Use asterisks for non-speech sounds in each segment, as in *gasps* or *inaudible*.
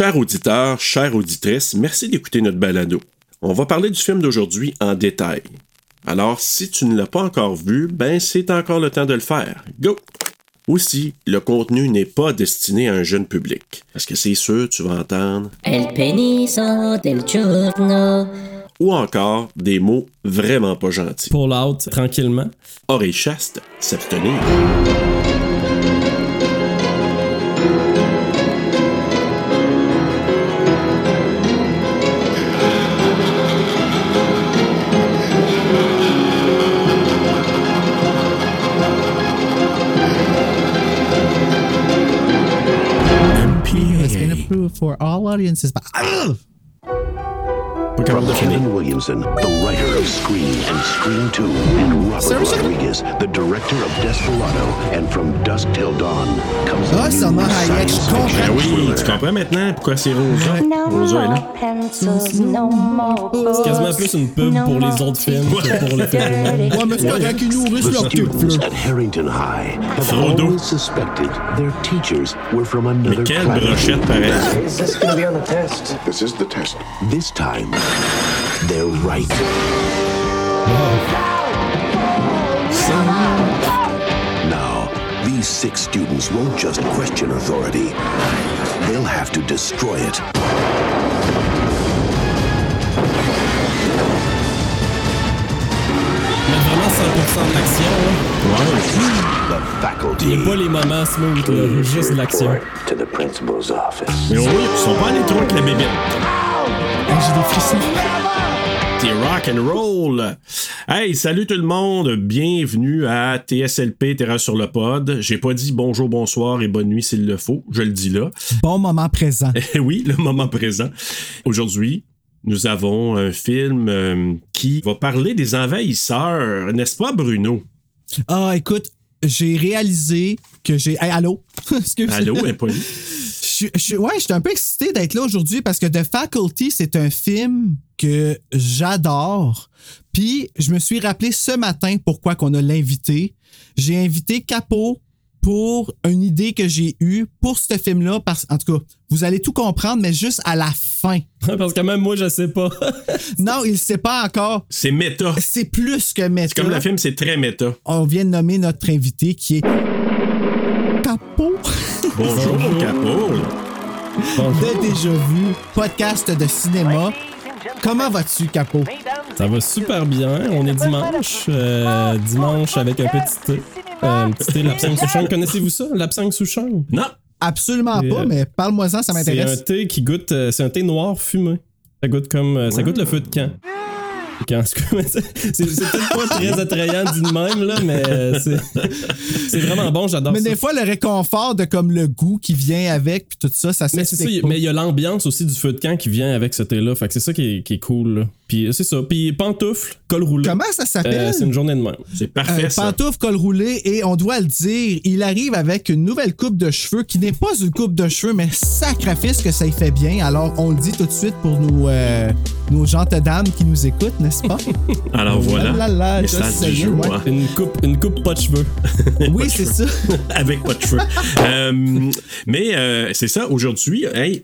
Chers auditeurs, chères auditrices, merci d'écouter notre balado. On va parler du film d'aujourd'hui en détail. Alors, si tu ne l'as pas encore vu, ben c'est encore le temps de le faire. Go! Aussi, le contenu n'est pas destiné à un jeune public. Parce que c'est sûr, tu vas entendre? El peniso del giorno. Ou encore des mots vraiment pas gentils. Pull out tranquillement. Oreille chaste, s'abstenir. For all audiences. But, Ugh! Pas capable de finir. Kevin Williamson, the writer of Scream and Scream 2, and Robert Seriously? Rodriguez, the director of Desperado and From Dusk Till Dawn, comes Ah, a new m'a Hayek, je science comprends. fiction Ben oui, tu thriller. comprends maintenant pourquoi c'est Rosa? No Rosa est là. more pencils, no more C'est quasiment plus une pub no pour les more autres films que pour le film lui-même. *laughs* Ouais, mais c'est correct qu'ils nourrissent The leur petite students fleur. at Harrington High have Frodo. always suspected their teachers were from another Mais quelle planet. brochette pareille. Is this going to be on the test? This is the test. This time, they're right. Now, these six students won't just question authority, they'll have to destroy it. Mais vraiment 100% de l'action. là. The faculty. Il n'y a pas les moments smooth, là, juste de l'action. To the principal's office. Mais au moins, ils sont pas allés trop avec la bébête. Hey, J'ai des frissons. T'es rock and roll. Hey, salut tout le monde. Bienvenue à TSLP Terra sur le pod. J'ai pas dit bonjour, bonsoir et bonne nuit s'il le faut. Je le dis là. Bon moment présent. Eh oui, le moment présent. Aujourd'hui, nous avons un film euh, qui va parler des envahisseurs, n'est-ce pas, Bruno? Ah, écoute, j'ai réalisé que j'ai. Hey, allô? *laughs* Excuse. Allô, impoli? Je, je, ouais, j'étais un peu excité d'être là aujourd'hui parce que The Faculty, c'est un film que j'adore. Puis, je me suis rappelé ce matin pourquoi qu'on a l'invité. J'ai invité Capo pour une idée que j'ai eue pour ce film-là. Parce, en tout cas, vous allez tout comprendre, mais juste à la fin. *laughs* Parce que même moi, je sais pas. *laughs* Non, il ne sait pas encore. C'est méta. C'est plus que méta. Comme le film, c'est très méta. On vient de nommer notre invité qui est Capo. Bonjour, Capot. de Déjà Vu, podcast de cinéma? Comment vas-tu, Capo? Ça va super bien. On est dimanche. euh, dimanche avec un petit thé. Euh, un petit thé l'absinthe chambre. Connaissez-vous ça, l'absinthe chambre? Non. Absolument Et, pas, euh, mais parle-moi-en, ça C'est un m'intéresse. thé qui goûte. euh, c'est un thé noir fumé. Ça goûte comme. euh, Ça goûte le feu de camp. Quand, *laughs* c'est peut-être pas très attrayant de même, là, mais euh, c'est vraiment bon, j'adore Mais ça. des fois, le réconfort de comme le goût qui vient avec, puis tout ça, ça Mais s'explique mais il y a l'ambiance aussi du feu de camp qui vient avec ce thé-là. Fait que c'est ça qui est, qui est cool. Là. Puis euh, c'est ça. Puis pantoufle, col roulé. Comment ça Euh, s'appelle? c'est une journée de même. C'est parfait, Euh, ça. pantoufle, col roulé, et on doit le dire, il arrive avec une nouvelle coupe de cheveux qui n'est pas une coupe de cheveux, mais sacrifice que ça y fait bien. Alors, on le dit tout de suite pour nos, euh, nos gentes dames qui nous écoutent, n'est-ce pas? *laughs* Alors voilà. Là, là, là, du saying, jour. ouais. hein. Une coupe, une coupe pas de cheveux. *laughs* oui, c'est ça. *laughs* Avec pas de cheveux. Euh, mais euh, c'est ça, aujourd'hui, hey,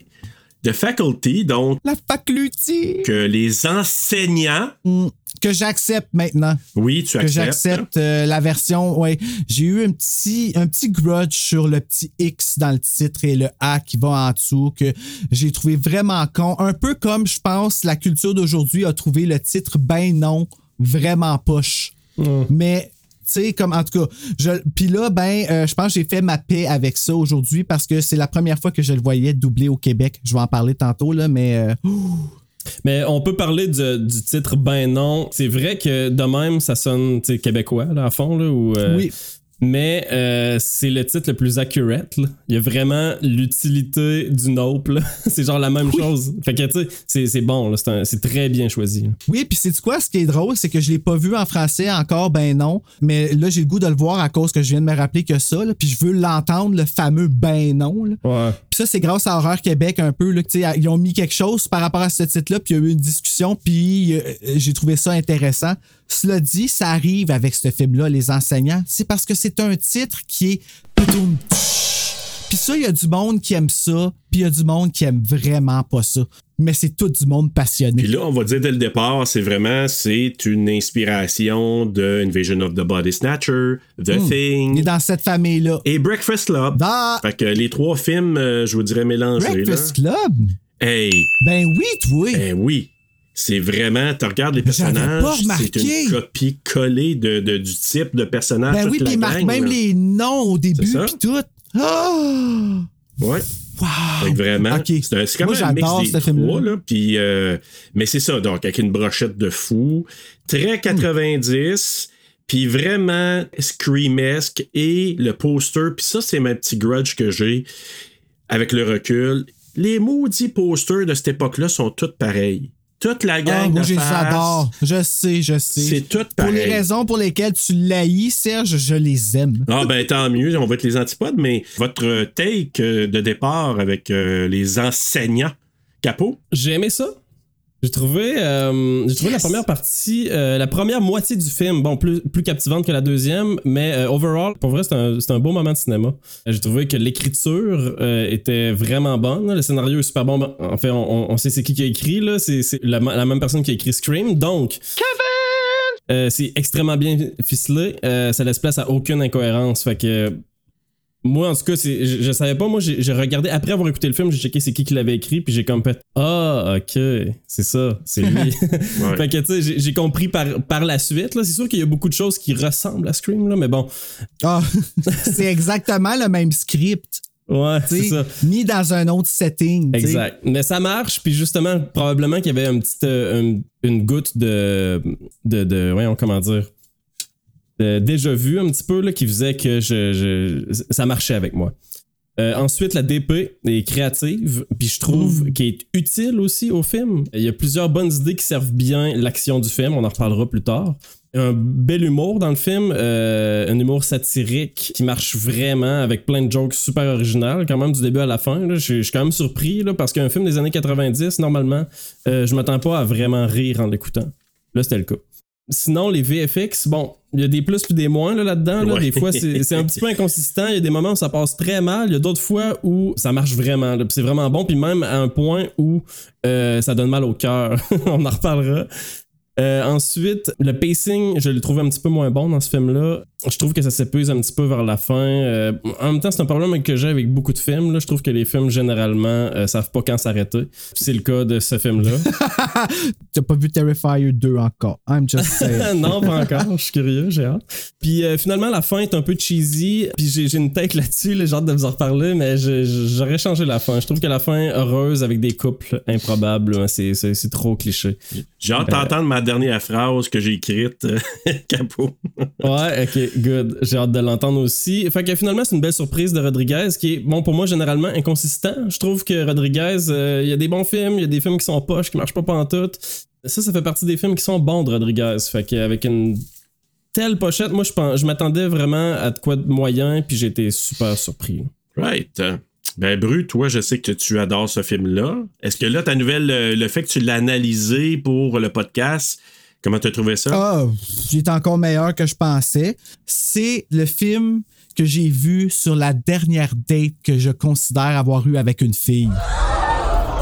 The Faculty, donc, La faculté que les enseignants, Hmm, que j'accepte maintenant. oui, tu que acceptes. j'accepte euh, la version. Ouais, j'ai eu un petit un petit grudge sur le petit X dans le titre et le A qui va en dessous que j'ai trouvé vraiment con, un peu comme je pense la culture d'aujourd'hui a trouvé le titre ben non vraiment poche. Mais tu sais, comme en tout cas, je, puis là, ben, euh, je pense que j'ai fait ma paix avec ça aujourd'hui parce que c'est la première fois que je le voyais doublé au Québec. Je vais en parler tantôt, là, mais euh, *gasps* Mais on peut parler du, du titre Ben non. C'est vrai que de même, ça sonne québécois, là, à fond. Là, ou, euh, oui. Mais euh, c'est le titre le plus accurate. là. Il y a vraiment l'utilité du nope. *laughs* c'est genre la même chose. Fait que tu sais, c'est- bon. C'est très bien choisi. là. Oui, puis c'est quoi ce qui est drôle, c'est que je l'ai pas vu en français encore, ben non. Mais là, j'ai le goût de le voir à cause que je viens de me rappeler que ça, puis je veux l'entendre, le fameux ben non. là. Ouais. Puis ça, c'est grâce à Horreur Québec un peu, là, que, ils ont mis quelque chose par rapport à ce titre-là, puis il y a eu une discussion, puis euh, j'ai trouvé ça intéressant. Cela dit, ça arrive avec ce film-là, Les enseignants. C'est parce que c'est un titre qui est... Puis ça, il y a du monde qui aime ça, puis il y a du monde qui aime vraiment pas ça. Mais c'est tout du monde passionné. Puis là, on va dire dès le départ, c'est vraiment c'est une inspiration de Invasion of the Body Snatcher, The Il Thing est dans cette famille-là. et Breakfast Club. Dans Fait que les trois films, euh, je vous dirais mélangés. Là. Breakfast Club? Hey, Ben oui, toi. ben oui. C'est vraiment, tu regardes les personnages, c'est une copie collée de, de- du type de personnage. Ben oui, puis il marque même là. les noms au début, puis tout. Ah! Ouais. Wow! Vraiment, c'est comme Moi, un mix des trois, là. Puis, euh, mais c'est ça, donc, avec une brochette de fou, très 90, puis vraiment screamesque, et le poster, puis ça, c'est ma petit grudge que j'ai avec le recul. Les maudits posters de cette époque-là sont tous pareils. Toute la Ah, gang de je les face, adore. Je sais, je sais. C'est tout Pour les pareil. raisons pour lesquelles tu l'haïs, Serge, je les aime. Ah ben tant mieux, on va être les antipodes, mais votre take euh, de départ avec euh, les enseignants capot, J'ai aimé ça. J'ai trouvé, euh, j'ai trouvé la première partie, euh, la première moitié du film, bon, plus, plus captivante que la deuxième, mais euh, overall, pour vrai, c'est un, un beau moment de cinéma. J'ai trouvé que l'écriture était vraiment bonne. Le scénario est super bon. Ben, En fait, on, on sait c'est qui qui a écrit, là. C'est la, la même personne qui a écrit Scream. Donc, euh, c'est extrêmement bien ficelé. Ça laisse place à aucune incohérence. Fait que moi, en tout cas, c'est, je, je savais pas. Moi, j'ai, j'ai regardé après avoir écouté le film, j'ai checké c'est qui qui l'avait écrit, puis j'ai comme fait ah ok, c'est ça, c'est lui. *laughs* fait que tu sais, j'ai, j'ai compris par, par la suite. Là, c'est sûr qu'il y a beaucoup de choses qui ressemblent à Scream là, mais bon, Ah, *laughs* c'est exactement le même script, ouais, c'est ça. mis dans un autre setting. Exact. Mais ça marche, puis justement, probablement qu'il y avait un petit, euh, un- une goutte de, de, de, voyons, comment dire, de déjà vu un petit peu, là, qui faisait que je, je- ça marchait avec moi. Euh, ensuite, la DP est créative, puis je trouve qu'elle est utile aussi au film. Il y a plusieurs bonnes idées qui servent bien l'action du film, on en reparlera plus tard. Un bel humour dans le film, euh, un humour satirique qui marche vraiment avec plein de jokes super originales, quand même du début à la fin. là. Je suis je suis quand même surpris là, parce qu'un film des années 90, normalement, euh, je m'attends pas à vraiment rire en l'écoutant. Là, c'était le cas. Sinon, les VFX, bon, il y a des plus puis des moins là, là-dedans. là. Ouais. Des fois, c'est un petit peu inconsistant. Il y a des moments où ça passe très mal. Il y a d'autres fois où ça marche vraiment. C'est vraiment bon. Puis même à un point où euh, ça donne mal au cœur. *laughs* On en reparlera. Euh, ensuite, le pacing, je le trouve un petit peu moins bon dans ce film-là. Je trouve que ça s'épuise un petit peu vers la fin. Euh, en même temps, c'est un problème que j'ai avec beaucoup de films. là. Je trouve que les films, généralement, euh, savent pas quand s'arrêter. C'est le cas de ce film-là. *laughs* T'as pas vu Terrifier 2 encore. I'm just saying. *laughs* non, pas encore. Je suis curieux, j'ai hâte. Puis euh, finalement, la fin est un peu cheesy. Puis j'ai une tête là-dessus, là, j'ai hâte de vous en reparler, mais j'aurais changé la fin. Je trouve que la fin heureuse avec des couples improbables, hein, c'est trop cliché. j'ai hâte d'entendre ma dernière phrase que j'ai écrite, euh, *laughs* capot. Ouais, ok, good. J'ai hâte de l'entendre aussi. Fait que finalement, c'est une belle surprise de Rodriguez qui est, bon, pour moi, généralement inconsistant. Je trouve que Rodriguez, euh, il y a des bons films, il y a des films qui sont poches, qui marchent pas pantoute. Ça, ça fait partie des films qui sont bons de Rodriguez. Fait qu'avec une telle pochette, moi, je, pense- je m'attendais vraiment à de quoi de moyen, puis j'ai été super surpris. Right. Ben, Bru, toi, je sais que tu adores ce film-là. Est-ce que là, ta nouvelle, euh, le fait que tu l'as analysé pour le podcast, comment t'as trouvé ça? Ah, il est encore meilleur que je pensais. C'est le film que j'ai vu sur la dernière date que je considère avoir eu avec une fille.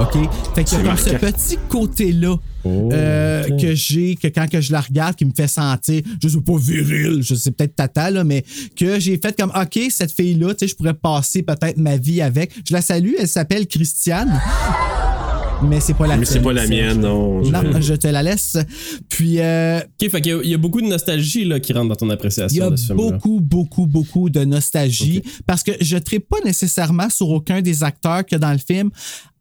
OK? Fait qu'il y a comme ce petit côté-là euh, ok. que j'ai, que quand que je la regarde, qui me fait sentir, je sais pas viril, je sais peut-être tata, là, mais que j'ai fait comme, OK, cette fille-là, tu sais, je pourrais passer peut-être ma vie avec. Je la salue, elle s'appelle Christiane. Mais c'est pas la Mais c'est tienne, pas la mienne, non. Non, je te la laisse. Puis, euh, Ok, fait qu'il y a- il y, a beaucoup de nostalgie là, qui rentre dans ton il y appréciation a de ce beaucoup, beaucoup, beaucoup de nostalgie parce que je ne pas nécessairement sur aucun des acteurs qu'il y a dans le film,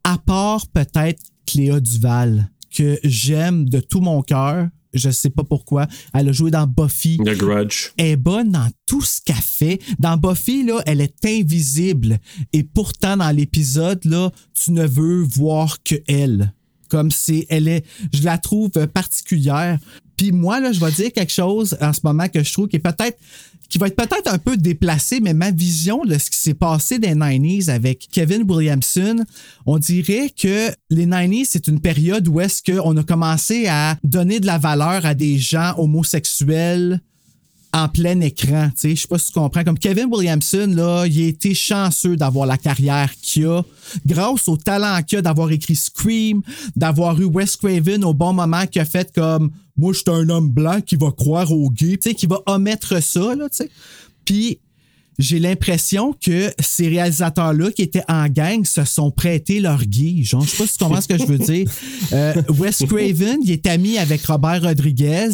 à part peut-être Cléa Duval, que j'aime de tout mon cœur. Je sais pas pourquoi. Elle a joué dans Buffy. The Grudge. Elle est bonne dans tout ce qu'elle fait. Dans Buffy, là, elle est invisible. Et pourtant, dans l'épisode, là, tu ne veux voir que elle. Comme c'est, elle est, je la trouve particulière. Puis moi, là, je vais dire quelque chose en ce moment que je trouve qui est peut-être, qui va être peut-être un peu déplacé, mais ma vision de ce qui s'est passé des 90s avec Kevin Williamson, on dirait que les 90s, c'est une période où est-ce qu'on a commencé à donner de la valeur à des gens homosexuels en plein écran. Je sais pas si tu comprends. Comme Kevin Williamson, là, il a été chanceux d'avoir la carrière qu'il a, grâce au talent qu'il a d'avoir écrit Scream, d'avoir eu Wes Craven au bon moment qui a fait comme moi, je suis un homme blanc qui va croire au gay, tu sais, qui va omettre ça, là, tu sais. Puis j'ai l'impression que ces réalisateurs-là qui étaient en gang se sont prêtés leur gay. Genre, je sais pas si tu comprends ce que je veux dire. Euh, Wes Craven, il est ami avec Robert Rodriguez.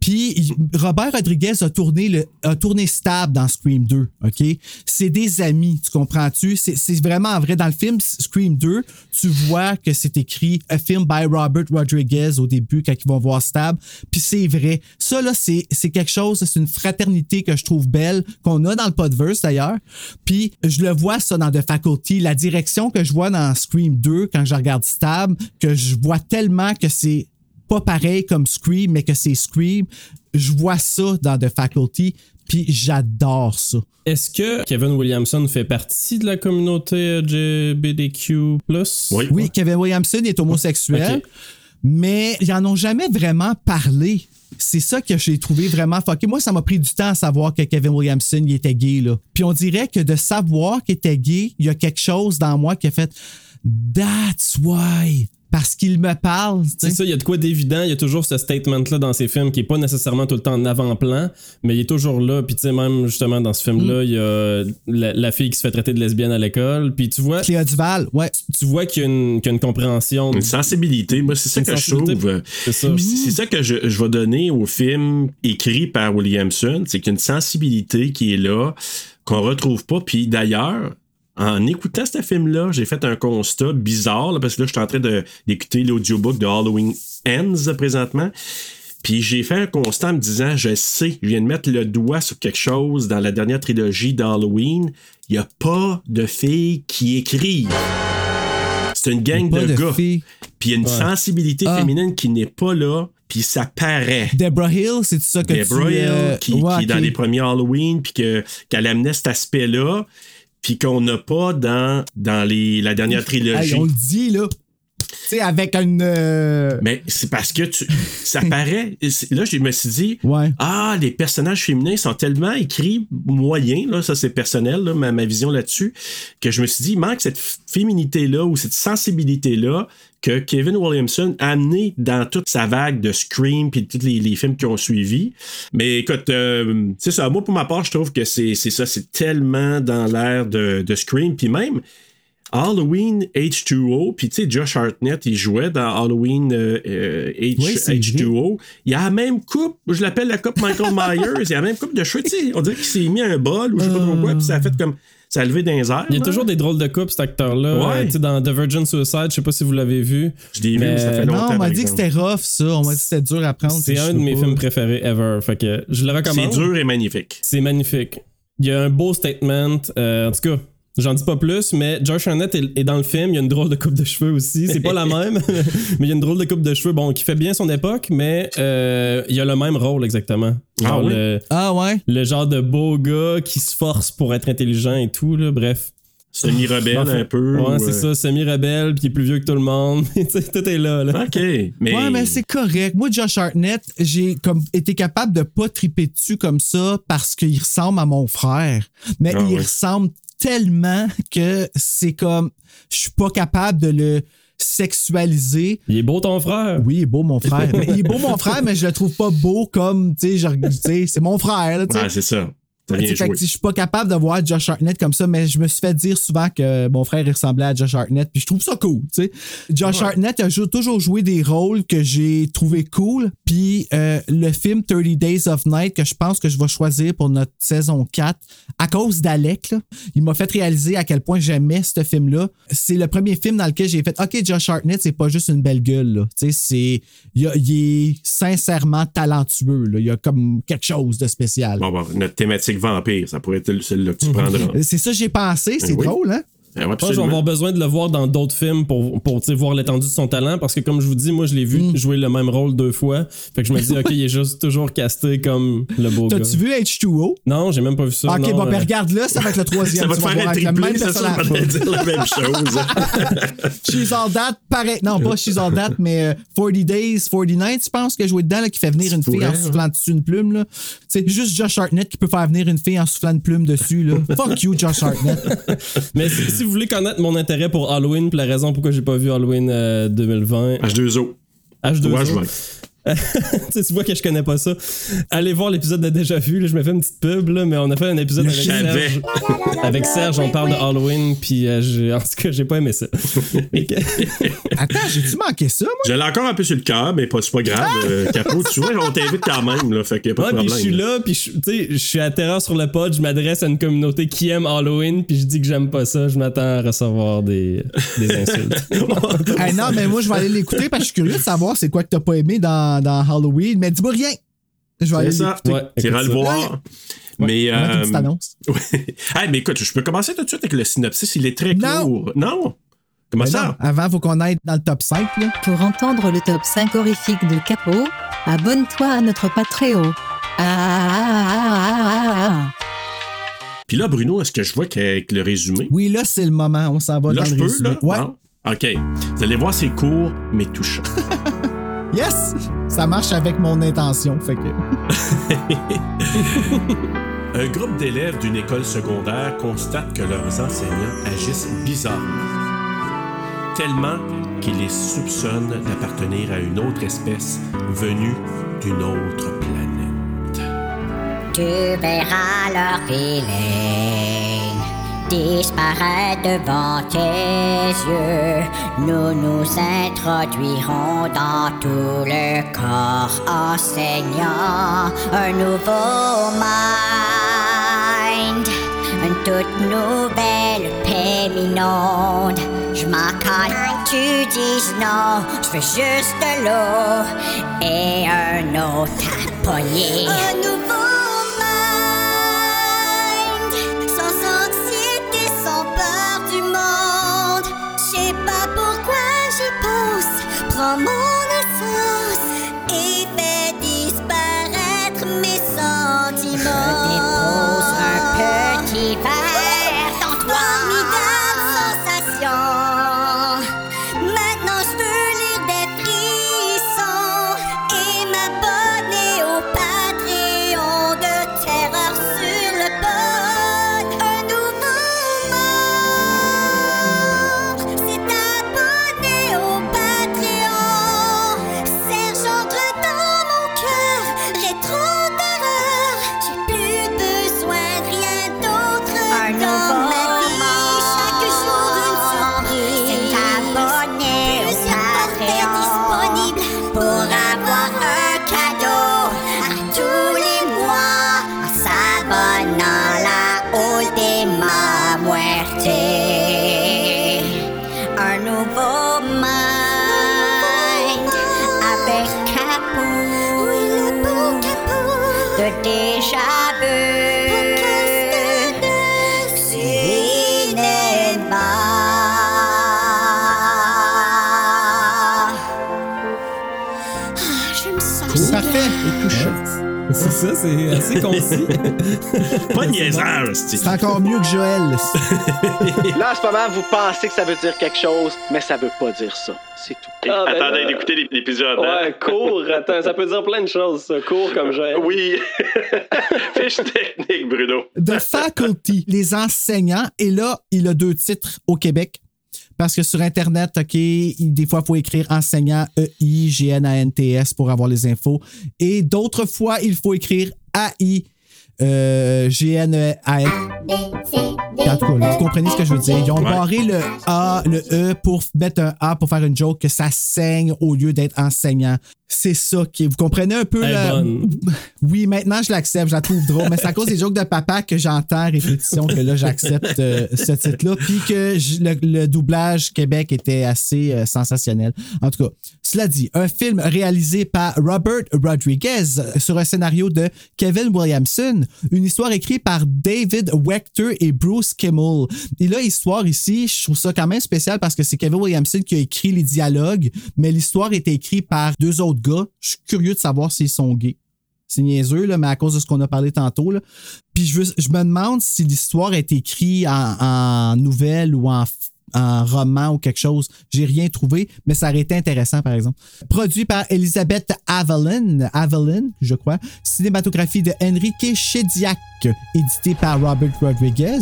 Puis Robert Rodriguez a tourné, a tourné Stab dans Scream 2. OK? C'est des amis, tu comprends-tu? C'est vraiment vrai. Dans le film Scream 2, tu vois que c'est écrit A film by Robert Rodriguez au début quand ils vont voir Stab. Puis c'est vrai. Ça, là, c'est quelque chose, c'est une fraternité que je trouve belle, qu'on a dans le d'ailleurs. Puis je le vois ça dans The Faculty, la direction que je vois dans Scream 2 quand je regarde Stab, que je vois tellement que c'est pas pareil comme Scream, mais que c'est Scream. Je vois ça dans The Faculty, puis j'adore ça. Est-ce que Kevin Williamson fait partie de la communauté LGBTQ+. Oui. Oui, Kevin Williamson est homosexuel, mais ils en ont jamais vraiment parlé. C'est ça que j'ai trouvé vraiment fucké. Moi, ça m'a pris du temps à savoir que Kevin Williamson il était gay. Là. Puis on dirait que de savoir qu'il était gay, il y a quelque chose dans moi qui a fait That's why. Parce qu'il me parle. C'est ça, il y a de quoi d'évident. Il y a toujours ce statement-là dans ces films qui est pas nécessairement tout le temps en avant-plan, mais il est toujours là. Puis tu sais, même justement dans ce film-là, il y a la, la fille qui se fait traiter de lesbienne à l'école. Puis tu vois, Cléa Duval, ouais. tu vois qu'il y a une, qu'il y a une compréhension. Une sensibilité. Moi, c'est ça que je trouve. C'est ça. C'est ça que je, je vais donner au film écrit par Williamson. C'est qu'il y a une sensibilité qui est là, qu'on retrouve pas. Puis d'ailleurs, en écoutant ce film-là, j'ai fait un constat bizarre, là, parce que là, je suis en train d'écouter l'audiobook de Halloween Ends présentement. Puis j'ai fait un constat en me disant, je sais, je viens de mettre le doigt sur quelque chose dans la dernière trilogie d'Halloween. Il n'y a pas de filles qui écrivent. C'est une gang de, de gars. Puis il y a une sensibilité Ah. féminine qui n'est pas là, puis ça paraît. Deborah Hill, c'est ça que Deborah tu... Hill, euh, qui, ouais, qui est dans les premiers Halloween, puis que- qu'elle amenait cet aspect-là, puis qu'on n'a pas dans, dans les, la dernière trilogie. Hey, on le dit, là. Tu sais, avec une... euh, Mais c'est parce que tu, ça paraît. Là, je me suis dit, Ouais. ah, les personnages féminins sont tellement écrits moyens, là, ça c'est personnel, là, ma, ma vision là-dessus, que je me suis dit, il manque cette féminité-là ou cette sensibilité-là que Kevin Williamson a amené dans toute sa vague de Scream puis tous les, les films qui ont suivi. Mais écoute, euh, c'est ça. Moi, pour ma part, je trouve que c'est c'est ça. C'est tellement dans l'air de, de Scream. Puis même, Halloween H2O, puis tu sais, Josh Hartnett, il jouait dans Halloween euh, euh, H, Oui, c'est H2O. Il a la même coupe, je l'appelle la coupe Michael *laughs* Myers, il a la même coupe de cheveux, tu sais, on dirait qu'il s'est mis un bol ou je sais pas trop quoi, puis ça a fait comme, ça a levé dans les airs. Il y a là. toujours des drôles de coupes, cet acteur-là. Ouais. Euh, tu sais, dans The Virgin Suicide, je sais pas si vous l'avez vu. Je l'ai vu, mais mais ça fait longtemps. Non, on m'a dit que c'était rough, ça. On m'a dit que c'était dur à prendre. C'est un de mes pas. films préférés ever. Fait que je le C'est recommande. dur et magnifique. C'est magnifique. Il y a un beau statement. euh, en tout cas, j'en dis pas plus, mais Josh Arnett est, est dans le film. Il y a une drôle de coupe de cheveux aussi. C'est pas la *laughs* même, *laughs* mais il y a une drôle de coupe de cheveux, bon, qui fait bien son époque, mais euh, il a le même rôle exactement. Ah Genre oui? le, Ah ouais? le genre de beau gars qui se force pour être intelligent et tout, là, bref. Semi-rebelle un peu. Ouais, ou, c'est euh, ça, semi-rebelle, puis il est plus vieux que tout le monde. *laughs* Tout est là, là. OK. Mais, Ouais, mais c'est correct. Moi, Josh Hartnett, j'ai comme été capable de pas triper dessus comme ça parce qu'il ressemble à mon frère. Mais Ah il ouais. ressemble tellement que c'est comme je suis pas capable de le sexualiser. Il est beau ton frère. Oui, il est beau mon frère. Mais *laughs* il est beau mon frère, mais je le trouve pas beau comme tu sais, genre, tu sais, c'est mon frère. là, tu sais. Ouais, c'est ça. Fait que je suis pas capable de voir Josh Hartnett comme ça, mais je me suis fait dire souvent que mon frère il ressemblait à Josh Hartnett, puis je trouve ça cool. Josh Hartnett a jou- toujours joué des rôles que j'ai trouvé cool, puis euh, le film 30 Days of Night que je pense que je vais choisir pour notre saison 4 à cause d'Alec, il m'a fait réaliser à quel point j'aimais ce film-là. C'est le premier film dans lequel j'ai fait OK, Josh Hartnett, c'est pas juste une belle gueule. Il, a- il est sincèrement talentueux. Là. Il y a comme quelque chose de spécial. Bon, bon, notre thématique vampire, ça pourrait être celle-là que tu prendras. C'est ça j'ai pensé, c'est Oui. drôle, hein? Ouais, Je pense que je vais avoir besoin de le voir dans d'autres films pour, pour voir l'étendue de son talent parce que comme je vous dis, moi je l'ai vu Mm. jouer le même rôle deux fois. Fait que je me dis, ok, il est juste toujours casté comme le beau gars. T'as-tu vu H2O? Non, j'ai même pas vu ça. ok, non, bon, euh, ben regarde-le, ça va être le troisième. *laughs* Ça va te faire un avec le triplé, ça, vais te dire la même chose. *laughs* She's All That, pareil. Non, pas She's All That, mais euh, 40 Days, 40 Nights, je pense, que joué dedans, là, qui fait venir une fille pourrais, en soufflant dessus une plume. là. C'est juste Josh Hartnett qui peut faire venir une fille en soufflant une plume dessus. Là. *laughs* Fuck you, Josh Hartnett. Mais si, si vous voulez connaître mon intérêt pour Halloween, puis la raison pourquoi j'ai pas vu Halloween euh, 2020, H2O. H2O, Ouais, je vois. *laughs* tu sais, tu vois que je connais pas ça. Allez voir l'épisode de Déjà Vu, là, je me fais une petite pub, là, mais on a fait un épisode avec. Serge. Avec Serge, on parle de Halloween, puis euh, j'ai- en tout cas, j'ai pas aimé ça. *laughs* *laughs* Attends, j'ai-tu manqué ça, moi? Je l'ai encore un peu sur le cœur, mais pas, c'est pas grave. Euh, Capot, tu vois, on t'invite quand même, là. Fait qu'il y a pas Ouais, de puis problème. je suis là, puis je- tu sais, je suis à terreur sur le pod, je m'adresse à une communauté qui aime Halloween, puis je dis que j'aime pas ça, je m'attends à recevoir des, des insultes. Hey, non, mais moi, je vais aller l'écouter parce que je suis curieux de savoir c'est quoi que t'as pas aimé dans, dans Halloween. Mais dis-moi rien. Je vais aller C'est ça. Ouais, T'iras le voir. Mais, mettre une euh, petite annonce. *laughs* ouais. Hey, mais écoute, je peux commencer tout de suite avec le synopsis. Il est très Non. court. Non? Comment Mais non, ça? avant, il faut qu'on aille dans le top 5. Là. Pour entendre le top 5 horrifique de Capot, abonne-toi à notre Patreon. Ah, ah, ah, ah, ah, ah. Puis là, Bruno, est-ce que je vois qu'avec le résumé? Oui, là, c'est le moment. On s'en va là, dans je le peux, résumé. là? Ouais. Non? OK. Vous allez voir, c'est court, mais touchant. *laughs* Yes! Ça marche avec mon intention. Fait que. *laughs* Un groupe d'élèves d'une école secondaire constate que leurs enseignants agissent bizarrement. Tellement qu'ils les soupçonnent d'appartenir à une autre espèce venue d'une autre planète. Tu verras leur feeling disparaître devant tes yeux. Nous nous introduirons dans tout le corps enseignant un nouveau mind. Une toute nouvelle paix mi-monde. Je tu dis non. Je juste l'eau et un autre C'est assez *laughs* concis. Pas de niaiseur, c'est C'est encore mieux que Joël. *laughs* Là, en ce moment, vous pensez que ça veut dire quelque chose, mais ça veut pas dire ça. C'est tout. Ah, ben Attendez là. d'écouter l'épisode. hein? Ouais, court, attends, ça peut dire plein de choses, ça. Court comme j'ai. *laughs* Oui. Fiche technique, Bruno. The Faculty, les enseignants. Et là, il a deux titres au Québec. Parce que sur Internet, OK, des fois, il faut écrire enseignant E-I-G-N-A-N-T-S pour avoir les infos. Et d'autres fois, il faut écrire A-I. Euh, G-N-A-N. En tout cas, là, vous comprenez ce que je veux dire. Ils ont Ouais. barré le A, le E pour mettre un A pour faire une joke que ça saigne au lieu d'être enseignant. C'est ça qui. Vous comprenez un peu la- bonne. *laughs* Oui, maintenant je l'accepte, je la trouve drôle, mais c'est à cause des jokes de papa que j'entends à répétition que là j'accepte euh, ce titre-là, puis que je- le, le doublage Québec était assez euh, sensationnel. En tout cas, cela dit, un film réalisé par Robert Rodriguez sur un scénario de Kevin Williamson une histoire écrite par David Wechter et Bruce Kimmel. Et là, histoire ici, je trouve ça quand même spécial parce que c'est Kevin Williamson qui a écrit les dialogues, mais l'histoire est écrite par deux autres gars. Je suis curieux de savoir s'ils sont gays. C'est niaiseux, là, mais à cause de ce qu'on a parlé tantôt. Là. Puis je, me demande si l'histoire est écrite en, en nouvelle ou en, en roman ou quelque chose. J'ai rien trouvé, mais ça aurait été intéressant, par exemple. Produit par Elisabeth Avalon, Avalon, je crois. Cinématographie de Enrique Chediak, édité par Robert Rodriguez.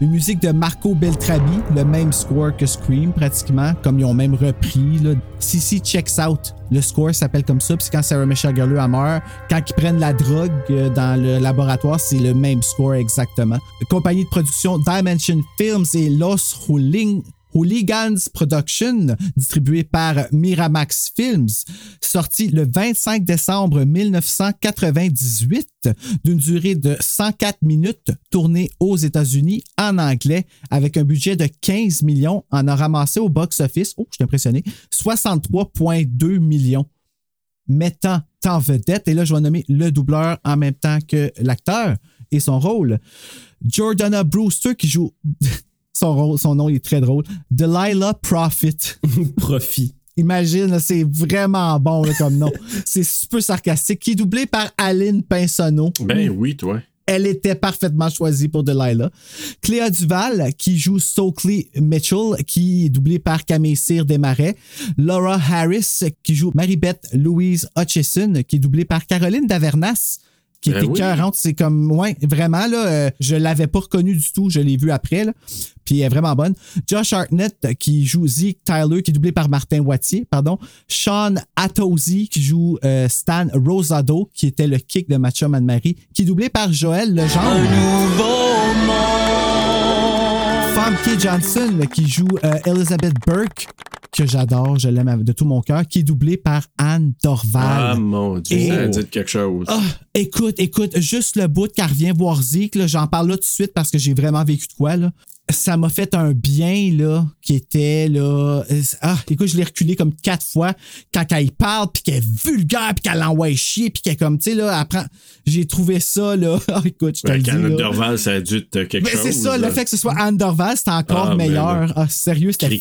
Une musique de Marco Beltrabi, le même score que Scream, pratiquement, comme ils ont même repris. Là. CC Checks Out. Le score s'appelle comme ça, puis quand Sarah Michelle Gellar elle meurt, quand ils prennent la drogue euh, dans le laboratoire, c'est le même score exactement. Compagnie de production Dimension Films et Los Huling- Hooligans Production, distribué par Miramax Films, sorti le 25 décembre 1998, d'une durée de 104 minutes, tourné aux États-Unis en anglais, avec un budget de 15 millions, en a ramassé au box-office, oh, je suis impressionné, 63,2 millions mettant en vedette, et là je vais nommer le doubleur en même temps que l'acteur et son rôle. Jordana Brewster qui joue son nom il est très drôle. Delilah Profit. *laughs* Profit. Imagine, c'est vraiment bon là, comme nom. *laughs* c'est super sarcastique. Qui est doublé par Aline Pinsonneau. Ben oui, toi. Elle était parfaitement choisie pour Delilah. Cléa Duval, qui joue Stokely Mitchell, qui est doublée par Camille Cyr Desmarais. Laura Harris, qui joue Maribeth Louise Hutchison, qui est doublée par Caroline Davernas, qui Ben était oui. C'est comme, ouais, vraiment, là, euh, je l'avais pas reconnue du tout. Je l'ai vue après, là. Puis elle est vraiment bonne. Josh Hartnett, qui joue Zeke Tyler, qui est doublé par Martin Wattier, pardon. Sean Atozzi, qui joue euh, Stan Rosado, qui était le kick de Matcha Anne-Marie, qui est doublé par Joël Legendre. Famke Johnson, qui joue euh, Elizabeth Burke, que j'adore, je l'aime de tout mon cœur, qui est doublée par Anne Dorval. Ah mon Dieu, Et- ça dit quelque chose. Ah, écoute, écoute, juste le bout qu'elle revient voir Zeke, j'en parle là tout de suite parce que j'ai vraiment vécu de quoi, là. Ça m'a fait un bien, là, qui était, là. euh, Ah, écoute, je l'ai reculé comme quatre fois quand elle parle, puis qu'elle est vulgaire, puis qu'elle l'envoie chier, puis qu'elle, comme, tu sais, là, après, j'ai trouvé ça, là. *laughs* Ah, écoute, je te Ben, le dis. Dorval, ça a dû être quelque Mais chose. c'est ça, là. le fait que ce soit Anne Dorval, c'était encore Ah, ben meilleur. là. Ah, sérieux, c'était.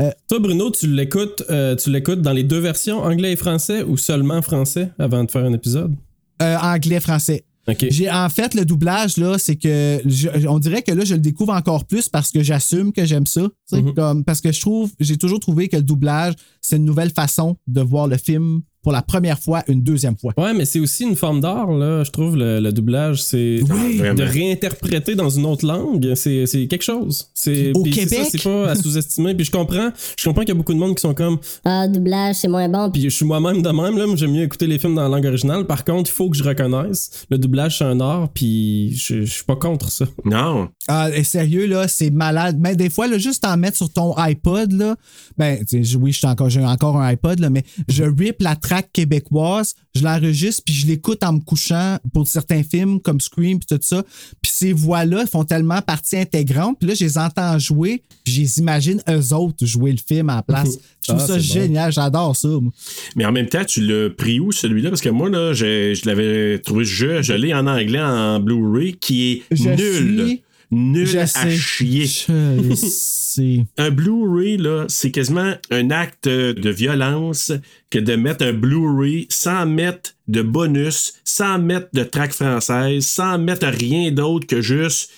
Euh, Toi, Bruno, tu l'écoutes, euh, tu l'écoutes dans les deux versions, anglais et français, ou seulement français avant de faire un épisode? euh, anglais, français. J'ai en fait le doublage là, c'est que je- on dirait que là je le découvre encore plus parce que j'assume que j'aime ça, Mhm. comme parce que je trouve j'ai toujours trouvé que le doublage c'est une nouvelle façon de voir le film pour la première fois, une deuxième fois. Ouais, mais c'est aussi une forme d'art, là. Je trouve le, le doublage, c'est Oui. de réinterpréter dans une autre langue, c'est c'est quelque chose. C'est Au Québec? ça, c'est pas à *laughs* sous-estimer. Puis je comprends, je comprends qu'il y a beaucoup de monde qui sont comme, Ah, doublage, c'est moins bon. puis je suis moi-même de même là, j'aime mieux écouter les films dans la langue originale. Par contre, il faut que je reconnaisse, le doublage c'est un art, puis je, je suis pas contre ça. Non. Ah, et sérieux, là, c'est malade. Mais des fois, là, juste en mettre sur ton iPod, là, ben, oui, j'ai encore, j'ai encore un iPod, là, mais je rip la track québécoise, je l'enregistre, puis je l'écoute en me couchant pour certains films comme Scream, puis tout ça. Puis ces voix-là font tellement partie intégrante, puis là, je les entends jouer, puis je les imagine eux autres jouer le film à la place. *laughs* Je trouve Ah, ça bon. génial, j'adore ça. moi. Mais en même temps, tu l'as pris où celui-là? Parce que moi, là, je, je l'avais trouvé, je, je l'ai en anglais en Blu-ray qui est Je nul. suis- Nul Je à sais. chier. Je *laughs* sais. Un Blu-ray, là, c'est quasiment un acte de violence que de mettre un Blu-ray sans mettre de bonus, sans mettre de track française, sans mettre rien d'autre que juste.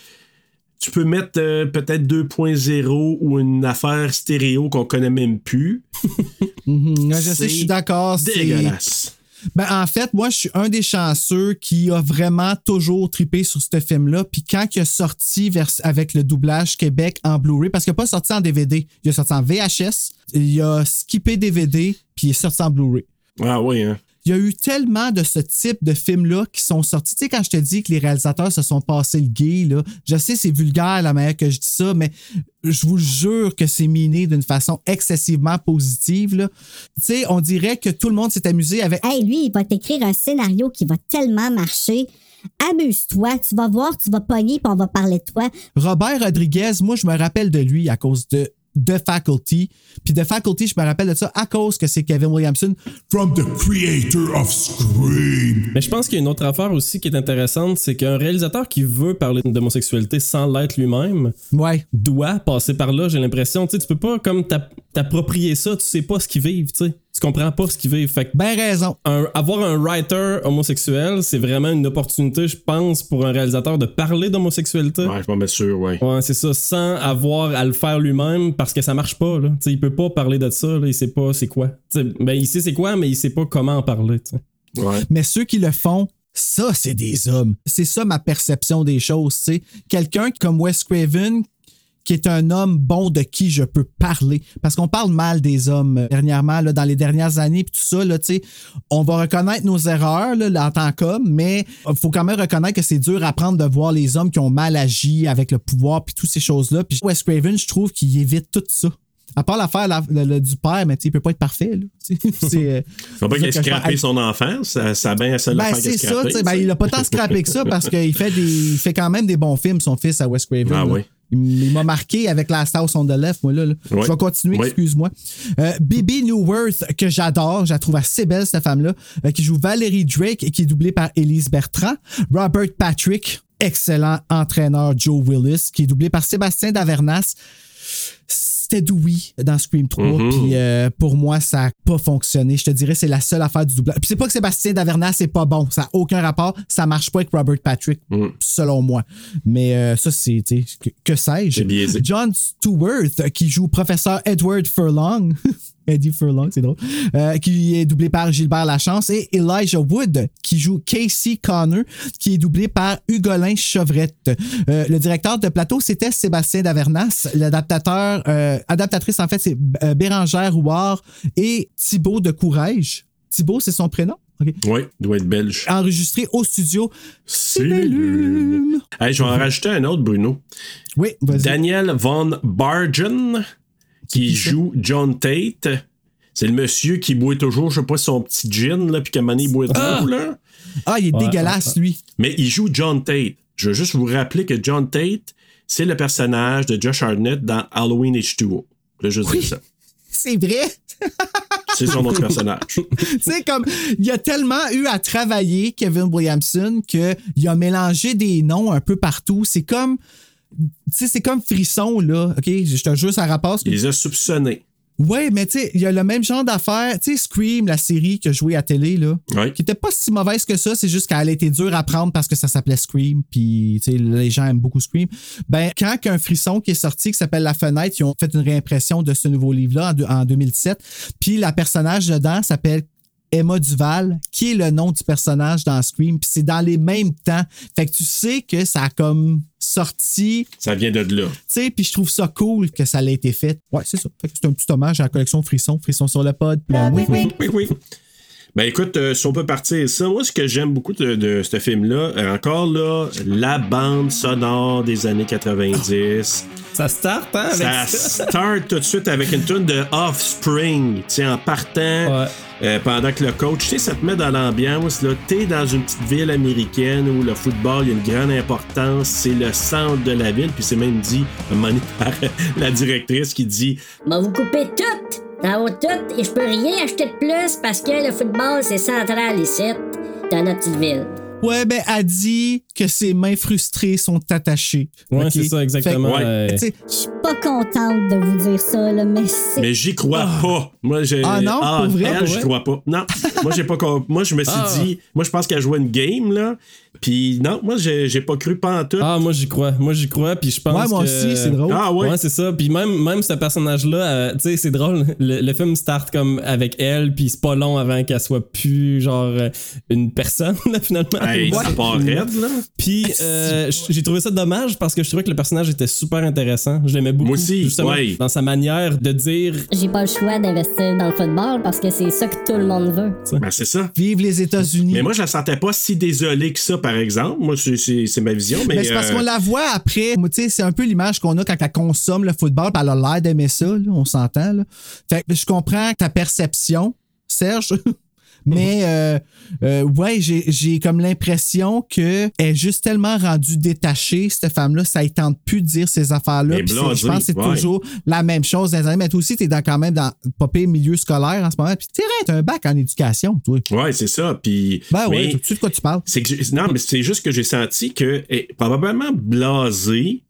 Tu peux mettre euh, peut-être 2.0 ou une affaire stéréo qu'on connaît même plus. *laughs* Mhm, je sais, je suis d'accord. c'est- Dégueulasse. Ben, en fait, moi, je suis un des chanceux qui a vraiment toujours trippé sur ce film-là. Puis quand il a sorti vers- avec le doublage Québec en Blu-ray, parce qu'il n'a pas sorti en DVD, il a sorti en VHS, il a skippé DVD, puis il est sorti en Blu-ray. Ah oui, hein. Il y a eu tellement de ce type de films-là qui sont sortis. Tu sais, quand je te dis que les réalisateurs se sont passés le gay, là, je sais, c'est vulgaire la manière que je dis ça, mais je vous jure que c'est miné d'une façon excessivement positive. là. Tu sais, on dirait que tout le monde s'est amusé avec Hey, lui, il va t'écrire un scénario qui va tellement marcher. Amuse-toi, tu vas voir, tu vas pogner, puis on va parler de toi. Robert Rodriguez, moi, je me rappelle de lui à cause de The Faculty. Puis The Faculty, je me rappelle de ça à cause que c'est Kevin Williamson. From the creator of Scream. Mais je pense qu'il y a une autre affaire aussi qui est intéressante, c'est qu'un réalisateur qui veut parler d'homosexualité sans l'être lui-même Ouais. doit passer par là, j'ai l'impression. Tu sais, tu peux pas comme t'app- t'approprier ça, tu sais pas ce qu'ils vivent, tu sais. Tu comprends pas ce qu'ils vivent. Fait que Ben raison. un- avoir un writer homosexuel, c'est vraiment une opportunité, je pense, pour un réalisateur de parler d'homosexualité. Ouais, je suis pas mal sûr, ouais. Ouais, c'est ça, sans avoir à le faire lui-même parce que ça marche pas. Là. Tu sais, il peut pas parler de ça, là, il sait pas c'est quoi. Ben, il sait c'est quoi, mais il sait pas comment en parler. tu sais. Ouais. Mais ceux qui le font, ça, c'est des hommes. C'est ça ma perception des choses, tu sais. Quelqu'un comme Wes Craven, qui est un homme bon de qui je peux parler. Parce qu'on parle mal des hommes euh, dernièrement, là, dans les dernières années, puis tout ça, là, tu sais. On va reconnaître nos erreurs là, en tant qu'homme, mais il faut quand même reconnaître que c'est dur à apprendre de voir les hommes qui ont mal agi avec le pouvoir, puis toutes ces choses-là. Puis Wes Craven, je trouve qu'il évite tout ça. À part l'affaire la- du père, mais il peut pas être parfait. *laughs* C'est, euh, Faut pas qu'il ait scrappé son enfant, ça, ça a bien Ben, l'affaire qu'il a c'est ça, ben, il a pas tant scrappé que ça parce qu'il fait des, il fait quand même des bons films, son fils à Wes Craven. Ah oui. Il, m'a marqué avec Last House on the Left, moi, là. là. Oui. Je vais continuer, Oui. excuse-moi. Euh, Bibi Newworth, que j'adore, je la trouve assez belle, cette femme-là, euh, qui joue Valérie Drake et qui est doublée par Elise Bertrand. Robert Patrick, excellent entraîneur Joe Willis, qui est doublé par Sébastien Davernas. C'était Dewey dans Scream 3, Mhm. puis euh, pour moi, ça n'a pas fonctionné. Je te dirais, c'est la seule affaire du doublage. Puis c'est pas que Sébastien Davernas c'est pas bon, ça n'a aucun rapport, ça marche pas avec Robert Patrick, Mhm. selon moi. Mais euh, ça, c'est, que, que sais-je? John Stewart, qui joue professeur Edward Furlong. *laughs* Eddie Furlong, c'est drôle. euh, qui est doublé par Gilbert Lachance. Et Elijah Wood, qui joue Casey Connor, qui est doublé par Hugolin Chevrette. Euh, le directeur de plateau, c'était Sébastien Davernas. L'adaptateur, euh, adaptatrice, en fait, c'est euh, Bérangère Rouard et Thibaut de Courage. Thibaut, c'est son prénom? OK. Oui, il doit être belge. Enregistré au studio Cellule. Hey, je vais en rajouter un autre, Bruno. Oui, vas-y. Daniel Von Bargen, qui joue John Tate. C'est le monsieur qui boit toujours, je sais pas, son petit gin, là, puis qu'à un il boit trop, là. Ah, il est Ouais, dégueulasse, lui. Mais il joue John Tate. Je veux juste vous rappeler que John Tate, c'est le personnage de Josh Hartnett dans Halloween H2O. Je veux juste Oui. dire ça. *laughs* C'est vrai. *laughs* C'est son autre personnage. *laughs* tu sais, comme, il a tellement eu à travailler, Kevin Williamson, qu'il a mélangé des noms un peu partout. C'est comme, sais, c'est comme Frisson, là. OK, je te jure, ça rapporte. Il les a soupçonnés. Ouais, mais tu sais, il y a le même genre d'affaires. Tu sais, Scream, la série que je jouais à télé, là, Ouais. qui était pas si mauvaise que ça, c'est juste qu'elle été dure à prendre parce que ça s'appelait Scream, puis tu sais, les gens aiment beaucoup Scream. Ben, quand qu'un frisson qui est sorti, qui s'appelle La Fenêtre, ils ont fait une réimpression de ce nouveau livre-là en, en 2017, puis la personnage dedans s'appelle Emma Duval, qui est le nom du personnage dans Scream, puis c'est dans les mêmes temps. Fait que tu sais que ça a comme sorti Ça vient de là. tu sais, puis je trouve ça cool que ça l'ait été fait. Ouais, c'est ça. Fait que c'est un petit hommage à la collection Frisson, Frisson sur le pod. là, oui, oui. Oui, oui. Ben écoute, euh, si on peut partir ça, moi ce que j'aime beaucoup de, de ce film-là, euh, encore là, la bande sonore des années 90. Ça start, hein, avec Ça ça? start tout de suite avec une tune de Offspring, tu sais, en partant, Ouais. Euh, pendant que le coach, tu sais, ça te met dans l'ambiance, là, t'es dans une petite ville américaine où le football, il y a une grande importance, c'est le centre de la ville, puis c'est même dit, un *laughs* par la directrice qui dit, M'a vous coupez tout, dans haut tout, et je peux rien acheter de plus parce que le football, c'est central ici, dans notre petite ville. Ouais, ben, elle dit que ses mains frustrées sont attachées. Ouais, c'est ça, exactement. Ouais. euh, Je suis pas contente de vous dire ça, là, mais c'est. Mais j'y crois pas. Moi, j'ai. Ah non, pour vrai, elle, j'y crois pas. Non. Moi, j'ai pas. Moi, je me suis Ah. dit. Moi, je pense qu'elle jouait une game, là. Puis non, moi, j'ai j'ai pas cru pas en tout. Ah, moi j'y crois. Moi j'y crois, puis je pense Ouais, moi que... aussi, c'est drôle. Ah, ouais. Ouais, c'est ça. Puis même, même ce personnage-là, euh, tu sais, c'est drôle. Le, le film start comme avec elle, puis c'est pas long avant qu'elle soit plus genre euh, une personne, *laughs* là, finalement. Hey, Ouais. ça part raide, là. Puis euh, j'ai trouvé ça dommage parce que je trouvais que le personnage était super intéressant. Je l'aimais beaucoup. Moi aussi, justement, ouais. Dans sa manière de dire. J'ai pas le choix d'investir dans le football parce que c'est ça que tout le monde veut. Ben, c'est ça. Vive les États-Unis. Mais moi, je la sentais pas si désolée que ça, par exemple. Moi, c'est- c'est c'est ma vision, mais. Mais c'est parce euh, qu'on la voit après. Moi, Tu sais, c'est un peu l'image qu'on a quand elle consomme le football, puis elle a l'air d'aimer ça, là, on s'entend. là. Fait que je comprends ta perception, Serge. *laughs* Mais euh, euh, ouais, j'ai comme l'impression que elle est juste tellement rendue détachée, cette femme-là, ça ne tente plus de dire ces affaires-là. Je pense que c'est ouais. toujours la même chose. Mais toi aussi, tu es dans, quand même dans pire milieu scolaire en ce moment. Puis tu as un bac en éducation, toi. Ouais, c'est ça. Puis. Ben mais- tu sais de quoi tu parles. Que non, mais c'est juste que j'ai senti que est probablement blasée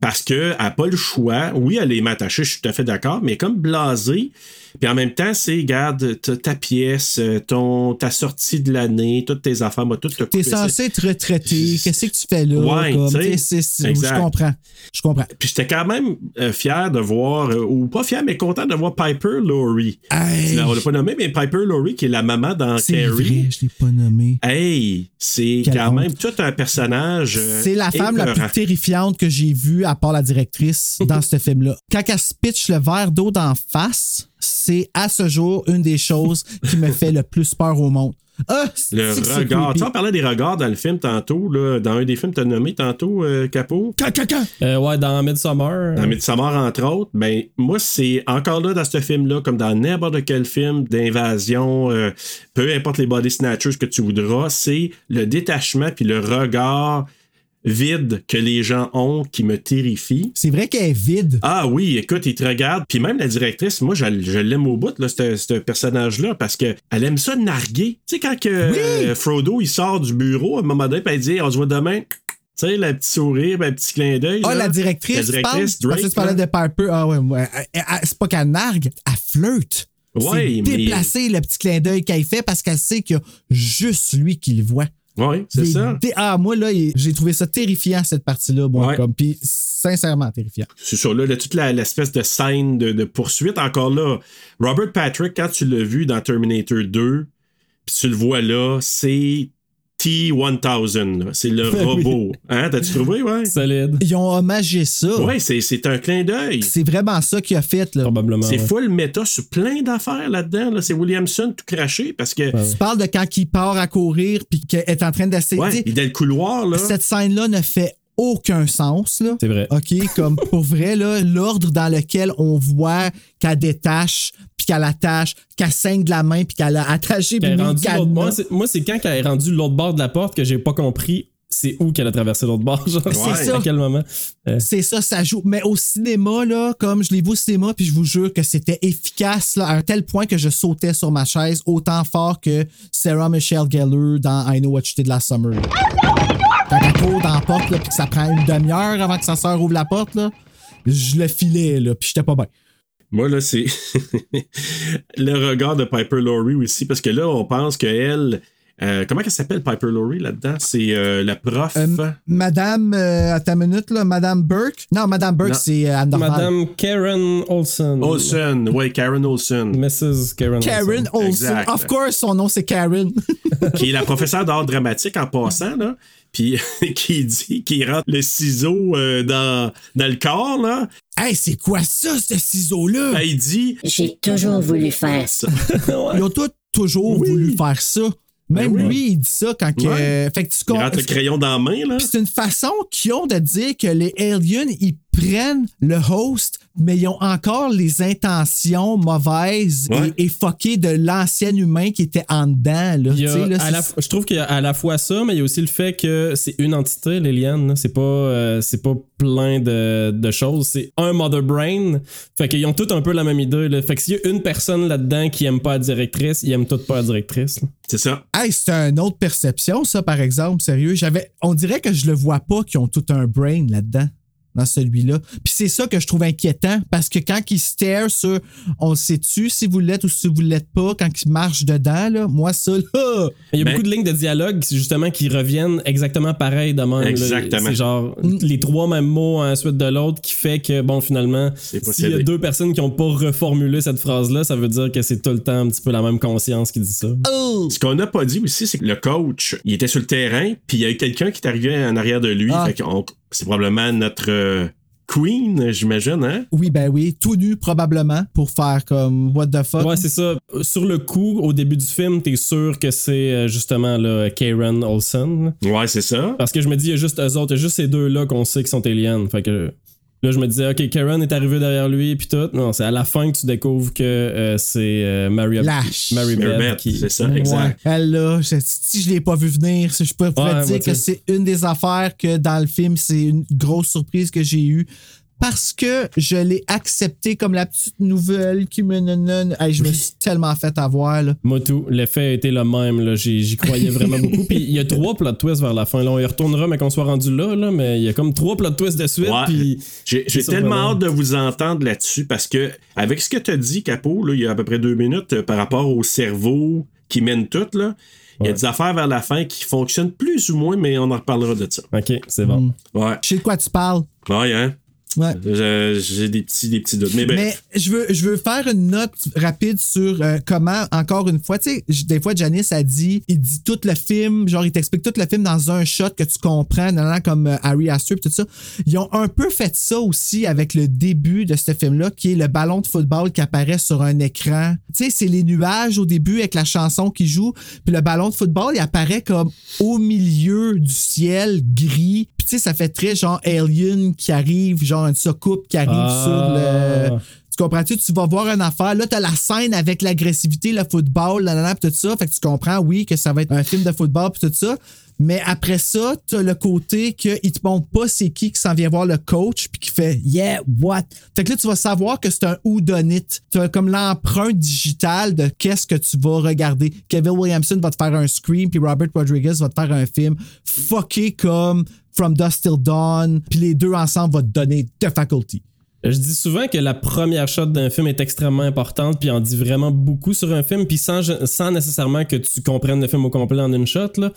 parce qu'elle n'a pas le choix. Oui, elle est attachée, je suis tout à fait d'accord, mais comme blasée. Puis en même temps, c'est, garde ta, pièce, euh, ton, ta sortie de l'année, toutes tes affaires, moi, tout te T'es censé être retraité. Qu'est-ce que tu fais là? Ouais, comme, tu sais, tu sais, c'est-. Je comprends. Je comprends. Puis j'étais quand même euh, fier de voir, euh, ou pas fier, mais content de voir Piper Laurie. Hey. On l'a pas nommé, mais Piper Laurie, qui est la maman dans C'est Carrie. vrai, je l'ai pas nommé. Hey, c'est Quelle quand honte. même tout un personnage. euh, C'est la femme la plus terrifiante que j'ai vue, à part la directrice, dans ce *laughs* film-là. Quand elle se pitch le verre d'eau d'en face, c'est à ce jour une des choses qui me fait le plus peur au monde. Ah, Le regard. Tu sais, on parlait des regards dans le film tantôt, là, dans un des films que tu as nommé tantôt, euh, Capot. Euh, ouais, dans Midsommar. Dans Midsommar, entre autres, ben, moi, c'est encore là dans ce film-là, comme dans n'importe quel film d'invasion, euh, peu importe les body snatchers que tu voudras, c'est le détachement puis le regard vide que les gens ont qui me terrifie. C'est vrai qu'elle est vide. Ah oui, écoute, il te regarde. Puis même la directrice, moi, je, je l'aime au bout, là, ce personnage-là, parce qu'elle aime ça narguer. Tu sais, quand que, euh, Frodo, il sort du bureau, à un moment donné, puis elle dit on se voit demain. Tu sais, le petit sourire, ben, le petit clin d'œil. Ah, la directrice, La tu directrice, parles? Parce que Drake. tu parlais là. de Piper. Ah ouais, C'est pas qu'elle nargue, elle flirte. Ouais, c'est mais- déplacé le petit clin d'œil qu'elle fait parce qu'elle sait qu'il y a juste lui qui le voit. Oui, c'est ça. Ah, moi, là, j'ai trouvé ça terrifiant, cette partie-là. Ouais. comme. Puis, sincèrement, terrifiant. C'est ça, là, là, toute la- l'espèce de scène de, de poursuite. Encore là, Robert Patrick, quand tu l'as vu dans Terminator 2, puis tu le vois là, c'est T-1000. là. C'est le *laughs* robot. Hein, t'as-tu trouvé, ouais? Solide. Ils ont hommagé ça. Ouais, c'est, c'est un clin d'œil. C'est vraiment ça qu'il a fait. Là. Probablement. C'est ouais. full méta sur plein d'affaires là-dedans. Là. C'est Williamson tout craché parce que. Tu parles de quand il part à courir puis qu'il est en train d'essayer. Ouais, il est dans le couloir, là. Cette scène-là ne fait aucun sens. Là. C'est vrai. OK, comme pour vrai, là, l'ordre dans lequel on voit qu'elle détache, qu'elle attache, qu'elle saigne de la main, puis qu'elle a attaché, le bord. Moi, c'est quand qu'elle est rendue l'autre bord de la porte que j'ai pas compris c'est où qu'elle a traversé l'autre bord. *laughs* Genre, C'est ça. À quel moment. Euh, C'est ça, ça joue. Mais au cinéma, là, comme je l'ai vu au cinéma, puis je vous jure que c'était efficace là, à un tel point que je sautais sur ma chaise autant fort que Sarah Michelle Gellar dans I Know What You Did Last Summer. là. Quand elle court dans la porte, là, puis que ça prend une demi-heure avant que sa sœur ouvre la porte, là, je le filais, là, puis j'étais pas bien. Moi, là, c'est *laughs* le regard de Piper Laurie aussi, parce que là, on pense qu'elle. Euh, comment elle s'appelle Piper Laurie là-dedans? C'est euh, la prof. Euh, Madame, euh, à ta minute, là, Madame Burke? Non, Madame Burke, Non. c'est euh, Anne. Madame Karen Olsen. Olsen, oui, Karen Olsen. Mrs. Karen, Karen Olsen. Exact. Of course, son nom, c'est Karen. *laughs* qui est la professeure d'art dramatique en passant, là. Puis *laughs* qui dit qu'il rentre le ciseau euh, dans, dans le corps, là. hey, c'est quoi ça, ce ciseau-là? Ben, il dit. J'ai toujours voulu faire ça. Ils ont tous toujours Oui. voulu faire ça. Même Ben lui, il dit ça quand que. Ouais. fait que tu rentre le crayon dans la main, là. C'est une façon qu'ils ont de dire que les aliens, ils prennent le host, mais ils ont encore les intentions mauvaises Ouais. et, et fuckées de l'ancien humain qui était en dedans. Là, Il y a Tu sais, là, à la je trouve qu'il y a à la fois ça, mais il y a aussi le fait que c'est une entité, l'alien. là. C'est pas, euh, c'est pas plein de, de choses. C'est un mother brain. Fait qu'ils ont tous un peu la même idée. là. Fait que s'il y a une personne là-dedans qui aime pas la directrice, ils aiment toutes pas la directrice. C'est ça. Hey, c'est une autre perception, ça, par exemple, sérieux. J'avais, on dirait que je le vois pas qu'ils ont tout un brain là-dedans, dans celui-là. Puis c'est ça que je trouve inquiétant, parce que quand ils stare sur on sait-tu si vous l'êtes ou si vous l'êtes pas, quand ils marchent dedans, là, moi, ça, là, Il y a Ben- beaucoup de lignes de dialogue qui, justement qui reviennent exactement pareil de même. Exactement. C'est genre Mm. les trois mêmes mots à la suite de l'autre qui fait que, bon, finalement, s'il y a deux personnes qui ont pas reformulé cette phrase-là, ça veut dire que c'est tout le temps un petit peu la même conscience qui dit ça. Ce qu'on n'a pas dit aussi, c'est que le coach, il était sur le terrain, puis il y a eu quelqu'un qui est arrivé en arrière de lui. Ah. Fait qu'on- c'est probablement notre euh, queen, j'imagine, hein? oui, ben oui, tout nu, probablement, pour faire comme what the fuck. Ouais, c'est ça. Sur le coup, au début du film, t'es sûr que c'est euh, justement là, Karen Olsen. Ouais, c'est ça. Parce que je me dis, il y a juste eux autres, il y a juste ces deux-là qu'on sait qui sont aliens. Fait que Là, je me disais, OK, Karen est arrivé derrière lui, puis tout. Non, c'est à la fin que tu découvres que euh, c'est euh, Mary. Mary Mary Beth qui. c'est ça, exact. Ouais, elle là, je- si je l'ai pas vu venir, je pourrais Ouais, dire que c'est une des affaires que dans le film, c'est une grosse surprise que j'ai eue. Parce que je l'ai accepté comme la petite nouvelle qui me nonne. Hey, je me suis tellement fait avoir. Là. Moi, tout. L'effet a été le même. là. J'y j'y croyais vraiment *laughs* beaucoup. Puis il y a trois plot twists vers la fin. Là, on y retournera, mais qu'on soit rendu là, là. Mais il y a comme trois plot twists de suite. Ouais. Puis J'ai tellement hâte de vous entendre là-dessus parce que, avec ce que tu as dit, Capo, là, il y a à peu près deux minutes, euh, par rapport au cerveau qui mène tout, là, il y a des affaires vers la fin qui fonctionnent plus ou moins, mais on en reparlera de ça. OK, c'est bon. Ouais. Je sais de quoi tu parles. Ouais, hein? Ouais. Je- J'ai des petits, des petits doutes. Mais, Mais je veux, je veux faire une note rapide sur euh, comment, encore une fois, tu sais, des fois, Janice a dit, il dit tout le film, genre, il t'explique tout le film dans un shot que tu comprends, nan, comme euh, Harry Astor et tout ça. Ils ont un peu fait ça aussi avec le début de ce film-là, qui est le ballon de football qui apparaît sur un écran. Tu sais, c'est les nuages au début avec la chanson qui joue, puis le ballon de football, il apparaît comme au milieu du ciel gris. Puis tu sais, ça fait très genre Alien qui arrive, genre une soucoupe qui arrive Ah. sur le. Tu comprends-tu? Tu vas voir une affaire. Là, t'as la scène avec l'agressivité, le football, la nana, pis tout ça. Fait que tu comprends, oui, que ça va être un film de football, pis tout ça. Mais après ça, t'as le côté qu'il te montre pas c'est qui qui s'en vient voir le coach, puis qui fait Yeah, what? Fait que là, tu vas savoir que c'est un whodunit. Tu as comme l'empreinte digitale de qu'est-ce que tu vas regarder. Kevin Williamson va te faire un Scream, puis Robert Rodriguez va te faire un film fucké comme From Dust Till Dawn, puis les deux ensemble vont te donner The Faculty. Je dis souvent que la première shot d'un film est extrêmement importante, puis en dit vraiment beaucoup sur un film, puis sans, sans nécessairement que tu comprennes le film au complet en une shot. Là.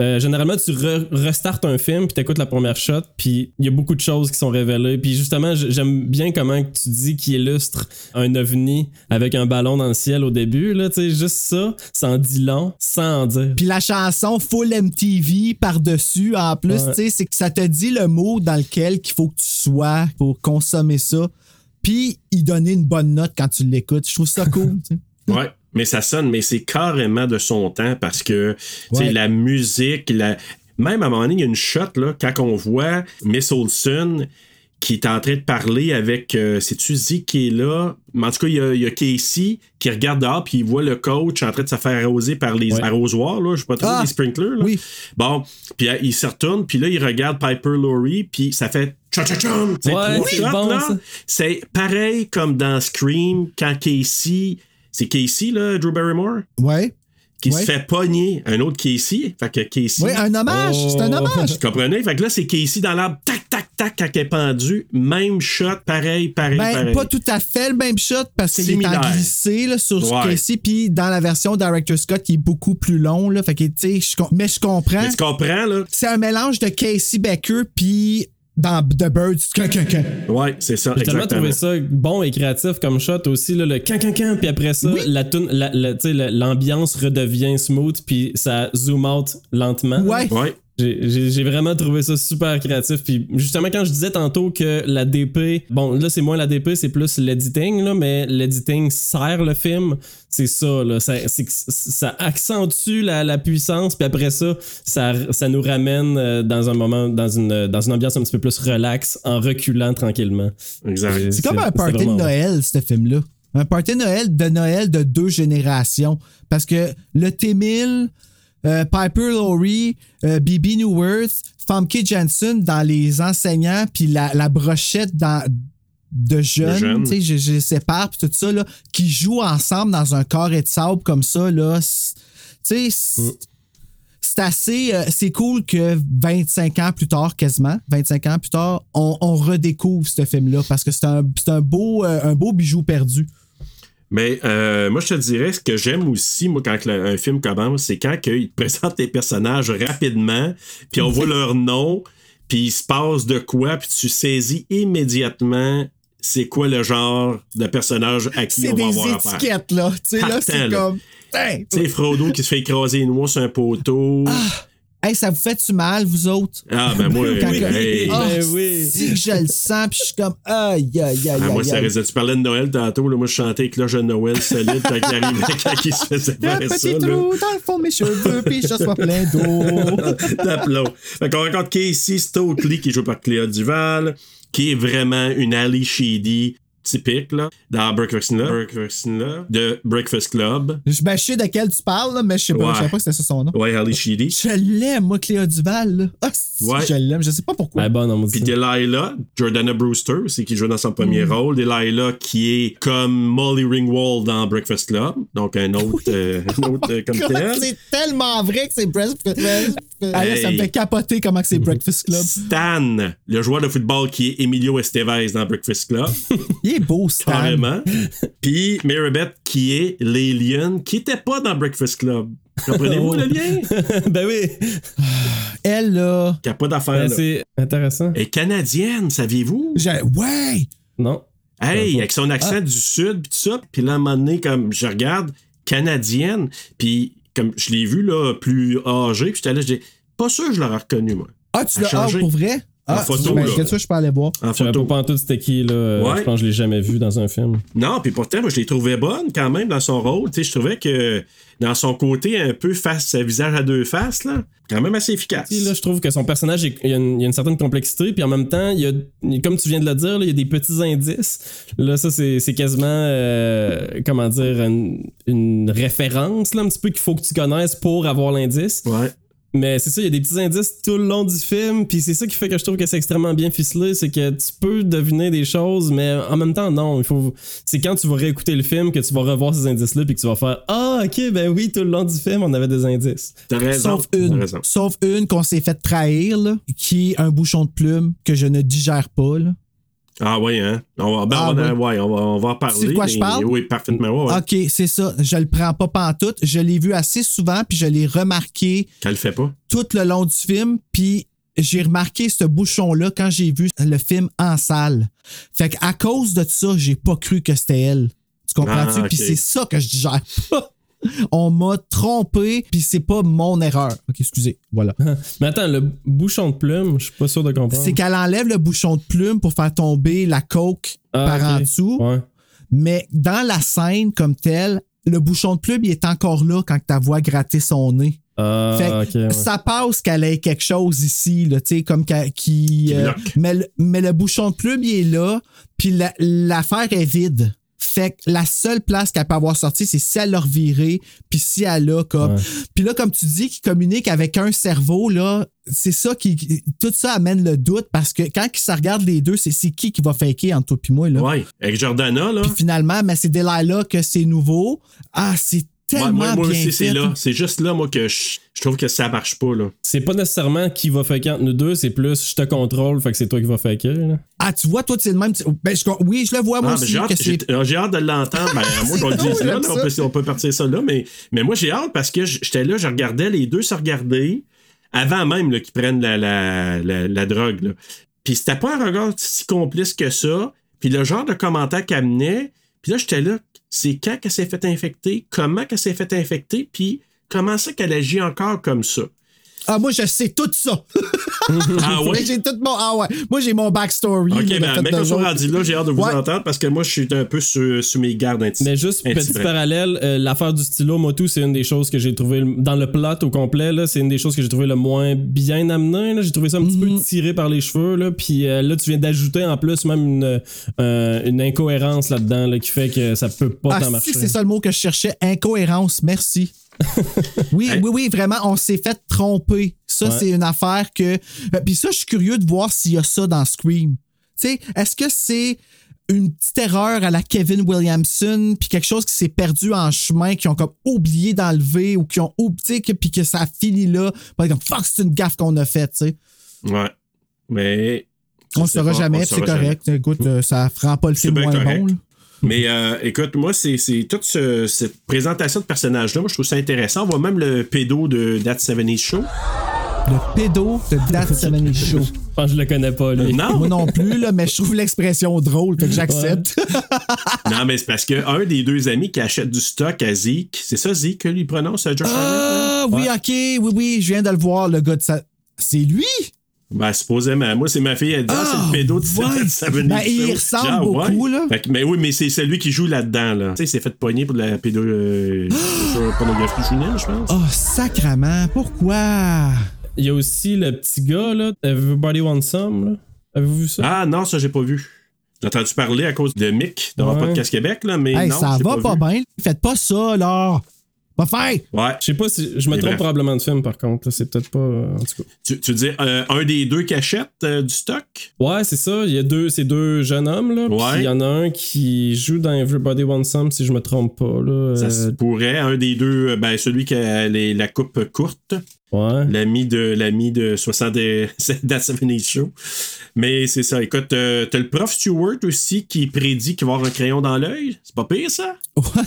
Euh, généralement, tu re- restartes un film, puis t'écoutes la première shot, puis il y a beaucoup de choses qui sont révélées. Puis justement, j'aime bien comment tu dis qu'il illustre un ovni avec un ballon dans le ciel au début. Là, juste ça, ça en dit long, sans en dire. Puis la chanson full MTV par-dessus, en plus, Ouais. c'est que ça te dit le mot dans lequel qu'il faut que tu sois pour consommer ça. Puis y donner une bonne note quand tu l'écoutes. Je trouve ça cool. *laughs* Ouais, mais ça sonne, mais c'est carrément de son temps parce que Ouais. la musique, la... même à un moment donné, il y a une shot là, quand on voit Miss Olson qui est en train de parler avec, euh, c'est-tu Zeke qui est là? Mais en tout cas, il y, a, il y a Casey qui regarde dehors puis il voit le coach en train de se faire arroser par les Ouais. arrosoirs, là, je sais pas trop, Ah! les sprinklers. Là. Oui. Bon, puis euh, il se retourne, puis là, il regarde Piper Laurie, puis ça fait Ouais, trois c'est bon. C'est pareil comme dans Scream, quand Casey, c'est Casey, là, Drew Barrymore, Ouais. Qui Ouais. se fait pogner un autre Casey. Fait que Casey. Oui, un hommage. Oh. C'est un hommage. *laughs* Vous comprenez? Fait que là, c'est Casey dans l'arbre, tac, tac, tac, quand elle est pendue. Même shot, pareil, pareil, Ben, pareil. pas tout à fait le même shot parce qu'il est en glissé là, sur Ouais. Casey. Puis dans la version Director Scott, qui est beaucoup plus long. Là, fait que, tu sais, mais je comprends. Mais tu comprends, là? C'est un mélange de Casey Becker puis dans The Birds. Can, can, can. Ouais, c'est ça, J'ai tellement trouvé ça bon et créatif comme shot aussi, là, le can can can, puis après ça, la toune- la- la- tu sais, la- l'ambiance redevient smooth, puis ça zoom out lentement. Ouais. Ouais. J'ai- vraiment trouvé ça super créatif. Puis justement, quand je disais tantôt que la DP, bon, là, c'est moins la DP, c'est plus l'editing, là, mais l'editing sert le film. C'est ça, là. Ça, accentue la, la puissance, puis après ça, ça, ça nous ramène euh, dans un moment, dans une, dans une ambiance un petit peu plus relax, en reculant tranquillement. Exact. C'est comme un party de. Noël, ce film-là. Un party de Noël de Noël de deux générations. Parce que le T-1000, euh, Piper Laurie, euh, Bibi Newworth, Famke Janssen dans les enseignants, puis la, la brochette dans de jeunes, jeunes. tu sais, je, je les sépare, puis tout ça, là, qui jouent ensemble dans un carré de sable comme ça, là. c'est- Tu sais, c'est- Mm. c'est assez. euh, c'est cool que 25 ans plus tard, quasiment, 25 ans plus tard, on, on redécouvre ce film-là parce que c'est un, c'est un, beau, euh, un beau bijou perdu. Mais euh, moi, je te dirais, ce que j'aime aussi, moi, quand un film commence, c'est quand que il te *laughs* présente les personnages rapidement, puis on voit leur nom, puis il se passe de quoi, puis tu saisis immédiatement c'est quoi le genre de personnage à qui C'est on va des avoir affaire. étiquettes, là. Tu sais, là, c'est comme. Tu sais, Frodo qui se fait écraser les noix sur un poteau. Hey, ça vous fait-tu mal, vous autres? Ah, ben *laughs* moi, Quand oui, que- hey. *laughs* Ah, Ben oui. si que je le sens, puis je suis comme, aïe, aïe, aïe, Ah, moi, aïe, ça aïe. résiste. Tu parlais de Noël tantôt. Là, moi, je chantais Cloche de Noël solide quand il arrivait, *laughs* quand il se faisait faire ça. petit trou dans le fond de mes cheveux, puis je sois plein d'eau. D'aplomb. Fait qu'on rencontre Casey Stokely, qui est joué par Cléa Duval, qui est vraiment une Ali Sheedy typique, là, dans Breakfast Club, Breakfast Club, de Breakfast Club. Je ben, je sais de quel tu parles, là, mais je sais pas, Ouais. je savais pas que c'était ça son nom. Ouais, Ali Sheedy. Je l'aime, moi, Cléa Duval. Là. Ah, si, Ouais. je l'aime, je sais pas pourquoi. Ouais, bon, non, Puis Delilah, Jordana Brewster, c'est qui joue dans son premier Mm. rôle. Delilah, qui est comme Molly Ringwald dans Breakfast Club. Donc, un autre, euh, un autre euh, comme *laughs* God, tel. c'est tellement vrai que c'est Breakfast Ah, là, Ça me fait capoter comment que c'est Breakfast Club. Stan, le joueur de football qui est Emilio Estevez dans Breakfast Club. *laughs* Il beau, Stan. Carrément. *laughs* Puis Maribeth, qui est l'alien, qui était pas dans Breakfast Club. Comprenez-vous Oh. le lien? *laughs* ben oui. Elle, là. Qui a pas d'affaire. Ben, là. c'est intéressant. Elle est canadienne, saviez-vous? j'ai- Ouais! Non. Hey, avec son accent Ah. du sud, pis tout ça. Puis là, à un moment donné, comme je regarde, canadienne, puis comme je l'ai vu là, plus âgé, puis j'étais là, je dis, pas sûr que je l'aurais reconnu, moi. Ah, tu l'as ah, pour vrai? Ah, photo, ben, là. qu'est-ce que je peux aller voir? En photo. pas en tout c'était qui, là? Ouais. Je pense que je l'ai jamais vu dans un film. Non, puis pourtant, moi, je l'ai trouvé bonne quand même dans son rôle. Tu sais, je trouvais que dans son côté un peu face, visage à deux faces, là, quand même assez efficace. Sais, là, je trouve que son personnage, est- il y, a une, il y a une certaine complexité, puis en même temps, il y a, comme tu viens de le dire, là, il y a des petits indices. Là, ça, c'est c'est quasiment, euh, comment dire, une, une référence, là, un petit peu qu'il faut que tu connaisses pour avoir l'indice. Ouais. Mais c'est ça, il y a des petits indices tout le long du film, puis c'est ça qui fait que je trouve que c'est extrêmement bien ficelé, c'est que tu peux deviner des choses, mais en même temps, non. Il faut, c'est quand tu vas réécouter le film que tu vas revoir ces indices-là, puis que tu vas faire Ah, ok, ben oui, tout le long du film, on avait des indices. T'as raison. Sauf une. raison. Sauf une qu'on s'est fait trahir, là, qui est un bouchon de plume que je ne digère pas. Là. Ah oui, hein? On va, ben, Ah on, va- ouais, on va, on va en parler. C'est de quoi je parle? Oui, parfaitement. Ouais. OK, c'est ça. Je le prends pas pantoute. Je l'ai vu assez souvent, puis je l'ai remarqué Qu'elle le fait pas? tout le long du film, puis j'ai remarqué ce bouchon-là quand j'ai vu le film en salle. Fait qu'à cause de ça, j'ai pas cru que c'était elle. Tu comprends-tu? Ah. Puis c'est ça que je digère pas. On m'a trompé, puis c'est pas mon erreur. OK, excusez. Voilà. *laughs* Mais attends, le bouchon de plume, je suis pas sûr de comprendre. C'est qu'elle enlève le bouchon de plume pour faire tomber la coke Ah, par en dessous. Ouais. Mais dans la scène comme telle, le bouchon de plume, il est encore là quand tu vois gratter son nez. Ah, Fait que ok, ouais. ça passe qu'elle ait quelque chose ici, là, tu sais, comme qui. euh, mais, le, mais le bouchon de plume, il est là, puis la- l'affaire est vide. Fait que la seule place qu'elle peut avoir sorti, c'est si elle l'a reviré, puis si elle a comme. Ouais. Puis là, comme tu dis, qui communique avec un cerveau, là, c'est ça qui. Tout ça amène le doute parce que quand ils se regardent les deux, c'est c'est qui qui va faker entre toi et moi, là? Ouais. Avec Jordana, là. Puis finalement, mais c'est Delilah que c'est nouveau. Ah, c'est tellement moi, moi bien aussi, c'est fait. là. C'est juste là, moi, que je, je trouve que ça marche pas, là. C'est pas nécessairement qui va faker entre nous deux, c'est plus je te contrôle, fait que c'est toi qui va faker. Là. Ah, tu vois, toi, c'est le même. Ben, je- oui, je le vois, moi Ah, mais aussi. j'ai hâte, que c'est- j'ai- hâte de l'entendre. Ben, moi, qu'on le *laughs* là, on, ça. peut, on peut partir ça là, mais, mais moi, j'ai hâte parce que j'étais là, je regardais les deux se regarder avant même qu'ils prennent la, la, la, la drogue. Là. Puis c'était pas un regard si complice que ça. Puis le genre de commentaire qu'elle menait, puis là, j'étais là, c'est quand qu'elle s'est fait infecter, comment qu'elle s'est fait infecter, puis comment ça qu'elle agit encore comme ça. Ah, moi, je sais tout ça. *laughs* Ah ouais? J'ai tout mon. Ah ouais. Moi, j'ai mon backstory. Ok, ben, autres. rendu là, j'ai hâte de vous Ouais. entendre parce que moi, je suis un peu sur, sur mes gardes un petit Mais juste un petit parallèle, euh, l'affaire du stylo moto, c'est une des choses que j'ai trouvé le- dans le plot au complet. là, C'est une des choses que j'ai trouvé le moins bien amené. là. J'ai trouvé ça un petit peu tiré par les cheveux. Là. Puis euh, là, tu viens d'ajouter en plus même une, euh, une incohérence là-dedans là, qui fait que ça peut pas Ah, t'en si, marcher. c'est ça le mot que je cherchais. Incohérence. Merci. *laughs* oui, oui, oui, vraiment, on s'est fait tromper. Ça, Ouais. c'est une affaire que. euh, Puis ça, je suis curieux de voir s'il y a ça dans Scream. Tu sais, est-ce que c'est une petite erreur à la Kevin Williamson, puis quelque chose qui s'est perdu en chemin, qui ont comme oublié d'enlever ou qui ont oublié, que- puis que ça finit là. Par exemple, fuck, c'est une gaffe qu'on a faite, tu sais. Ouais. Mais. On ne saura jamais, c'est correct. Écoute, euh, ça rend pas le film moins bon. Mais euh, écoute, moi, c'est c'est toute ce- cette présentation de personnage-là, moi, je trouve ça intéressant. On voit même le pédo de That 70 Show. Le pédo de That 70 Show. pense que je le connais pas, lui. Non? Moi non plus, là, mais je trouve l'expression drôle, fait que j'accepte. *laughs* Non, mais c'est parce que un des deux amis qui achète du stock à Zeke, c'est ça Zeke que lui prononce, euh, Josh? Ah, oui, ok, oui, oui, je viens de le voir, le gars de ça. C'est lui? Ben, supposément. Moi, c'est ma fille, elle dit, ah, c'est le pédo de ouais. Seven Ben, il ressemble Genre, beaucoup, ouais. là. Fait mais oui, mais c'est celui qui joue là-dedans, là. Tu sais, il s'est fait pogner pour de la pédo... Euh, *gasps* pornographie juvénile, je pense. Oh, sacrament, pourquoi? Il y a aussi le petit gars, là. Everybody Wants Some, là. Avez-vous vu ça? Ah non, ça, j'ai pas vu. J'ai entendu parler à cause de Mick, dans Ouais. Podcast Québec, là, mais Hey, non, ça va pas, bien. Faites pas ça, là. Pas faire. Ouais. Je sais pas si. Je me trompe bref. probablement de film, par contre. C'est peut-être pas. euh, En tout cas. Tu, tu dis euh, un des deux qui achète euh, du stock? Ouais, c'est ça. Il y a deux, ces deux jeunes hommes, là. Ouais. il y en a un qui joue dans Everybody Wants Some, si je me trompe pas, là. Ça se pourrait. Un des deux, euh, ben, celui qui a les- la coupe courte. Ouais. L'ami de l'ami de 60 That 70 Show. Mais c'est ça. Écoute, euh, t'as le prof Stewart aussi qui prédit qu'il va avoir un crayon dans l'œil. C'est pas pire, ça? Ouais.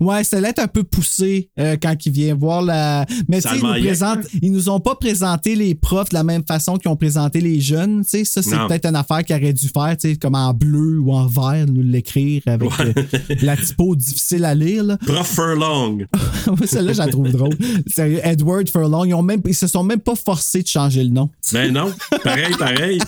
Ouais, ça l'être un peu poussé euh, quand il vient voir la. Mais tu sais, ils nous, présentent- ils nous ont pas présenté les profs de la même façon qu'ils ont présenté les jeunes. Tu sais, ça, c'est peut-être une affaire qu'il aurait dû faire, tu sais, comme en bleu ou en vert, nous l'écrire avec Ouais. euh, la typo difficile à lire. Là. Prof Furlong. *laughs* Celle-là, je la trouve drôle. Sérieux, Edward Furlong, ils, ont même, ils se sont même pas forcés de changer le nom. Ben non. Pareil, pareil.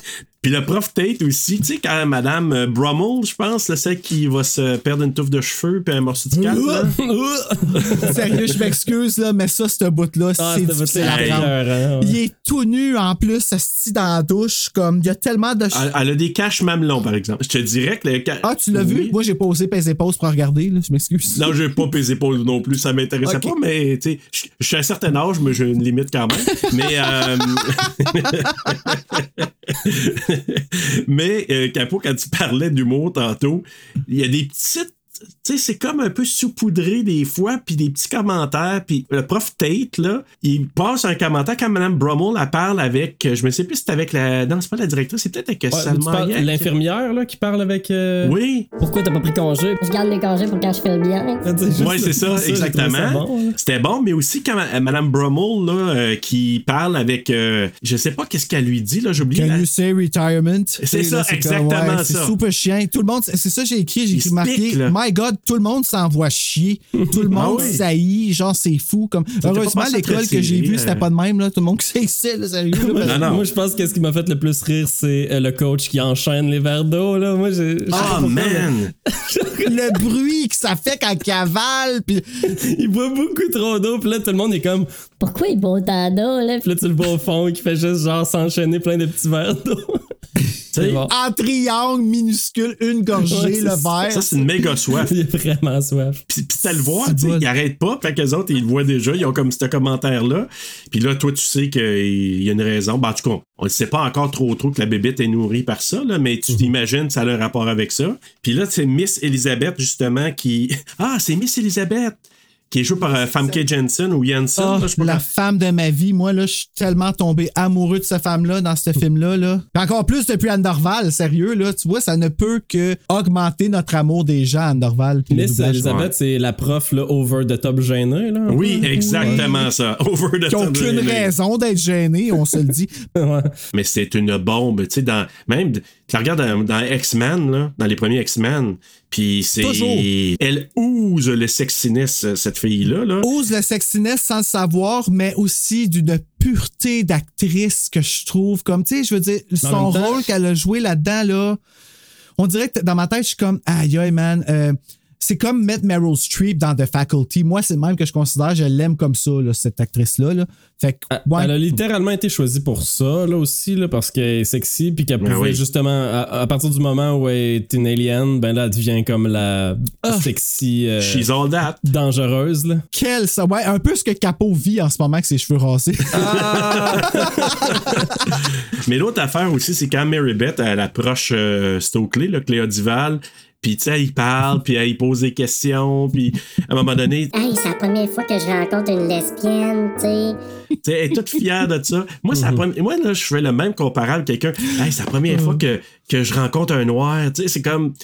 Puis le prof Tate aussi, tu sais, quand Madame euh, Brummel, je pense, là, celle qui va se perdre une touffe de cheveux puis un morceau de là. *laughs* Sérieux, je m'excuse, là, mais ça, ce bout-là, Ah, c'est difficile à prendre. ouais. Il est tout nu en plus, assis dans la douche, comme il y a tellement de. Elle, elle a des caches mamelons, par exemple. Je te dirais que les caches. Ah, tu l'as vu? Moi, j'ai pas osé peser pause pour regarder, là, je m'excuse. Non, j'ai pas pesé épaules non plus, ça m'intéressait pas, mais tu sais, je je suis à un certain âge, mais j'ai une limite quand même. mais euh, *laughs* *laughs* *laughs* mais euh, Capo, quand tu parlais d'humour tantôt, il y a des petites tu sais, c'est comme un peu saupoudré des fois, puis des petits commentaires. Puis le prof Tate, là, il passe un commentaire quand Mme Brummel, elle parle avec, euh, je me sais plus si c'est avec la, non, c'est pas la directrice, c'est peut-être avec Ouais. L'infirmière, là, qui parle avec. euh, Oui, Pourquoi t'as pas pris congé? Je garde mes congés pour quand je fais le bien. juste- Oui, c'est ça, exactement. C'était bon, mais aussi quand euh, Mme Brummel, là, euh, qui parle avec, euh, je sais pas qu'est-ce qu'elle lui dit, là, j'ai oublié. Can la- you say retirement? C'est ça, là, comme, exactement ouais, ça. C'est super chien. Tout le monde, c'est ça, j'ai écrit, j'ai écrit marqué, là. My God, tout le monde s'envoie chier. Tout le monde Ah oui. saillit, genre, c'est fou. Comme... Heureusement, l'école que j'ai vue, c'était euh. pas de même, là. Tout le monde là, sérieux. là, *laughs* Non, non. Moi, je pense que ce qui m'a fait le plus rire, c'est euh, le coach qui enchaîne les verres d'eau. Là. Moi, j'ai. Oh man! *laughs* le bruit que ça fait quand il cavale, puis Il boit beaucoup trop d'eau, puis là, tout le monde est comme. Pourquoi il boit autant d'eau, là? Puis là, tu le vois au fond, qui fait juste genre s'enchaîner plein de petits verres d'eau. Bon. en triangle minuscule, une gorgée, Ouais, le verre. Ça, c'est une méga soif. Il est vraiment soif. Puis, puis t'as le voir, tu sais, bon. ils arrêtent pas, fait qu'eux autres, ils le voient déjà, ils ont comme ce commentaire-là. Puis là, toi, tu sais qu'il y a une raison. Ben, en tout cas, on ne sait pas encore trop trop que la bébête est nourrie par ça, là, mais Mhm. tu t'imagines ça a un rapport avec ça. Puis là, c'est Miss Elizabeth, justement, qui... *laughs* Ah, c'est Miss Elizabeth! Qui est jouée par euh, Famke Jensen ou Jensen. Ah, là, je la femme de ma vie, moi là, je suis tellement tombé amoureux de cette femme-là dans ce *laughs* film-là. Là. Puis encore plus depuis Anne Dorval, sérieux, là. Tu vois, ça ne peut que augmenter notre amour des gens, Anne Dorval. Miss c'est la prof là, over the top gênée. Là, Oui, exactement ça. *laughs* Over the Qui top aucune raison d'être gênés, on se le dit. *laughs* Ouais. Mais c'est une bombe, tu sais, dans, même, tu la regardes dans, dans X-Men, là, dans les premiers X-Men, puis c'est, elle ouse le sexiness, cette fille-là, là. Ose le sexiness sans le savoir, mais aussi d'une pureté d'actrice que je trouve comme, tu sais, je veux dire, son rôle qu'elle a joué là-dedans, là, on dirait que dans ma tête, je suis comme, aïe, aïe, man, euh, c'est comme mettre Meryl Streep dans The Faculty. Moi, c'est le même que je considère, je l'aime comme ça, là, cette actrice-là. Là. Fait que, ouais. Elle a littéralement été choisie pour ça, là aussi, là, parce qu'elle est sexy, puis qu'elle Ben pouvait oui. justement, à, à partir du moment où elle est une alien, ben là, elle devient comme la Ah. sexy euh, She's all that. dangereuse, là. Quel ça, ouais, un peu ce que Capo vit en ce moment avec ses cheveux rasés. *laughs* Mais l'autre affaire aussi, c'est quand Mary Beth, elle approche euh, Stokely, là, Cléa Duval, puis tu sais, il parle, puis elle il pose des questions, puis à un moment donné, Hey, c'est la première fois que je rencontre une lesbienne, tu sais. tu sais, elle est toute fière de ça. Moi, c'est la première- moi là, je fais le même comparable. Quelqu'un, hey, c'est la première fois que, que je rencontre un noir. Tu sais, c'est comme.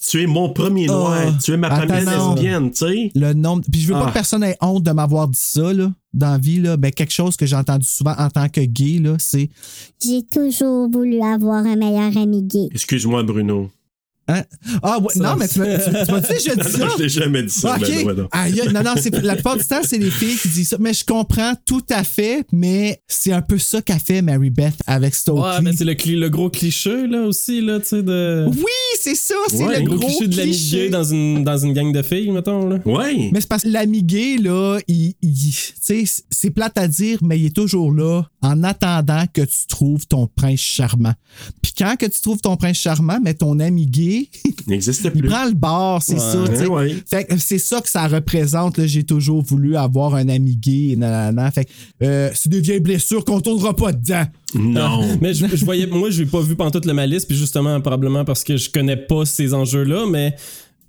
tu es mon premier noir, Ah, tu es ma première lesbienne, tu sais. Le nombre. Puis je veux pas Ah. que personne ait honte de m'avoir dit ça, là, dans la vie, là. Ben, quelque chose que j'ai entendu souvent en tant que gay, là, c'est. J'ai toujours voulu avoir un meilleur ami gay. Excuse-moi, Bruno. Hein? Ah, ouais, Ça, non, mais tu m'as tu- tu m'as *laughs* dit, je dis ça? je t'ai jamais dit ça. Ben, ouais, non. Non, non, c'est, la plupart du temps, c'est les filles qui disent ça. Mais je comprends tout à fait, mais c'est un peu ça qu'a fait Mary Beth avec Stokely. Ouais, mais c'est le, cli- le gros cliché, là, aussi, là, tu sais, de. Oui, c'est ça, c'est Ouais, le gros, gros, cliché de l'ami cliché. gay dans une, dans une gang de filles, mettons, là. Ouais. Mais c'est parce que l'ami gay, là, il, il- tu sais, c'est plate à dire, mais il est toujours là en attendant que tu trouves ton prince charmant. Puis quand que tu trouves ton prince charmant, mais ton ami Il n'existe il plus. prend le bord, c'est Ouais. ça. tu sais. Ouais, ouais. Fait que c'est ça que ça représente. J'ai toujours voulu avoir un ami gay. nanana. Fait que euh, c'est des vieilles blessures qu'on tournera pas dedans. Non. Mais je, je voyais, moi, je n'ai pas vu pantoute le malice, puis justement, probablement parce que je connais pas ces enjeux-là, mais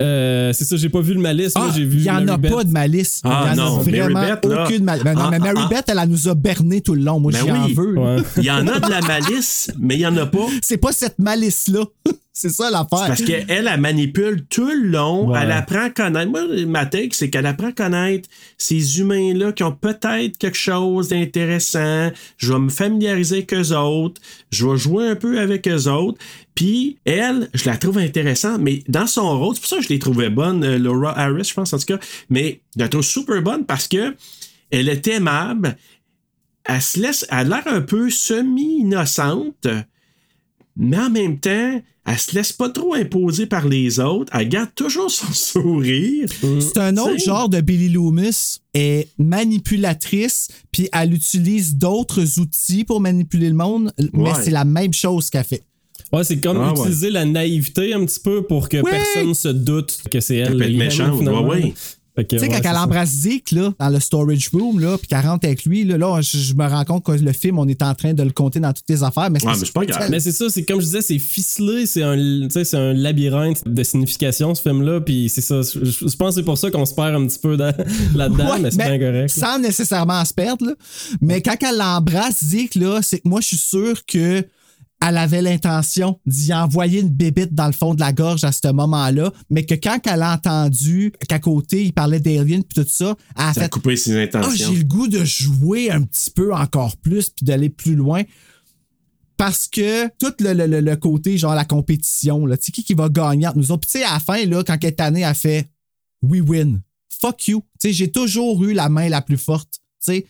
euh, c'est ça, j'ai pas vu le malice. Ah, j'ai vu. il y en a Beth. pas de malice. Ah, il y en non, a vraiment Mary Beth, aucune malice. Ben non, Ah, mais Mary ah, Beth, elle, elle nous a berné tout le long. Moi, Ben j'y en oui. veux. Ouais. Il y en a de la malice, mais il y en a pas. *laughs* C'est pas cette malice-là. *laughs* c'est ça l'affaire. Parce qu'elle, elle manipule tout le long. Ouais. Elle apprend à connaître. Moi, ma take, c'est qu'elle apprend à connaître ces humains-là qui ont peut-être quelque chose d'intéressant. Je vais me familiariser avec eux autres. Je vais jouer un peu avec eux autres. Puis, elle, je la trouve intéressante, mais dans son rôle, c'est pour ça que je l'ai trouvée bonne, euh, Laura Harris, je pense, en tout cas. Mais je la trouve super bonne parce que elle est aimable. Elle se laisse, elle a l'air un peu semi-innocente mais en même temps, elle se laisse pas trop imposer par les autres. Elle garde toujours son *laughs* sourire. C'est un autre T'sais? genre de Billy Loomis. Elle est manipulatrice, puis elle utilise d'autres outils pour manipuler le monde, mais Ouais. c'est la même chose qu'elle fait. Ouais, c'est comme Ah, ouais. utiliser la naïveté un petit peu pour que Ouais. personne se doute que c'est elle. Peut être finalement. ouais, ouais. Tu sais, ouais, quand elle embrasse Zeke, là, dans le storage room, là, puis qu'elle rentre avec lui, là, là je, je me rends compte que le film, on est en train de le compter dans toutes les affaires. Mais Ouais, mais c'est pas grave. Mais c'est ça, c'est comme je disais, c'est ficelé, c'est un, tu sais, c'est un labyrinthe de signification ce film-là, puis c'est ça. Je, je pense que c'est pour ça qu'on se perd un petit peu dans- *laughs* là-dedans, Ouais, mais c'est bien correct. Sans nécessairement se perdre, là. Mais quand elle l'embrasse, Zeke, là, c'est que moi, je suis sûr que elle avait l'intention d'y envoyer une bébite dans le fond de la gorge à ce moment-là, mais que quand elle a entendu qu'à côté, il parlait d'Alien puis tout ça, elle a Ça a coupé ses Ah, intentions. j'ai le goût de jouer un petit peu encore plus puis d'aller plus loin. Parce que tout le, le- le- le côté, genre la compétition, là, tu sais, qui, qui va gagner entre nous autres? Puis tu sais, à la fin, là, quand elle est tannée, elle fait We win. Fuck you. Tu sais, j'ai toujours eu la main la plus forte. Tu sais,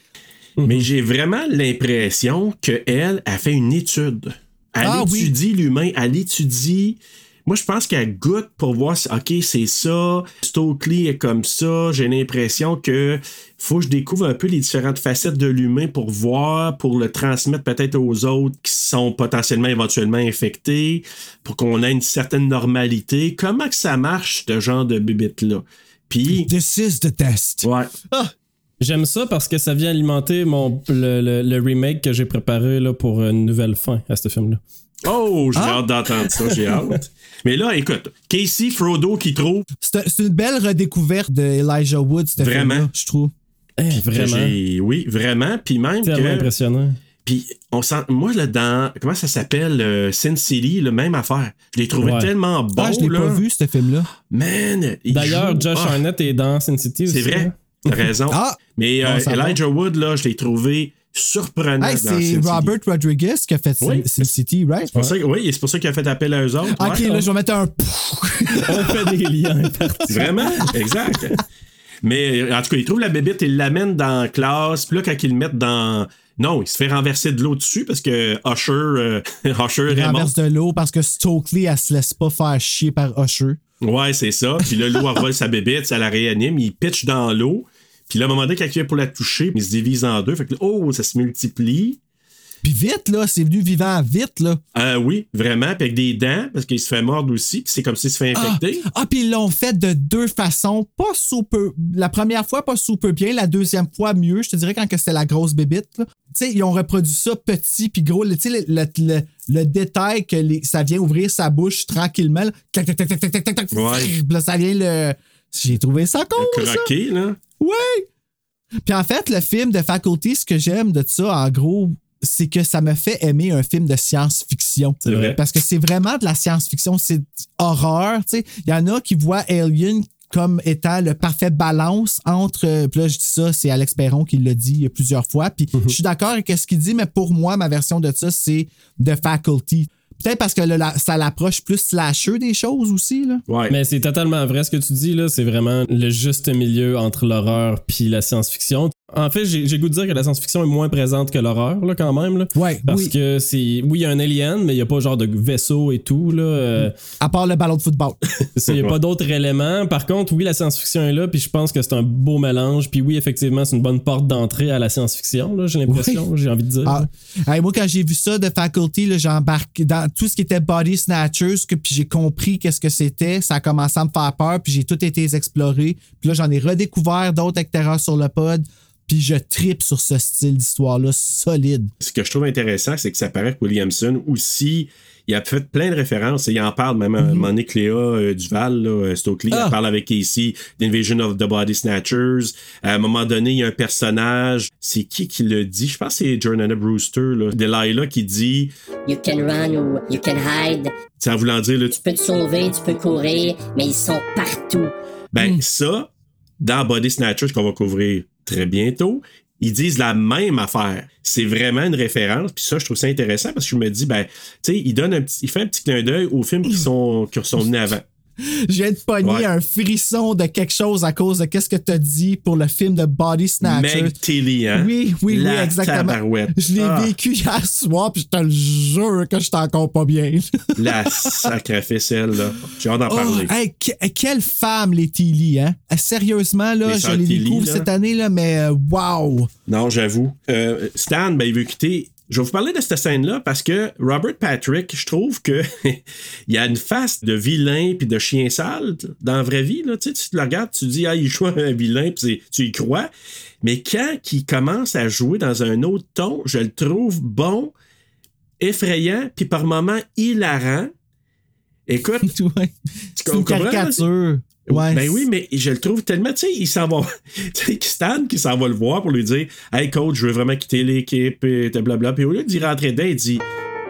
Mais j'ai vraiment l'impression qu'elle a fait une étude. Elle Ah, oui. étudie l'humain, elle étudie. Moi, je pense qu'elle goûte pour voir si, OK, c'est ça, Stokely est comme ça. J'ai l'impression que faut que je découvre un peu les différentes facettes de l'humain pour voir, pour le transmettre peut-être aux autres qui sont potentiellement éventuellement infectés, pour qu'on ait une certaine normalité. Comment que ça marche, ce genre de bébite-là? Puis, this is the test. ouais. J'aime ça parce que ça vient alimenter mon, le, le- le remake que j'ai préparé là, pour une nouvelle fin à ce film-là. Oh, j'ai Ah. hâte d'entendre ça, j'ai hâte. Mais là, écoute, Casey Frodo qui trouve. C'est c'est une belle redécouverte de Elijah Wood, ce Vraiment. je trouve. Eh, vraiment. Oui, vraiment. Puis même que. impressionnant. Puis on sent. Moi, là, dans. Comment ça s'appelle euh, Sin City, le même affaire. Je l'ai trouvé Ouais. tellement bon. ah, je l'ai là. pas vu, ce film-là. Man. il D'ailleurs, Josh Arnett est dans Sin City aussi. C'est vrai. là. T'as raison. Ah! Mais euh, Bon, ça va. Elijah Wood, là, je l'ai trouvé surprenant Hey, c'est City. Robert Rodriguez qui a fait Oui. Sin City, right? C'est pour ça que- oui, c'est pour ça qu'il a fait appel à eux autres. Ok, Ouais. là, je vais mettre un. *laughs* On fait des liens. Vraiment? exact. Mais en tout cas, il trouve la bébite, il l'amène dans la classe. Puis là, quand ils le mettent dans. Non, il se fait renverser de l'eau dessus parce que Usher, euh, *laughs* Usher Il est mort. renverse de l'eau parce que Stokely, elle se laisse pas faire chier par Usher. Ouais, c'est ça. Puis là, l'eau envole *laughs* sa bébite, ça la réanime, il pitch dans l'eau. Puis là, à un moment donné, quand il vient pour la toucher, il se divise en deux. Fait que là, oh, ça se multiplie. Puis vite, là, c'est venu vivant vite, là. Euh, oui, vraiment. Puis avec des dents, parce qu'il se fait mordre aussi. Puis c'est comme s'il se fait infecter. Ah, puis ils l'ont fait de deux façons. Pas super. La première fois, pas super bien. La deuxième fois, mieux. Je te dirais quand c'était la grosse bébite. là. Tu sais, ils ont reproduit ça petit puis gros. Tu sais, le, le, le- le détail que les- ça vient ouvrir sa bouche tranquillement. là. Tac, tac, tac, tac, tac, tac, tac, tac. Ouais. Puis Là, ça vient le. J'ai trouvé ça cool, ça. Croqué, là. Oui! Puis en fait, le film de Faculty, ce que j'aime de ça, en gros, c'est que ça me fait aimer un film de science-fiction. C'est vrai. Parce que c'est vraiment de la science-fiction, c'est horreur. Il y en a qui voient Alien comme étant le parfait balance entre. Puis là, je dis ça, c'est Alex Perron qui l'a dit plusieurs fois. Puis je suis d'accord avec ce qu'il dit, mais pour moi, ma version de ça, c'est The Faculty. Peut-être parce que le- la- ça l'approche plus slasher des choses aussi. Là. Ouais. Mais c'est totalement vrai ce que tu dis là, c'est vraiment le juste milieu entre l'horreur puis la science-fiction. En fait, j'ai goût de dire que la science-fiction est moins présente que l'horreur là quand même là. Ouais, Parce oui. que c'est oui, il y a un alien mais il y a pas genre de vaisseau et tout là. euh, À part le ballon de football. *laughs* il y a pas d'autres éléments. Par contre, oui, la science-fiction est là puis je pense que c'est un beau mélange. Puis oui, effectivement, c'est une bonne porte d'entrée à la science-fiction là, j'ai l'impression, j'ai envie de dire. Ah, hey, moi, quand j'ai vu ça de Faculty, embarqué dans tout ce qui était Body Snatchers, que, puis j'ai compris qu'est-ce que c'était. Ça a commencé à me faire peur, puis j'ai tout été exploré. Puis là, j'en ai redécouvert d'autres avec Terreur sur le pod, puis je tripe sur ce style d'histoire-là solide. Ce que je trouve intéressant, c'est que ça paraît que Williamson aussi, il a fait plein de références. Et il en parle même à un moment donné, Cléa euh, Duval, là, euh, Stokely, Ah. elle parle avec Casey d'Invasion of the Body Snatchers. À un moment donné, il y a un personnage, c'est qui qui le dit? Je pense que c'est Jordan Brewster, là, Delilah, qui dit, You can run ou you can hide. en voulant dire, là, tu- Tu peux te sauver, tu peux courir, mais ils sont partout. ben Hmm. ça, dans Body Snatchers qu'on va couvrir très bientôt, ils disent la même affaire. C'est vraiment une référence. Puis ça, je trouve ça intéressant parce que je me dis, ben, tu sais, il donne un petit, il fait un petit clin d'œil aux films qui sont, qui sont venus avant. Je viens de pogner Ouais. un frisson de quelque chose à cause de qu'est-ce que tu as dit pour le film de Body Snatchers. Meg Tilly, hein? Oui, oui, La oui, exactement. tabarouette. Je l'ai Ah. vécu hier soir, puis je te le jure que je encore pas bien. *laughs* La sacrée celle là. J'ai hâte d'en Oh, parler. hey, que- quelle femme, les Tilly, hein? Euh, Sérieusement, là, Les je les Tilly, découvre là. cette année, là, mais wow! Non, j'avoue. Euh, Stan, ben, il veut quitter. Je vais vous parler de cette scène-là parce que Robert Patrick, je trouve que *laughs* il y a une face de vilain puis de chien sale dans la vraie vie. Là. Tu, sais, tu le regardes, tu dis, ah, il joue un vilain, puis tu y crois. Mais quand il commence à jouer dans un autre ton, je le trouve bon, effrayant, puis par moments hilarant. Écoute, *laughs* Ouais. C'est une caricature. Ouais. Ben oui, mais je le trouve tellement, tu sais, il s'en va. *laughs* Tu sais, Stan qui s'en va le voir pour lui dire Hey coach, je veux vraiment quitter l'équipe, et blablabla. Puis au lieu d'y rentrer dedans, il dit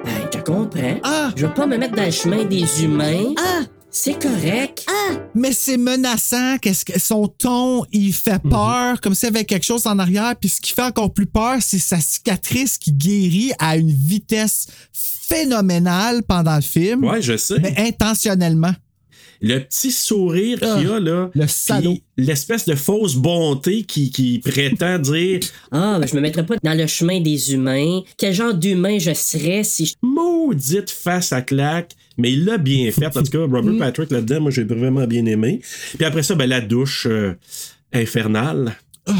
Ben, je comprends. Ah! Je veux pas me mettre dans le chemin des humains. Ah! C'est correct. Mais c'est menaçant. Qu'est-ce que son ton, il fait Mhm. peur, comme s'il y avait quelque chose en arrière. Puis ce qui fait encore plus peur, c'est sa cicatrice qui guérit à une vitesse phénoménale pendant le film. Ouais, je sais. Mais intentionnellement. Le petit sourire qu'il a, là. Le salaud. puis L'espèce de fausse bonté qui, qui prétend *laughs* dire Ah, ben, je me mettrais pas dans le chemin des humains. Quel genre d'humain je serais si je. maudite face à claque. Mais il l'a bien fait. En tout cas, Robert Patrick là-dedans, moi, j'ai vraiment bien aimé. Puis après ça, ben, la douche euh, infernale. *laughs*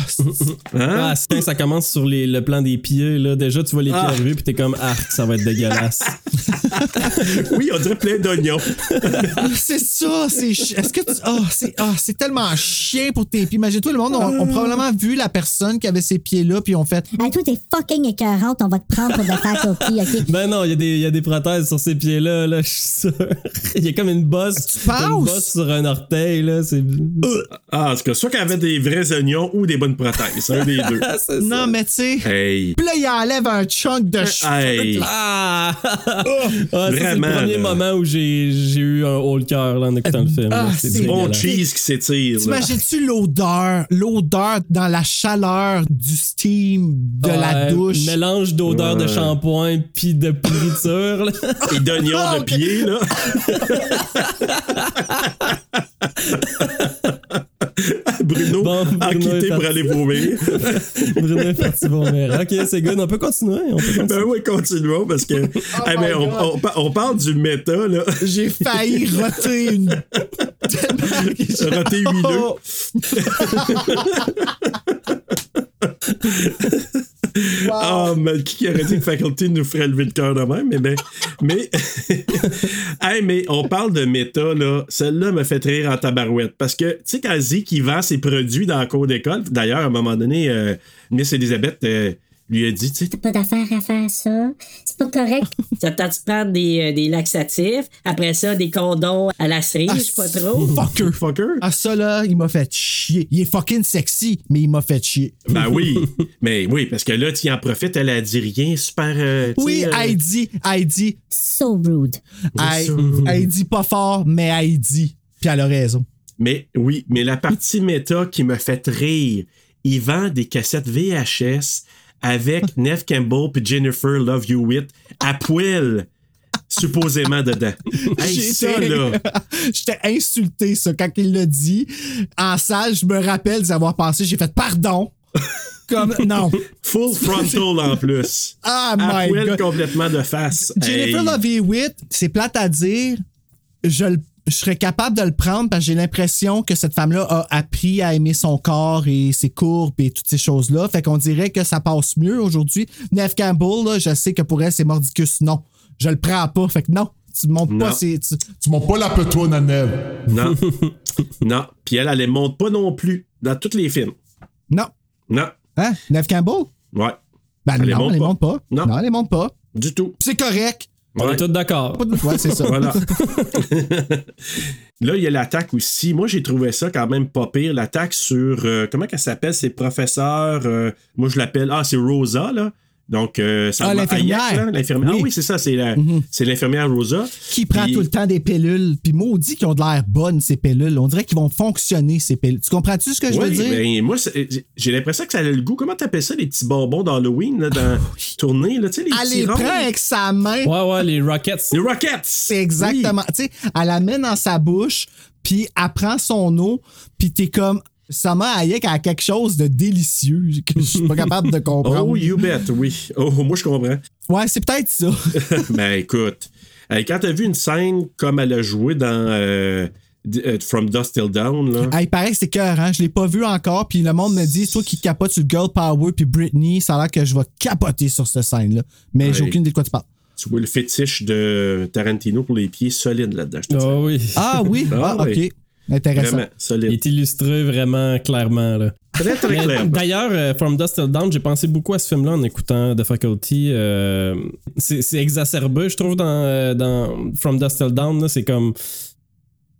Hein? Ah, c'est quand ça commence sur les- le plan des pieds, là. Déjà, tu vois les pieds Ah. arriver, puis t'es comme, ah, ça va être dégueulasse. *laughs* *laughs* Oui, on dirait plein d'oignons. *laughs* c'est ça, c'est chi- est-ce que tu ah, c'est ah, c'est tellement chien pour tes pieds. Imagine-toi le monde ont, ont probablement vu la personne qui avait ses pieds là puis ont fait Hey, toi, t'es fucking écœurante, on va te prendre pour The Faculty, OK? *laughs* Ben non, il y, a des- il y a des prothèses sur ces pieds-là, là, je suis sûr. Il y a comme une bosse. penses? Une bosse sur un orteil, là. C'est. Ah, en tout cas, soit qu'elle avait des vrais oignons ou des bonnes prothèses. Un des deux. Ah, c'est non ça. mais tu sais Hey. puis là il enlève un chunk de cheveux. Hey. Ah! Ah, c'est le premier là. moment où j'ai j'ai eu un haut le cœur en écoutant le film. Ah, là. c'est C'est Bon cheese qui s'étire. T'imagines-tu l'odeur, l'odeur dans la chaleur du steam de la douche? Mélange d'odeur de shampoing puis de pourriture. là. *laughs* Et d'oignons de pied, là. *laughs* *laughs* Bruno Bon, a Bruno quitté pour aller vomir. *laughs* Bruno est parti vomir. Ok, c'est good. On peut continuer. On peut continuer. ben oui, continuons parce que. Mais on, on pa- on parle du méta, là. J'ai failli *laughs* roter une Raté huileux. *laughs* Oh. Mais qui aurait dit que Faculty nous ferait lever le cœur de même? Mais ben, mais, *laughs* hey, mais on parle de méta, là. Celle-là me fait rire en tabarouette. Parce que, tu sais, quand il vend ses produits dans la cour d'école, d'ailleurs, à un moment donné, euh, Miss Elizabeth, euh, lui a dit, tu sais, Pas d'affaire à faire ça. C'est pas correct. Ça *laughs* peut tu prendre des, euh, des laxatifs, après ça, des condoms à la cerise, je sais pas trop. Fucker. fucker. Ah, ça, là, il m'a fait chier. Il est fucking sexy, mais il m'a fait chier. Ben oui, *laughs* mais oui, parce que là, tu en profites, elle a dit rien, super. euh, Oui, euh, elle dit, elle dit, So rude. elle, elle dit pas fort, mais elle dit. Puis elle a raison. Mais oui, mais la partie méta qui me fait rire, il vend des cassettes VHS avec Neve Campbell puis Jennifer Love You With à poil, supposément dedans. *laughs* Hey, ça, J'étais- là. *laughs* J'étais insulté, ça, quand il l'a dit. En salle, je me rappelle d'avoir pensé, j'ai fait pardon. *laughs* Comme, non. Full frontal en plus. Ah, my God. complètement de face. Jennifer Hey. Love Hewitt, c'est plate à dire. Je, le- je serais capable de le prendre parce que j'ai l'impression que cette femme-là a appris à aimer son corps et ses courbes et toutes ces choses-là. Fait qu'on dirait que ça passe mieux aujourd'hui. Neve Campbell, là, je sais que pour elle, c'est mordicus. Non. Je le prends pas. Fait que non. Tu montes pas. Tu, Tu m'as pas la petoune à Neve. Non. *laughs* non. Puis elle, elle les monte pas non plus dans tous les films. non. Non. Hein? Neve Campbell? Ouais. Ben Elle les non, monte elle les pas. monte pas. Non. Non, elle les monte pas. Du tout. C'est correct. On Ouais. est tous d'accord. Ouais, c'est ça. Voilà. *laughs* Là, il y a l'attaque aussi. Moi, j'ai trouvé ça quand même pas pire. L'attaque sur. euh, comment qu'elle s'appelle? Ses professeurs. euh, moi, je l'appelle. Ah, c'est Rosa, là. Donc, euh, ça Ah, va- l'infirmière. Hayek, là, l'infirmière. Oui. Ah oui, c'est ça. C'est la- Mhm. c'est l'infirmière Rosa. Qui prend Puis- tout le temps des pilules. Puis maudit qu'ils ont de l'air bonnes, ces pilules. On dirait qu'ils vont fonctionner, ces pilules. Tu comprends-tu ce que je Oui, veux dire? ben, moi, j'ai l'impression que ça a le goût. Comment t'appelles ça, les petits bonbons d'Halloween, là, dans tournée, là, tu sais, les Elle petits les prend avec sa main. Ouais, ouais, les Rockets. Les Rockets! C'est exactement. Tu sais, elle la met dans sa bouche, puis elle prend son eau, puis t'es comme. Sama Hayek a quelque chose de délicieux que je suis pas capable de *laughs* comprendre. Oh, you bet, oui. Oh, moi, je comprends. Ouais, c'est peut-être ça. *laughs* ben écoute, euh, quand t'as vu une scène comme elle a joué dans euh, euh, From Dust Till Down, là? Ah, il paraît que c'est cœur, hein? Je l'ai pas vu encore, puis le monde me dit, toi qui capotes sur Girl Power puis Britney, ça a l'air que je vais capoter sur cette scène-là. Mais j'ai aucune idée de quoi tu parles. Tu vois le fétiche de Tarantino pour les pieds solides là-dedans. je te dis. Ah oui. Ah oui, ah, Ah oui. ok. Intéressant. Vraiment Il est illustré vraiment clairement. Là. Très, très Mais clair. D'ailleurs, euh, From Dust Till Down, j'ai pensé beaucoup à ce film-là en écoutant The Faculty. euh, c'est exacerbé, je trouve, dans, euh, dans From Dust Till Down. là, C'est comme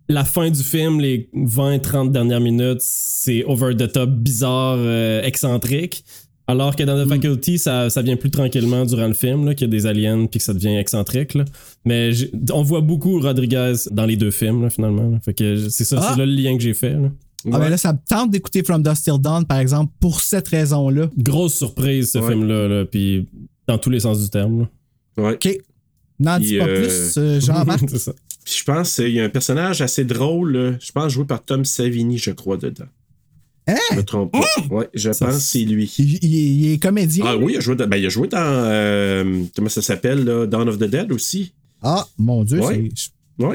la fin du film, les 20-30 dernières minutes, c'est over the top, bizarre, euh, excentrique. Alors que dans The Faculty, ça, ça vient plus tranquillement durant le film, là, qu'il y a des aliens puis que ça devient excentrique. là. Mais on voit beaucoup Rodriguez dans les deux films, là, finalement. là. Fait que c'est ça, Ah. c'est là le lien que j'ai fait. là. Ah, ben là, ça me tente d'écouter From Dust Till Dawn, par exemple, pour cette raison-là. Grosse surprise, ce Ouais. film-là, là, puis dans tous les sens du terme. Ouais. OK. N'en dis pas euh, plus, euh, Jean-Marc. *laughs* ça. Puis je pense qu'il y a un personnage assez drôle, là, je pense joué par Tom Savini, je crois, dedans. Hein? Je me trompe pas. Ouais, je Ça, pense que c'est lui. Il, il est, il est comédien? Ah oui, il a joué dans, ben, il a joué dans euh, comment ça s'appelle, là, Dawn of the Dead aussi. Ah, mon Dieu, Ouais. c'est. Oui.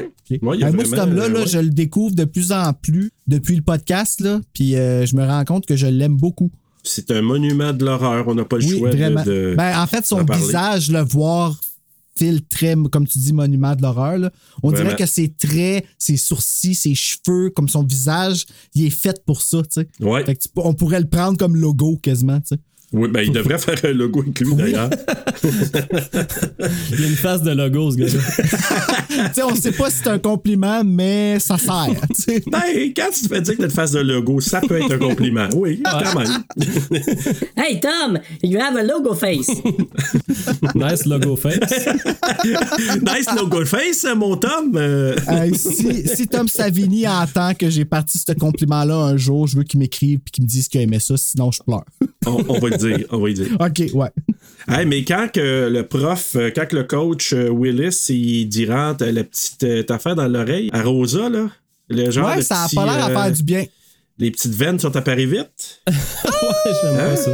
Ouais, Ben, moi, cet vraiment, homme-là, là, euh, ouais. je le découvre de plus en plus depuis le podcast, là, puis euh, je me rends compte que je l'aime beaucoup. C'est un monument de l'horreur. On n'a pas le Oui, choix de- vraiment. de. Ben, en fait, son visage, le voir fil très, comme tu dis, monument de l'horreur. On Vraiment. dirait que ses traits, ses sourcils, ses cheveux, comme son visage, il est fait pour ça, tu sais. Ouais. Fait que tu- on pourrait le prendre comme logo quasiment, tu sais. Oui, ben, il devrait faire un logo avec lui, d'ailleurs. Il y a une face de logo, ce gars-là. *laughs* tu sais, on sait pas si c'est un compliment, mais ça sert, ben, quand tu te fais dire que tu fasses de logo, ça peut être un compliment. Oui, quand même. *laughs* Hey Tom, you have a logo face. *laughs* nice logo face. nice logo face, mon Tom. Euh, Hey, si, si Tom Savini entend que j'ai parti ce compliment-là un jour, je veux qu'il m'écrive et qu'il me dise qu'il aimait ça, sinon je pleure. on, on va *laughs* dire. On va le dire. OK, ouais. Hey, mais quand que le prof, euh, quand que le coach euh, Willis, il dit rentre la petite euh, affaire dans l'oreille à Rosa, là, le genre ouais, ça a pas l'air à euh, faire du bien. Les petites veines sont apparues vite? *laughs* ouais, j'aime Hein? ça.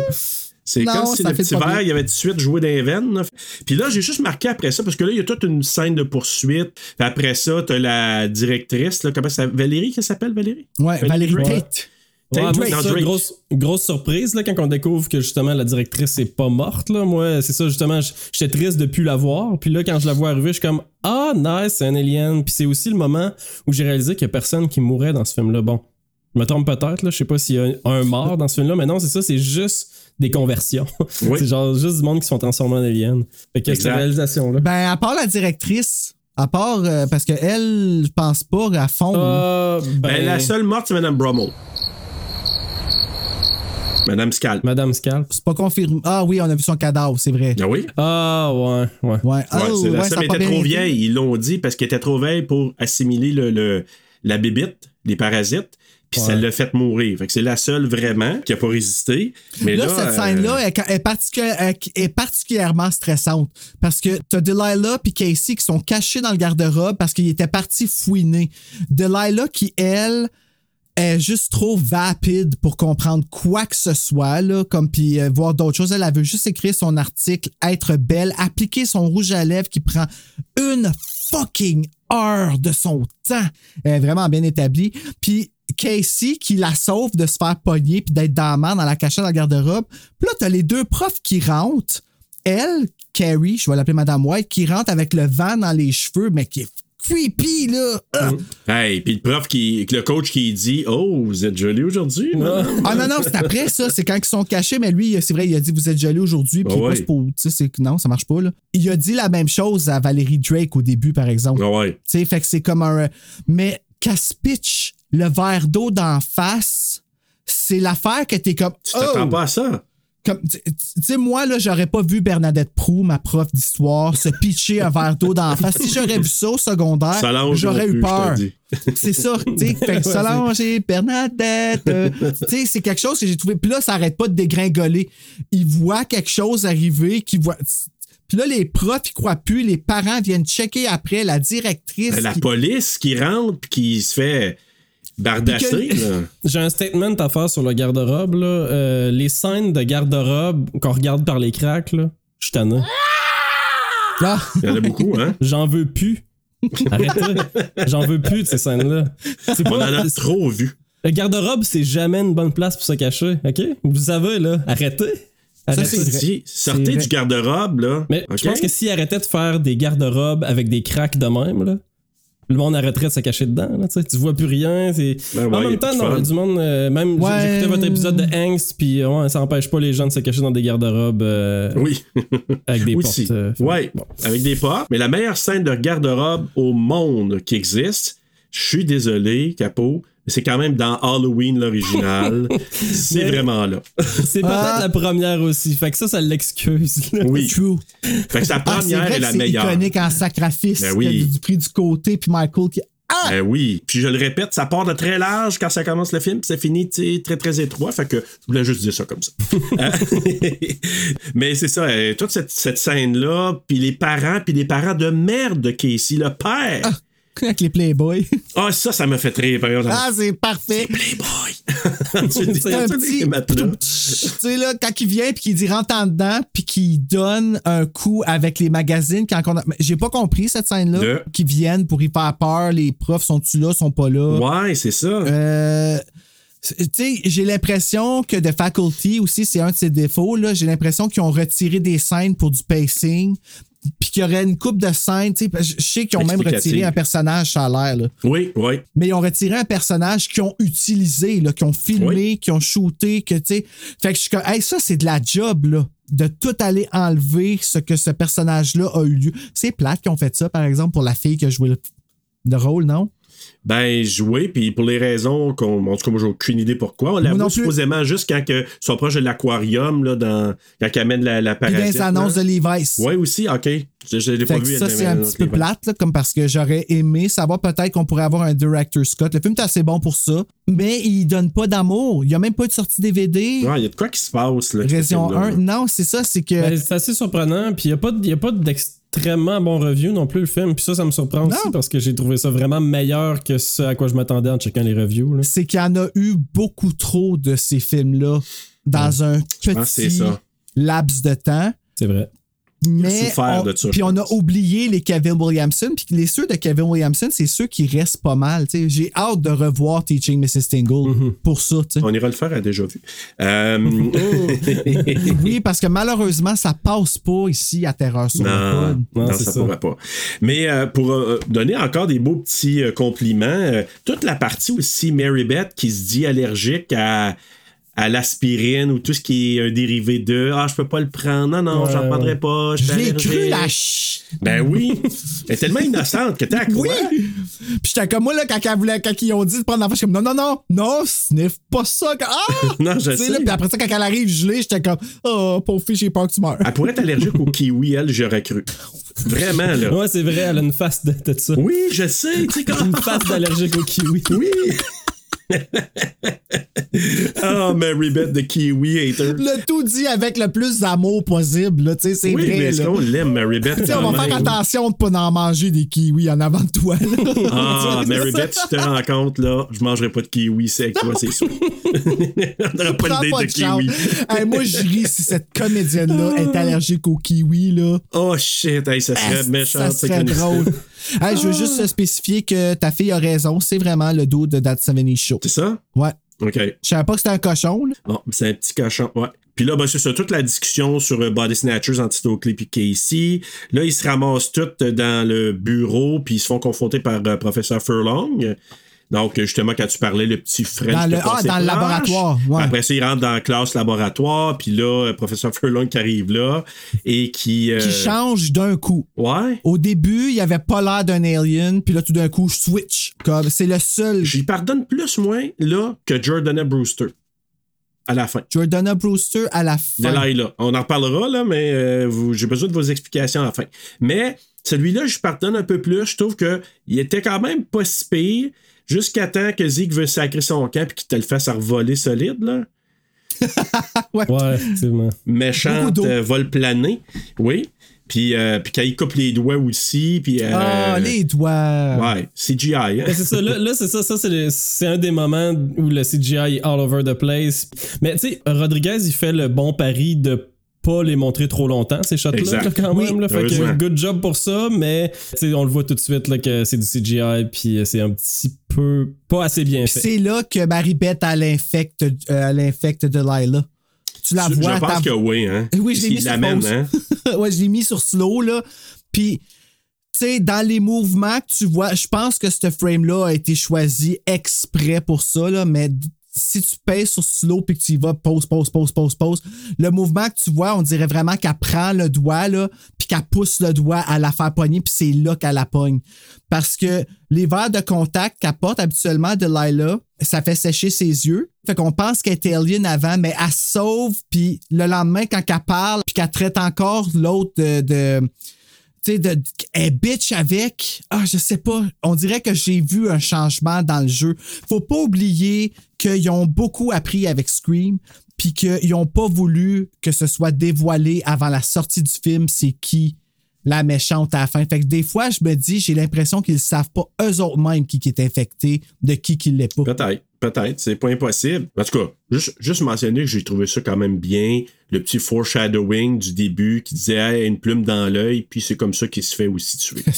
C'est comme si le petit verre, il avait tout de suite joué dans les veines. là. Puis là, j'ai juste marqué après ça, parce que là, il y a toute une scène de poursuite. Puis après ça, t'as la directrice, là, comment ça Valérie, qu'elle s'appelle, Valérie? Ouais, Valérie Drake. Tate. Ouais, moi, Drake. c'est ça, Drake. grosse, grosse surprise là, quand on découvre que justement la directrice est pas morte. Là. Moi, c'est ça, justement, j'étais triste de plus la voir. Puis là, quand je la vois arriver, je suis comme Ah, nice, c'est un alien. Puis c'est aussi le moment où j'ai réalisé qu'il y a personne qui mourait dans ce film-là. Bon, Je me trompe peut-être, là. Je sais pas s'il y a un mort dans ce film-là, mais non, c'est ça, c'est juste des conversions. *laughs* Oui. c'est genre juste du monde qui sont transformés en aliens. Fait que cette réalisation-là. Ben, à part la directrice, à part euh, parce que elle, je pense pas à fond. Ah, ben, Ben, la seule morte, c'est Madame Brummel. Madame Scalp. Madame Scalp. C'est pas confirmé. Ah oui, on a vu son cadavre, c'est vrai. Ah oui? Ah, ouais, ouais. Ouais, Ah, Ouais, c'est la ouais, seule, ça mais était trop été. vieille. Ils l'ont dit parce qu'elle était trop vieille pour assimiler le, le- la bébite, les parasites. Puis ça Ouais. l'a fait mourir. Fait que c'est la seule vraiment qui a pas résisté. Mais là, là, cette euh, scène-là est, est particu- est- est particulièrement stressante parce que t'as Delilah puis Casey qui sont cachés dans le garde-robe parce qu'ils étaient partis fouiner. Delilah qui, elle, est juste trop vapide pour comprendre quoi que ce soit, là, comme puis euh, voir d'autres choses. Elle, elle veut juste écrire son article, être belle, appliquer son rouge à lèvres qui prend une fucking heure de son temps. Elle est vraiment bien établie. Puis Casey qui la sauve de se faire pogner puis d'être dans la merde, dans la cachette dans le garde-robe. Puis là, t'as les deux profs qui rentrent. Elle, Carrie, je vais l'appeler Madame White, qui rentre avec le vent dans les cheveux, mais qui est creepy, là. Ah! Hey, puis le prof qui. Le coach qui dit Oh, vous êtes joli aujourd'hui, madame? Ah non, non, c'est après ça. C'est quand ils sont cachés, mais lui, c'est vrai, il a dit Vous êtes joli aujourd'hui. Puis Ah il est pas ouais. supposé- tu sais, c'est- non, ça marche pas. Là. Il a dit la même chose à Valérie Drake au début, par exemple. Ah ouais. Tu sais, fait que c'est comme un. Mais casse-pitch, le verre d'eau d'en face, c'est l'affaire que t'es comme. Tu t'attends oh! pas à ça? Comme, tu sais, moi, là, j'aurais pas vu Bernadette Prou, ma prof d'histoire, se pitcher un verre d'eau dans la face. Si j'aurais vu ça au secondaire, j'aurais eu plus, peur. C'est ça, tu sais. Solange et Bernadette, euh, tu sais, c'est quelque chose que j'ai trouvé. Puis là, ça arrête pas de dégringoler. Ils voient quelque chose arriver, qui voient. Puis là, les profs, ils croient plus. Les parents viennent checker après. La directrice. La qui- police qui rentre puis qui se fait là. *laughs* J'ai un statement à faire sur le garde-robe. là. Euh, les scènes de garde-robe qu'on regarde par les cracks, là, je suis tanné. Ah! Il y en a beaucoup, hein? *laughs* J'en veux plus. Arrêtez. J'en veux plus de ces scènes-là. C'est On en pas- a trop vu. Le garde-robe, c'est jamais une bonne place pour se cacher, OK? Vous savez, là, arrêtez. Ça, Arrêtez. c'est dit. Sortez du garde-robe, là. Mais je pense que s'ils arrêtaient de faire des garde-robes avec des cracks de même, là, le monde arrêterait de se cacher dedans. Là, tu vois plus rien. c'est- Ben ouais, en y a même temps, non, il y a fun. du monde. euh, même Ouais. j'écoutais votre épisode de Angst, puis ouais, ça empêche pas les gens de se cacher dans des garde-robes euh, Oui. avec des Aussi. portes. euh, ouais, bon. avec des portes. Mais la meilleure scène de garde-robe au monde qui existe, je suis désolé, Capot, c'est quand même dans Halloween l'original. *laughs* c'est vraiment là. C'est peut-être Ah. la première aussi. Fait que ça, ça l'excuse. Oui. True. Fait que sa Ah, c'est première vrai est que la c'est meilleure. iconique en sacrifice. Ben oui. a Du prix du côté, puis Michael qui. Ah! Ben oui. Puis je le répète, ça part de très large quand ça commence le film, puis ça finit tu sais, très très étroit. Fait que je voulais juste dire ça comme ça. *laughs* Mais c'est ça, euh, toute cette, cette scène-là, puis les parents, puis les parents de merde de Casey, le père. *laughs* Avec les Playboys. *laughs* Ah, ça, ça m'a fait rire, par exemple. Ah, c'est parfait. Playboy! *laughs* C'est un petit. Tu sais, là, quand il vient puis qu'il dit rentre en dedans puis qu'il donne un coup avec les magazines quand on a... J'ai pas compris cette scène-là. De- Qui viennent pour y faire peur. Les profs sont-tu là, sont pas là? Ouais, c'est ça. Euh, c'est- tu sais, j'ai l'impression que The Faculty aussi, c'est un de ses défauts. J'ai l'impression qu'ils ont retiré des scènes pour du pacing. Puis qu'il y aurait une coupe de scènes. tu sais, Je sais qu'ils ont même retiré un personnage, ça a l'air. là. Oui, oui. Mais ils ont retiré un personnage qu'ils ont utilisé, là, qu'ils ont filmé, qu'ils ont shooté, que tu sais. Fait que je suis comme, hey, ça, c'est de la job, là. De tout aller enlever ce que ce personnage-là a eu lieu. C'est plate qu'ils ont fait ça, par exemple, pour la fille qui a joué le, le rôle, non? Ben, jouer, puis pour les raisons qu'on. En tout cas, moi, j'ai aucune idée pourquoi. On plus. supposément juste quand que, ils sont proches de l'aquarium, là, dans, quand ils amènent la, la Puis dans parasite. les annonces de Levi's. Oui, aussi, OK. Je, je l'ai pas vu. ça, c'est un petit peu plate, là, comme parce que j'aurais aimé savoir peut-être qu'on pourrait avoir un director Scott. Le film est assez bon pour ça, mais il donne pas d'amour. Il y a même pas de sortie DVD. Ouais, il y a de quoi qui se passe, là. Région film-là, 1. là. Non, c'est ça, c'est que. Ben, c'est assez surprenant. Puis il n'y a pas, de- y a pas d'extrêmement bon review non plus, le film. Puis ça, ça me surprend aussi parce que j'ai trouvé ça vraiment meilleur que ce à quoi je m'attendais en checkant les reviews. là. c'est qu'il y en a eu beaucoup trop de ces films-là dans un petit ça. laps de temps. C'est vrai. Mais souffert on, de ça, puis on a oublié les Kevin Williamson. Puis les ceux de Kevin Williamson, c'est ceux qui restent pas mal. J'ai hâte de revoir Teaching Mrs. Tingle Mm-hmm. pour ça. On ira le faire à déjà vu. Euh, *laughs* oui, parce que malheureusement, ça passe pas ici à Terreur sur le Non, non, Non, ça, pourrait pas. Mais euh, pour euh, donner encore des beaux petits euh, compliments, euh, toute la partie aussi Mary Beth qui se dit allergique à, à l'aspirine ou tout ce qui est un dérivé de Ah, je peux pas le prendre. Non, non, Ouais, j'en prendrai pas. Je l'ai cru, la ch... Ben oui. Elle est tellement innocente que t'es à Oui! quoi? Puis j'étais comme moi, là, quand, elle voulait- quand ils ont dit de prendre l'enfant, je suis comme non, non, non, non, sniff pas ça. Quand- Ah! *laughs* Non, je sais, sais. là, Puis après ça, quand elle arrive gelée, j'étais comme oh, pauvre fille, j'ai peur que tu meurs. Elle pourrait être allergique au kiwi, elle, j'aurais cru. Vraiment, là. Ouais, c'est vrai, elle a une face de, de ça. Oui, je sais. Tu sais, comme... Une face d'allergique au kiwi. Oui. *laughs* oh, Mary Beth de kiwi hater. Le tout dit avec le plus d'amour possible, là, tu sais, c'est Oui, vrai. mais là. qu'on l'aime, Mary Beth? On va faire attention de pas en manger des kiwis en avant de toi. là. Ah, *laughs* Mary Beth, tu te rends compte, là, je mangerai pas de kiwi, avec toi, c'est sûr. *laughs* on n'aura pas Prends le pas date de de kiwi. Hey, moi, je ris si cette comédienne-là est allergique aux kiwis, là. Oh shit, hey, ça serait Ah, méchant. Ça c'est serait drôle? Hey, je veux juste spécifier que ta fille a raison. C'est vraiment le dos de That 70 Show. C'est ça? Ouais. OK. Je savais pas que c'était un cochon, là. Bon, c'est un petit cochon, ouais. Puis là, ben, c'est ça, toute la discussion sur euh, Body Snatchers Stokely et Casey. Là, ils se ramassent tous dans le bureau, puis ils se font confronter par euh, Professeur Furlong. Donc, justement, quand tu parlais, le petit French. Dans le- ah, dans le laboratoire, ouais. Après ça, ils rentrent dans la classe laboratoire, puis là, euh, Professeur Furlong qui arrive là et qui. euh, Qui change d'un coup. Ouais. Au début, il avait pas l'air d'un alien, puis là, tout d'un coup, je switch. Comme, c'est le seul. J'y pardonne plus, moins, là, que Jordana Brewster. À la fin. Jordana Brewster à la fin. Delilah. On en reparlera, là, mais euh, j'ai besoin de vos explications à la fin. Mais celui-là, je pardonne un peu plus. Je trouve qu'il était quand même pas si pire jusqu'à temps que Zeke veut sacrer son camp et qu'il te le fasse à revoler solide, là. *laughs* ouais. Ouais, effectivement. Méchante euh, vol plané. Oui. Puis, euh, puis quand il coupe les doigts aussi. Puis, euh, Ah, les doigts. Ouais, CGI. Hein? C'est ça, là, là, c'est ça, ça c'est un des moments où le CGI est all over the place. Mais tu sais, Rodriguez, il fait le bon pari de pas les montrer trop longtemps, ces shots-là, là, quand Oui. même. Là, fait que good job pour ça, mais tu sais, on le voit tout de suite là, que c'est du CGI, puis c'est un petit peu pas assez bien fait. c'est là que Maribeth, elle infecte, euh, elle infecte Delilah. Tu la Je- vois. je pense que oui, hein. Oui, je l'ai mis sur pause. hein. *laughs* ouais, je l'ai mis sur slow, là. Puis, tu sais, dans les mouvements que tu vois, je pense que ce frame-là a été choisi exprès pour ça, là, mais si tu pèses sur slow puis que tu y vas pause, pause, pause, pause, pause, le mouvement que tu vois, on dirait vraiment qu'elle prend le doigt, là, puis qu'elle pousse le doigt à la faire pogner, puis c'est là qu'elle la pogne. Parce que les verres de contact qu'elle porte habituellement de Lila, ça fait sécher ses yeux. Fait qu'on pense qu'elle était alien avant, mais elle sauve, puis le lendemain, quand elle parle, puis qu'elle traite encore l'autre de. de tu sais, de, elle bitch avec. Ah, je sais pas. On dirait que j'ai vu un changement dans le jeu. Faut pas oublier qu'ils ont beaucoup appris avec Scream, puis qu'ils ont pas voulu que ce soit dévoilé avant la sortie du film, c'est qui la méchante à la fin. Fait que des fois, je me dis, j'ai l'impression qu'ils savent pas eux autres mêmes qui, qui est infecté, de qui qui l'est pas. Peut-être, peut-être, c'est pas impossible. En tout cas, juste, juste mentionner que j'ai trouvé ça quand même bien, le petit foreshadowing du début qui disait hey, une plume dans l'œil, puis c'est comme ça qu'il se fait aussi tuer. *laughs*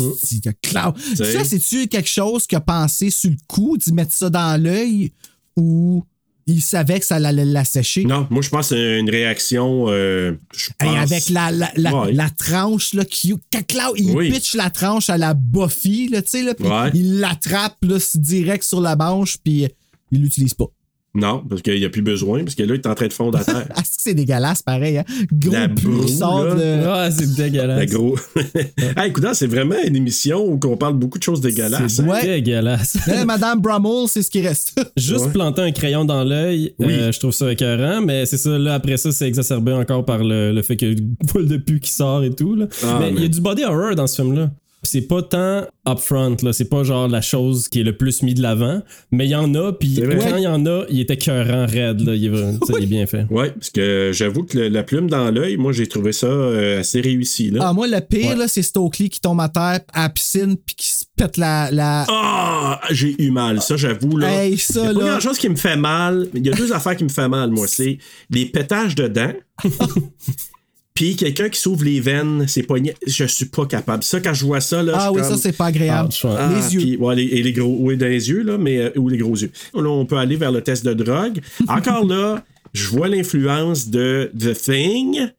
Ça, c'est-tu quelque chose qu'il a pensé sur le coup, d'y mettre ça dans l'œil, ou il savait que ça allait l'assécher? non, moi je pense que c'est une réaction. euh, je Hey, pense- avec la, la, la, Ouais. la tranche, là, qui, il Oui. pitch la tranche à la Buffy, là, tu sais, là, puis Ouais. il l'attrape, là, direct sur la manche, puis il l'utilise pas. Non, parce qu'il n'y a plus besoin, parce que là, il est en train de fondre à terre. *laughs* Ah, c'est que c'est dégueulasse, pareil, hein? Gros La pu broue, qui sort là. de... Ah, c'est La dégueulasse. gros. *laughs* hey, écoute, c'est vraiment une émission où on parle beaucoup de choses dégueulasses. C'est hein? Ouais. dégueulasse. *laughs* Madame Brummel, c'est ce qui reste. Juste Ouais. planter un crayon dans l'œil, Oui. euh, je trouve ça écœurant, mais c'est ça, là, après ça, c'est exacerbé encore par le, le fait qu'il y a une boule de pu qui sort et tout. Là. Ah, mais il y a du body horror dans ce film-là. Puis C'est pas tant upfront, là. C'est pas genre la chose qui est le plus mis de l'avant, mais il y en a, puis quand il y en a, il était écœurant raide, là. Il est, il bien fait. Ouais, parce que j'avoue que le- la plume dans l'œil, moi, j'ai trouvé ça euh, assez réussi. Là. Ah, moi, le pire, Ouais. là, c'est Stokely qui tombe à terre à la piscine puis qui se pète la. la... Ah, j'ai eu mal, ça, j'avoue. Là. Hey, ça, Il y a pas là. chose qui me fait mal. Il y a deux affaires qui me fait mal, moi. C'est les pétages de dents *laughs* Puis quelqu'un qui s'ouvre les veines, ses poignets, je suis pas capable. Ça, quand je vois ça, là, Ah je oui, ça, c'est pas agréable. Ah, les yeux. puis, ouais, les- et les gros, oui, dans les yeux, là, mais, euh, ou les gros yeux. Là, on peut aller vers le test de drogue. *laughs* Encore là, je vois l'influence de The Thing.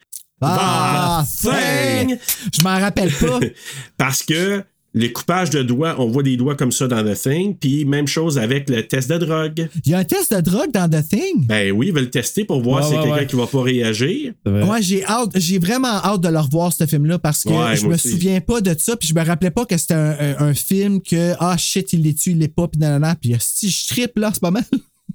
Ah, The Thing! Je m'en rappelle pas. *laughs* Parce que les coupages de doigts, on voit des doigts comme ça dans The Thing. Puis même chose avec le test de drogue. Il y a un test de drogue dans The Thing? Ben oui, ils veulent le tester pour voir Ouais, si ouais, quelqu'un ouais. qui va pas réagir. Ouais, j'ai hâte, j'ai vraiment hâte de le revoir ce film-là parce que Ouais, je moi me aussi. souviens pas de ça puis je me rappelais pas que c'était un, un- un film que ah shit il l'est tu il l'est pas puis nanana puis si je trippe là c'est pas mal.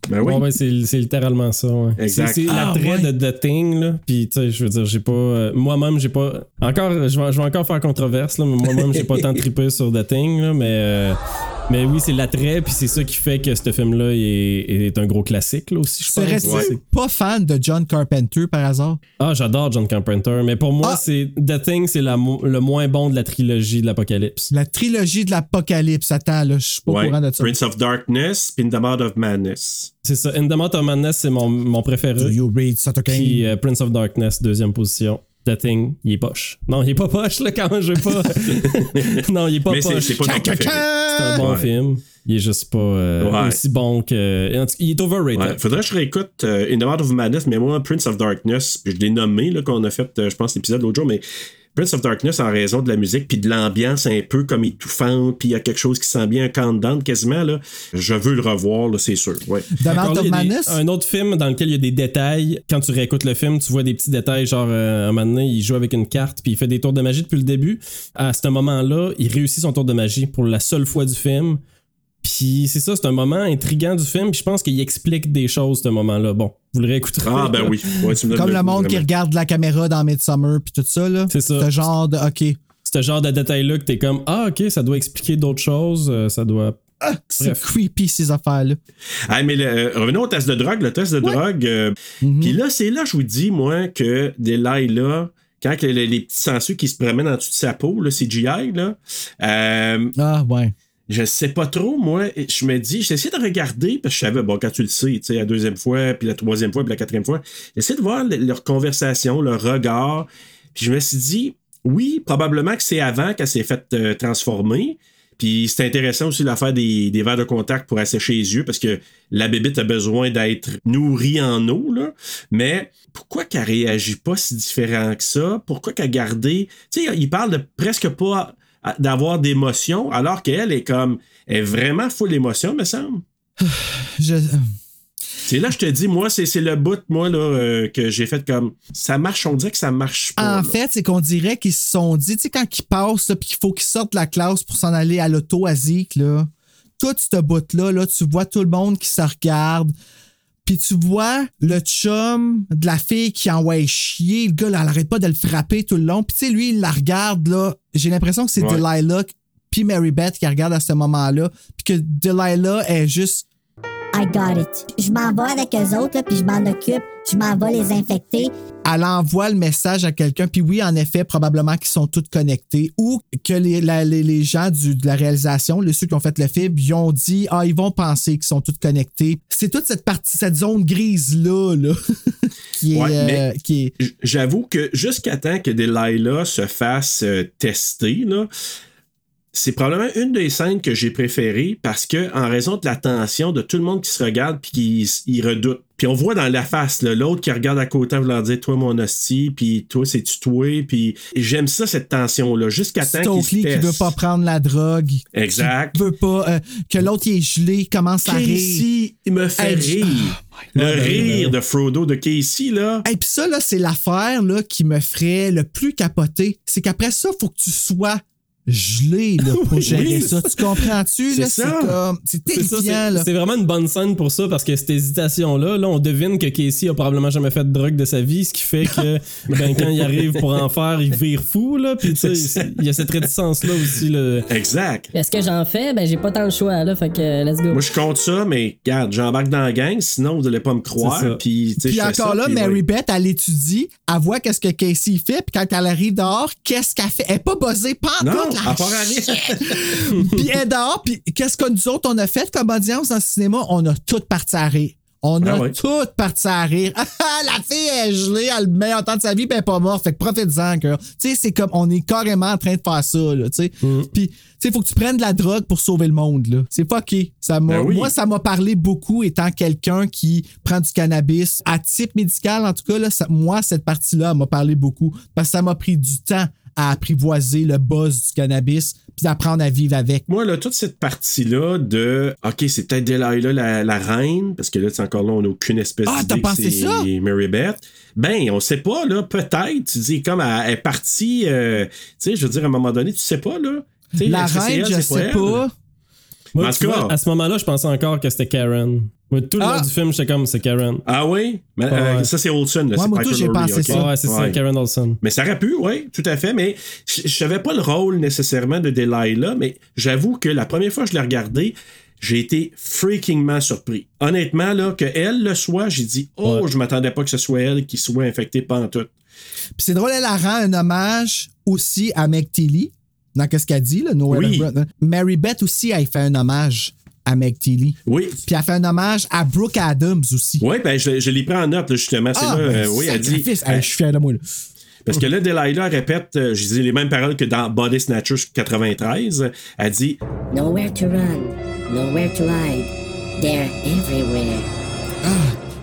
Ben oui. Ouais, ouais, c'est littéralement ça. Ouais. Exact. C'est c'est Ah, l'attrait ouais. de The Thing, là. Puis, tu sais, je veux dire, j'ai pas. euh, moi-même, j'ai pas. Encore, je vais, je vais encore faire controverse, là, mais moi-même, j'ai pas tant *laughs* trippé sur The Thing, là, mais. euh, mais oui, c'est l'attrait, puis c'est ça qui fait que ce film-là est, est un gros classique, là aussi, je pense. Serais-tu Ouais. pas fan de John Carpenter par hasard? Ah, j'adore John Carpenter, mais pour moi, Ah! c'est The Thing, c'est le moins bon de la trilogie de l'Apocalypse. La trilogie de l'apocalypse, attends là, je suis pas au Ouais. courant de ça. Prince of Darkness, puis In the Mouth of Madness. C'est ça. In the Mouth of Madness, c'est mon, mon préféré. Do you read? Puis euh, Prince of Darkness, deuxième position. The Thing, il est poche. Non, il est pas poche, là, quand je veux pas. *laughs* non, il est pas Mais c'est poche. c'est un bon Ouais. film. Il est juste pas euh, Ouais. aussi bon que. en tout cas, Il est overrated. Ouais, faudrait que je réécoute euh, In the Mouth of Madness, mais moi, Prince of Darkness, puis je l'ai nommé, là, qu'on a fait, euh, je pense, l'épisode l'autre jour, mais Prince of Darkness en raison de la musique, puis de l'ambiance un peu comme étouffante, puis il y a quelque chose qui sent bien un countdown quasiment, là. Je veux le revoir, là, c'est sûr. Ouais. The Encore Mouth là, of il y a des- Madness? un autre film dans lequel il y a des détails. Quand tu réécoutes le film, tu vois des petits détails, genre euh, un moment donné, il joue avec une carte, puis il fait des tours de magie depuis le début. À ce moment-là, il réussit son tour de magie pour la seule fois du film. Puis c'est ça, c'est un moment intriguant du film, puis je pense qu'il explique des choses, ce moment-là. Bon, vous le réécouterez. Ah, ben là. oui. Ouais, tu me Comme le monde qui regarde la caméra dans Midsummer puis tout ça là. C'est ça. Ce genre de OK. Ce genre de détails-là que t'es comme, ah, ok, ça doit expliquer d'autres choses, euh, ça doit. Ah, c'est creepy ces affaires là. Ah, mais le- euh, revenons au test de drogue. Le test de drogue. euh, Mhm. Puis là, c'est là, je vous dis, moi, que Delilah, quand que les, les petits sangsues qui se promènent en dessous de sa peau, le CGI, là, euh, Ah ouais. Je sais pas trop, moi. Je me dis, j'ai essayé de regarder, parce que je savais, bon, quand tu le sais, tu sais, la deuxième fois, puis la troisième fois, puis la quatrième fois, j'essaie de voir le- leur conversation, leur regard. Puis je me suis dit, oui, probablement que c'est avant qu'elle s'est faite euh, transformer. Puis c'est intéressant aussi l'affaire des, des verres de contact pour assécher les yeux parce que la bébite a besoin d'être nourrie en eau, là. Mais pourquoi qu'elle réagit pas si différent que ça? Pourquoi qu'elle gardé. Tu sais, il parle de presque pas d'avoir d'émotion, alors qu'elle est comme. Elle est vraiment full d'émotion, me semble. *sighs* Je- C'est là, je te dis, moi, c'est le bout, moi, là, euh, que j'ai fait comme. Ça marche, on dirait que ça marche pas. En là. fait, c'est qu'on dirait qu'ils se sont dit, tu sais, quand ils passent, puis qu'il faut qu'ils sortent de la classe pour s'en aller à l'auto à Zik, là, tout ce bout-là, là, tu vois tout le monde qui se regarde, puis tu vois le chum de la fille qui envoie chier, le gars, là, elle arrête pas de le frapper tout le long, puis tu sais, lui, il la regarde, là, j'ai l'impression que c'est Ouais. Delilah puis Mary Beth qui regarde à ce moment-là, puis que Delilah est juste... I got it. Je m'en vais avec eux autres, là, puis je m'en occupe. Je m'en vais les infecter. elle envoie le message à quelqu'un, puis oui, en effet, probablement qu'ils sont tous connectés, ou que les, la- les, les gens du- de la réalisation, les ceux qui ont fait le film, ils ont dit, ah, ils vont penser qu'ils sont tous connectés. C'est toute cette partie, cette zone grise-là, là, *laughs* qui est... Ouais, euh, est J'avoue que jusqu'à temps que Delilah se fasse euh, tester, là, c'est probablement une des scènes que j'ai préférées parce que, en raison de la tension de tout le monde qui se regarde puis qui il redoute. Puis on voit dans la face l'autre qui regarde à côté en voulant dire toi mon hostie puis toi c'est tu toi puis j'aime ça cette tension là jusqu'à temps qu'il qui veut pas prendre la drogue. Exact. Qui veut pas... euh, que l'autre, il est gelé, commence à rire. Casey, il me fait Hey, rire. le Ouais, ben, rire de Frodo de Casey là. Et puis ça, là, c'est l'affaire là, qui me ferait le plus capoter. C'est qu'après ça, faut que tu sois gelé là, *laughs* pour Oui, gérer ça. Tu comprends-tu? c'est là? ça. C'est comme. C'est terrifiant, vraiment une bonne scène pour ça parce que cette hésitation-là, là, on devine que Casey a probablement jamais fait de drogue de sa vie, ce qui fait que *laughs* ben, quand il arrive pour en faire, il vire fou. Là, puis, tu sais, c'est- il y a cette réticence-là aussi. Là. Exact. Est-ce que j'en fais? Ben, j'ai pas tant le choix, là. Fait que, let's go. Moi, je compte ça, mais regarde, j'embarque dans la gang, sinon vous allez pas me croire. Puis, Puis encore ça, là, puis Mary ouais. Beth, elle étudie, elle voit qu'est-ce que Casey fait, puis quand elle arrive dehors, qu'est-ce qu'elle fait? Elle est pas buzzée, pas tout, la à part à rire. puis elle dehors, puis qu'est-ce que nous autres, on a fait comme audience dans le cinéma? On a toutes parti à rire. On a Ah ouais. toutes parti à rire. *laughs* Ah, la fille est gelée, elle a le meilleur temps de sa vie, est pas morte. Fait que profite-en, girl. Tu sais, c'est comme, on est carrément en train de faire ça, là, tu sais. Mm. Puis, tu sais, faut que tu prennes de la drogue pour sauver le monde, là. C'est fucké. Ça m'a, Ben oui. Moi, ça m'a parlé beaucoup étant quelqu'un qui prend du cannabis à type médical, en tout cas, là, ça- moi, cette partie-là m'a parlé beaucoup parce que ça m'a pris du temps à apprivoiser le buzz du cannabis puis d'apprendre à vivre avec. Moi, là, toute cette partie-là de OK, c'est peut-être Delilah la, la reine, parce que là, c'est encore là, on n'a aucune espèce Ah, d'idée que c'est? Mary Beth. Ben, on sait pas, là, peut-être. Tu dis, comme elle, est partie, euh, tu sais, je veux dire, à un moment donné, tu sais pas, là. La reine, elle, je sais pas. Moi, En vois, à ce moment-là, je pensais encore que c'était Karen. Moi, tout le Ah! long du film, j'étais comme, c'est Karen. Ah oui? Mais, Ouais, euh, ouais. ça, c'est Olsen. Là, Ouais, moi, tout, j'ai pensé ça. Ouais, c'est ça. Karen Olsen. Mais ça aurait pu, oui, tout à fait. Mais je savais pas le rôle nécessairement de Delilah, mais j'avoue que la première fois que je l'ai regardé, j'ai été freakingement surpris. Honnêtement, là, que elle le soit, j'ai dit, oh, Ouais. je m'attendais pas que ce soit elle qui soit infectée pendant tout. Puis c'est drôle, elle a rend un hommage aussi à Meg Tilly, dans qu'est-ce qu'elle dit, là, Noël Oui. Mary Beth aussi, elle fait un hommage à Meg Tilly. Oui. Puis elle fait un hommage à Brooke Adams aussi. Oui, ben, je, je l'ai pris en note, là, justement. C'est Ah, là, ben, euh, oui, elle dit. je suis fier de moi, là. Parce que là, Delilah répète, euh, je dis les mêmes paroles que dans Body Snatchers 93. Elle dit Nowhere to run, nowhere to hide. They're everywhere.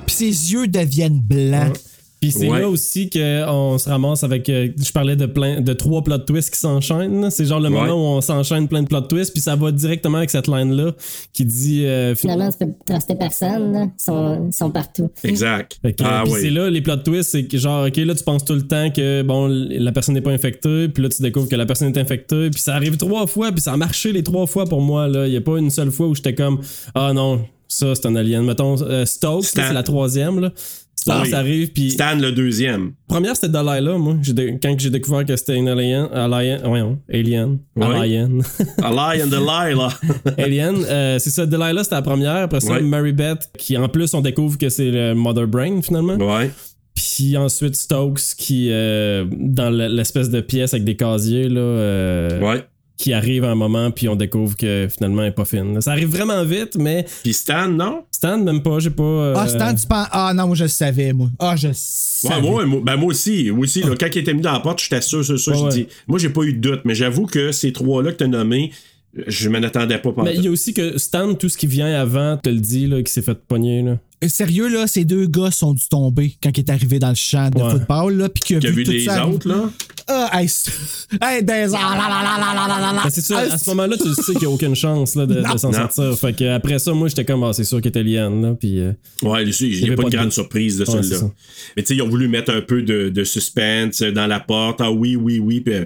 Puis ses yeux deviennent blancs. Puis c'est Ouais. là aussi qu'on se ramasse avec. euh, je parlais de plein de trois plot twists qui s'enchaînent. C'est genre le Ouais. moment où on s'enchaîne plein de plot twists, puis ça va directement avec cette line-là qui dit. euh, Finalement, tu peux truster personne, là. Ils sont, partout. Exact. Ah puis oui. c'est là, les plot twists, c'est que genre, ok, là, tu penses tout le temps que, bon, la personne n'est pas infectée, puis là, tu découvres que la personne est infectée, puis ça arrive trois fois, puis ça a marché les trois fois pour moi, là. Il n'y a pas une seule fois où j'étais comme, ah non, ça, c'est un alien. Mettons, euh, Stokes, Stan. là, c'est la troisième, là. Stokes Oui. arrive, puis. Stan le deuxième. Première, c'était Delilah, moi. Dé- Quand j'ai découvert que c'était une alien, alien, voyons, alien, Ouais. alien. *laughs* A lie and Delilah. *laughs* Alien, euh, c'est ça. Delilah, c'était la première. Après ça. Mary Beth, qui en plus, on découvre que c'est le Mother Brain, finalement. ouais. Puis ensuite, Stokes, qui, euh, dans le- l'espèce de pièce avec des casiers, là, euh, Ouais. Qui arrive à un moment, puis on découvre que finalement, elle est pas fine. Ça arrive vraiment vite, mais Puis Stan, non? Stan, même pas, j'ai pas. euh, Ah, Stan, tu penses. Ah non, moi, je le savais, moi. Ah, je le savais. ouais, moi, ben moi aussi. Moi aussi là, quand il était mis dans la porte, j'étais sûr, sûr, sûr. Ouais, j'ai ouais. dit, moi, j'ai pas eu de doute, mais j'avoue que ces trois-là que tu as nommés, je m'en attendais pas pendant Mais il y a aussi que Stan, tout ce qui vient avant, te le dit, là, qui s'est fait pogner, là. Euh, Sérieux, là, ces deux gars sont dû tomber quand il est arrivé dans le champ de Ouais. football, là, puis qu'il a, Qu'il a vu tout les ça. autres, là? Ah, hey, *laughs* hey, des là, là, là, là, là, là, là, là. Ben, c'est Ah, à ce moment-là, tu sais qu'il n'y a aucune chance là, de, s'en sortir. Fait que après ça, moi, j'étais comme, ah, c'est sûr qu'elle était liane, là. Puis. euh, Ouais, il n'y a pas pas de de grande surprise de Ouais, ça. Mais tu sais, ils ont voulu mettre un peu de, de suspense dans la porte. Ah oui, oui, oui. Puis, euh,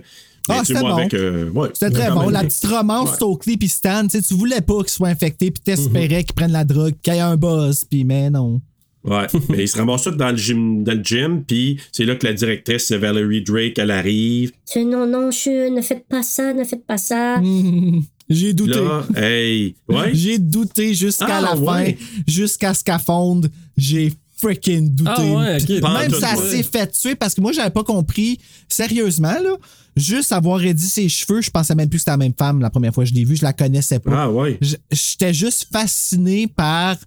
Ah, c'était bon. avec. euh, ouais, C'était très bon. même. La petite romance Stokely puis Stan, tu voulais pas qu'ils soient infectés, puis t'espérais Mhm. qu'ils prennent la drogue, qu'il y ait un buzz, puis mais non. Ouais, *laughs* mais ils se ramassent tous dans le gym, dans le gym, puis c'est là que la directrice Valerie Drake, elle arrive. Non, non, je, ne faites pas ça, ne faites pas ça. Hmm. *laughs* J'ai douté. Là, hey, ouais. *laughs* J'ai douté jusqu'à Ah, la ouais. fin, jusqu'à ce qu'elle fonde. J'ai freaking douté. Ah ouais, Même ouais. s'est fait tuer, parce que moi, j'avais pas compris, sérieusement, là, juste avoir réduit ses cheveux, je pensais même plus que c'était la même femme la première fois que je l'ai vue, je la connaissais pas. Ah ouais. J'étais juste fasciné par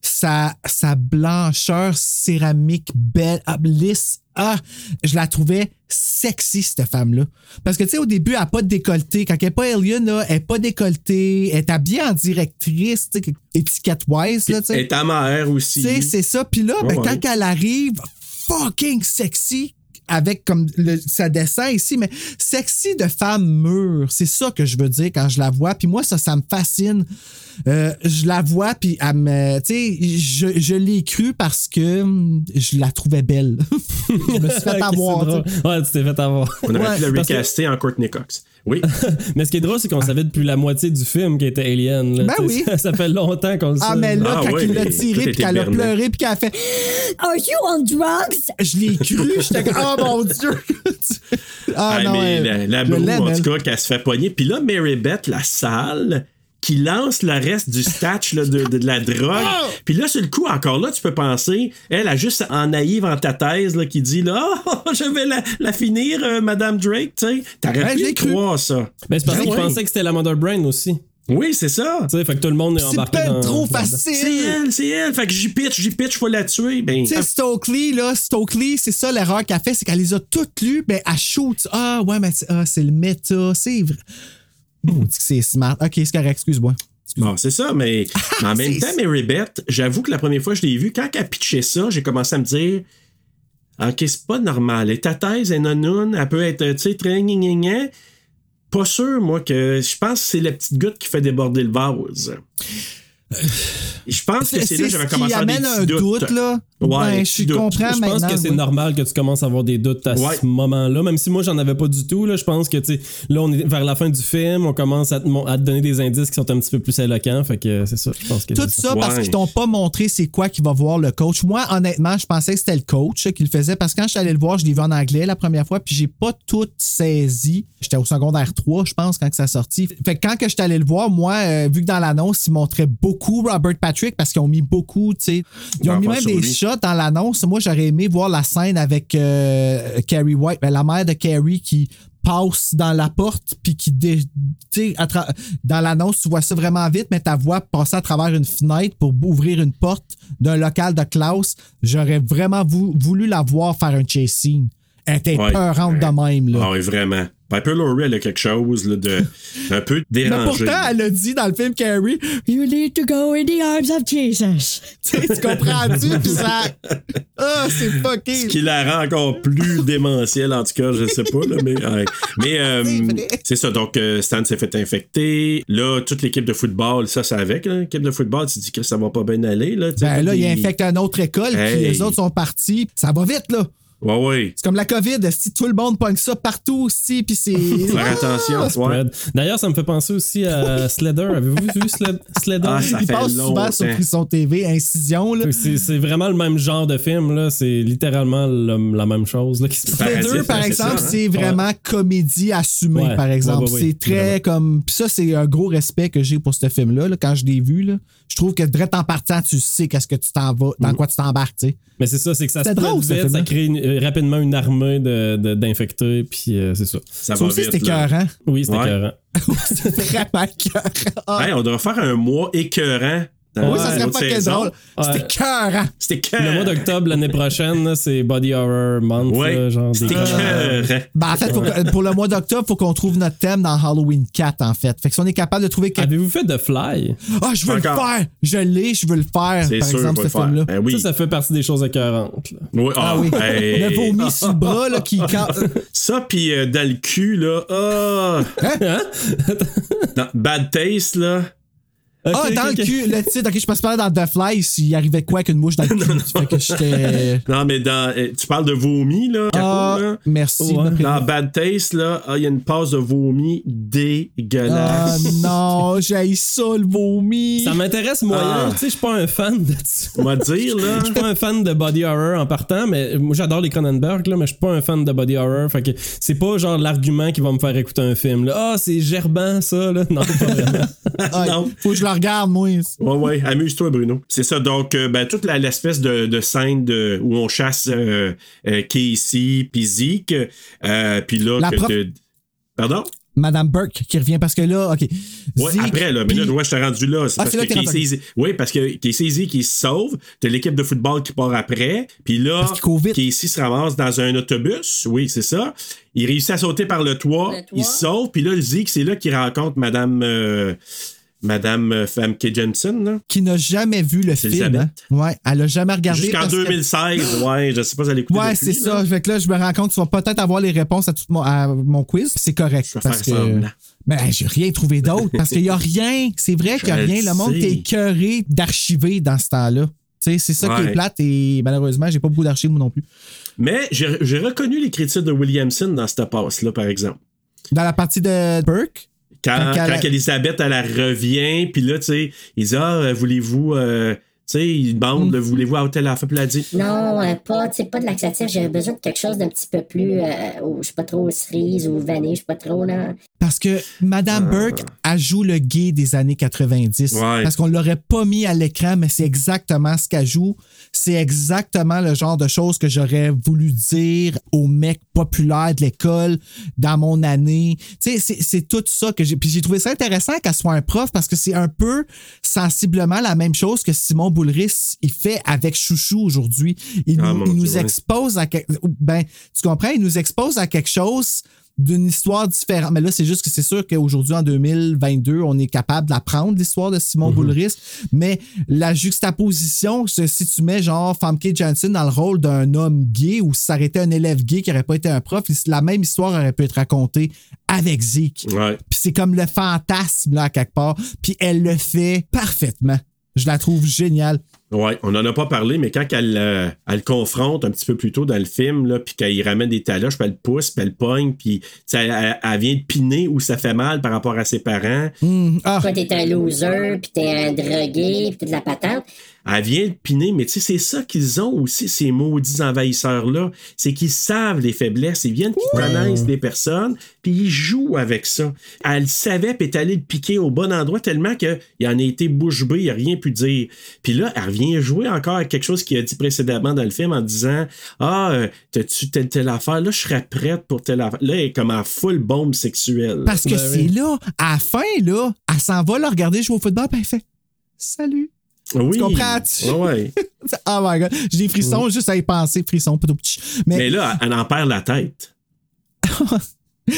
sa, sa blancheur céramique belle, ah, lisse. Ah, je la trouvais sexy, cette femme-là. Parce que, tu sais, au début, elle n'a pas de décolleté. Quand elle n'est pas alien, là, elle n'est pas décolletée. Elle est habillée en directrice, tu sais, étiquette-wise, là, tu sais. Et ta mère aussi. Tu sais, c'est ça. Puis là, ben, Ouais, ouais. quand elle arrive, fucking sexy, avec comme le, ça descend ici, mais sexy de femme mûre. C'est ça que je veux dire quand je la vois. Puis moi, ça, ça me fascine. Euh, je la vois, puis elle me. Tu sais, je, je l'ai cru parce que hum, je la trouvais belle. *laughs* je me suis fait avoir. tu sais. Ouais, tu t'es fait avoir. On aurait Ouais, pu la que- recaster en Courtney Cox. Oui. *laughs* Mais ce qui est drôle, c'est qu'on savait depuis la moitié du film qu'elle était alien. là, Ben oui. Ça, *laughs* ça fait longtemps qu'on le sait. Ah, mais là, Ah quand ouais, il l'a tiré, puis qu'elle a pleuré, puis qu'elle a fait *gasps* Are you on drugs? Je l'ai cru, *laughs* j'étais comme, oh mon Dieu! ah Ah, non, mais elle- la, la en tout cas, qu'elle se fait pogner. Puis là, Mary Beth, la salle, qui lance le reste du statch là, de, de, de la drogue. Ah! Puis là, sur le coup, encore là, tu peux penser, elle a juste en naïve en ta thèse là, qui dit là, Ah, *laughs* je vais la, la finir, euh, Madame Drake, tu sais. T'aurais Ouais, pu croire ça. Mais c'est parce Ben qu'il ouais. pensait que c'était la Mother Brain aussi. Oui, c'est ça. Tu sais, fait que tout le monde est C'est embarqué ben dans... trop facile. C'est elle, c'est elle. Fait que j'y pitch, j'y pitch, faut la tuer. Ben, Tu sais, Stokely, là, Stokely, c'est ça l'erreur qu'elle fait, c'est qu'elle les a toutes lues, ben, elle shoot. Ah, ouais, mais c'est ah, c'est le méta, c'est vrai. C'est smart. Ok, c'est correct, excuse-moi. Bon, c'est ça, mais mais *laughs* en même temps, Mary Beth, j'avoue que la première fois que je l'ai vue, quand elle pitchait ça, j'ai commencé à me dire Ok, c'est pas normal. Est à thèse, est non elle peut être, tu sais, très gna. Pas sûr, moi, que. Je pense que c'est la petite goutte qui fait déborder le vase. Je pense que c'est là que j'avais commencé qui à avoir des amène un doute, là? Ouais, des je suis comprends Je pense que c'est normal que tu commences à avoir des doutes à Ouais. ce moment-là, même si moi j'en avais pas du tout. Là, je pense que tu sais, là on est vers la fin du film, on commence à te, mon- à te donner des indices qui sont un petit peu plus éloquents. Fait que c'est ça. Je pense que Tout ça parce Ouais. qu'ils t'ont pas montré c'est quoi qui va voir le coach. Moi, honnêtement, je pensais que c'était le coach qui le faisait parce que quand je suis allé le voir, je l'ai vu en anglais la première fois, puis j'ai pas tout saisi. J'étais au secondaire 3, je pense, quand que ça a sorti. Fait que quand que j'étais allé le voir, moi, euh, vu que dans l'annonce, ils montraient beaucoup Robert Patrick parce qu'ils ont mis beaucoup, tu sais. Ils ont mis même des lui. shots dans l'annonce. Moi, j'aurais aimé voir la scène avec euh, Carrie White, ben, la mère de Carrie qui passe dans la porte puis qui dé- dans l'annonce tu vois ça vraiment vite mais ta voix passer à travers une fenêtre pour ouvrir une porte d'un local de Klaus j'aurais vraiment vou- voulu la voir faire un chase scene elle était Ouais. peurante de même là Ah oui, vraiment. Piper Laurie, elle a quelque chose là, de *laughs* un peu mais dérangé. pourtant elle a dit dans le film Carrie You need to go in the arms of Jesus. *laughs* tu comprends-tu *laughs* puis ça ah c'est Ce fucké qui la rend encore plus démentielle, en tout cas, je sais pas, là, mais, ouais. mais euh, c'est ça. Donc, euh, Stan s'est fait infecter. Là, toute l'équipe de football, ça, c'est avec. L'équipe de football, tu dis que ça va pas bien aller. Là, ben là il infecte une autre école puis les autres sont partis ça va vite là Ouais, ouais. c'est comme la COVID si tout le monde pogne ça partout aussi puis c'est *laughs* Faire attention. ouais. D'ailleurs, ça me fait penser aussi à Sledder. Avez-vous vu Sled- Sledder? Ah, ça il fait passe souvent sur Frisson TV, Incision. Là. C'est c'est vraiment le même genre de film, là. C'est littéralement le- la même chose là, qui se deux, par c'est exemple, ça, hein? c'est vraiment comédie assumée, Ouais, par exemple. ouais, ouais, c'est très vraiment. comme. Puis ça, c'est un gros respect que j'ai pour ce film-là, là, quand je l'ai vu. Là. Je trouve que direct en partant, tu sais qu'est-ce que tu t'en vas, Mm. dans quoi tu t'embarques, tu sais. Mais c'est ça, c'est que ça se C'était drôle, ça crée une- rapidement une armée de- de- d'infectés, puis euh, c'est ça. Ça, Ça va aussi, vite. c'était écœurant. Oui, c'était Ouais. écœurant. *laughs* C'est vraiment écœurant. Hey, on devrait faire un mois écœurant. Oui, ça serait pas quel drôle. C'était Ouais. écœurant. C'était Le écœurant. mois d'octobre l'année prochaine, c'est Body Horror Month, Ouais, là, genre des c'était écœurant. Ben, en fait, faut que- pour le mois d'octobre, il faut qu'on trouve notre thème dans Halloween 4, en fait. Fait que si on est capable de trouver quelque Avez-vous fait The Fly? Ah, je veux Encore. le faire! Je l'ai, je veux le faire, C'est par sûr, exemple, ce le film-là. Ben oui. Ça, ça fait partie des choses écœurantes. Oui, Ah oui. hey. Le vomi le bras, là, qui. quand- Ça, pis euh, dans le cul, là. Ah! Hein? Dans Bad Taste, là. Ah, dans le cul, le titre, ok, je passe pas dans The Fly s'il arrivait quoi qu'une mouche dans le *laughs* cul? fait que j'étais. *laughs* Non, mais dans. euh, Tu parles de vomi, là. Ah, Capo, là? merci. Ouais. Dans. Bad Taste, là, ah, il y a une passe de vomi Ah dégueulasse. non, *laughs* j'ai ça le vomi. Ça m'intéresse moyen. Ah. Tu sais, je suis pas un fan de ça. On va dire, là. Je suis pas un fan de body horror en partant, mais moi j'adore les Cronenberg, là, mais je suis pas un fan de body horror. Fait que c'est pas genre l'argument qui va me faire écouter un film. Là. Ah, c'est gerbant ça, là. Non, pas vraiment. Ah, non. Faut que je le regarde, moi. Ouais, ouais, amuse-toi, Bruno. C'est ça. Donc, euh, ben, toute la- l'espèce de, de scène de, où on chasse euh, euh, Casey puis Zeke. euh, puis là, La que prof- te- Pardon? Madame Burke qui revient parce que là, ok. Ouais, Zeke, après, là, mais là, puis- ouais, je t'ai rendu là. C'est Ah, parce là que que Casey, Zeke- oui, parce que Casey Zeke, qui se sauve, t'as l'équipe de football qui part après, puis là. Casey se ramasse dans un autobus, oui, c'est ça. Il réussit à sauter par le toit, Le toit. il se sauve, puis là, Zeke, c'est là qu'il rencontre Madame, euh, Madame euh, Famke Jensen, là. qui n'a jamais vu le film. Hein. Ouais, elle a jamais regardé. Jusqu'en parce que- 2016, *laughs* ouais, je sais pas si elle écoutait Ouais, c'est ça. Fait que là, je me rends compte que tu vas peut-être avoir les réponses à tout mon, à mon quiz. C'est correct. Je vais parce faire que. hey, j'ai rien trouvé d'autre parce qu'il n'y a rien. C'est vrai qu'il n'y a rien. Le monde est écœuré d'archiver dans ce temps-là. Tu sais, c'est ça qui est plate et malheureusement, j'ai pas beaucoup d'archives moi non plus. Mais j'ai j'ai reconnu l'écriture de Williamson dans cette passe-là, par exemple. Dans la partie de Burke, Quand, Quand quand, elle- Elisabeth, elle, elle revient, puis là, tu sais, il dit Ah, voulez-vous. euh, sais, il demande, le voulez-vous à telle affaire, puis a dit, Non, euh, pas, tu sais, pas de laxatif. J'avais besoin de quelque chose d'un petit peu plus, euh, ou, je sais pas trop, cerise ou vanille, je sais pas trop, là. Parce que Madame Burke, elle joue le gay des années 90. Ouais. Parce qu'on l'aurait pas mis à l'écran, mais c'est exactement ce qu'elle joue. C'est exactement le genre de choses que j'aurais voulu dire aux mecs populaires de l'école dans mon année. Tu sais, c'est- c'est tout ça que j'ai. Puis j'ai trouvé ça intéressant qu'elle soit un prof parce que c'est un peu sensiblement la même chose que Simon Boulris il fait avec Chouchou aujourd'hui. Il, Ah, nous, il expose à quelque- ben tu comprends? Il nous expose à quelque chose d'une histoire différente. Mais là c'est juste que c'est sûr qu'aujourd'hui en 2022 on est capable d'apprendre l'histoire de Simon Boulris mais la juxtaposition si tu mets genre Famke Janssen dans le rôle d'un homme gay ou si ça aurait été un élève gay qui aurait pas été un prof la même histoire aurait pu être racontée avec Zeke. Ouais. puis c'est comme le fantasme là à quelque part. Puis elle le fait parfaitement je la trouve géniale Ouais, on n'en a pas parlé, mais quand elle, euh, elle le confronte un petit peu plus tôt dans le film, là, puis qu'il ramène des taloches, puis elle le pousse, puis elle le pogne, puis elle, elle- vient de piner où ça fait mal par rapport à ses parents. ah, Toi, t'es un loser, puis t'es un drogué, puis t'es de la patente. Elle vient de piner, mais tu sais, c'est ça qu'ils ont aussi, ces maudits envahisseurs-là. C'est qu'ils savent les faiblesses, ils viennent qu'ils connaissent les personnes, puis ils jouent avec ça. Elle savait, puis est allée le piquer au bon endroit tellement qu'il en a été bouche bée, il n'a rien pu dire. Puis là, elle revient jouer encore avec quelque chose qu'il a dit précédemment dans le film en disant Ah, euh, t'as-tu telle, telle affaire? Là, je serais prête pour telle affaire. Là, elle est comme en full bombe sexuelle. Parce que Ben c'est oui. là, à la fin, là, elle s'en va la regarder jouer au football, puis elle fait Salut. Oui. comprends-tu? Ouais. *laughs* Oh my god. J'ai des frissons juste à y penser, frissons. Mais, Mais là, elle en perd la tête. *laughs*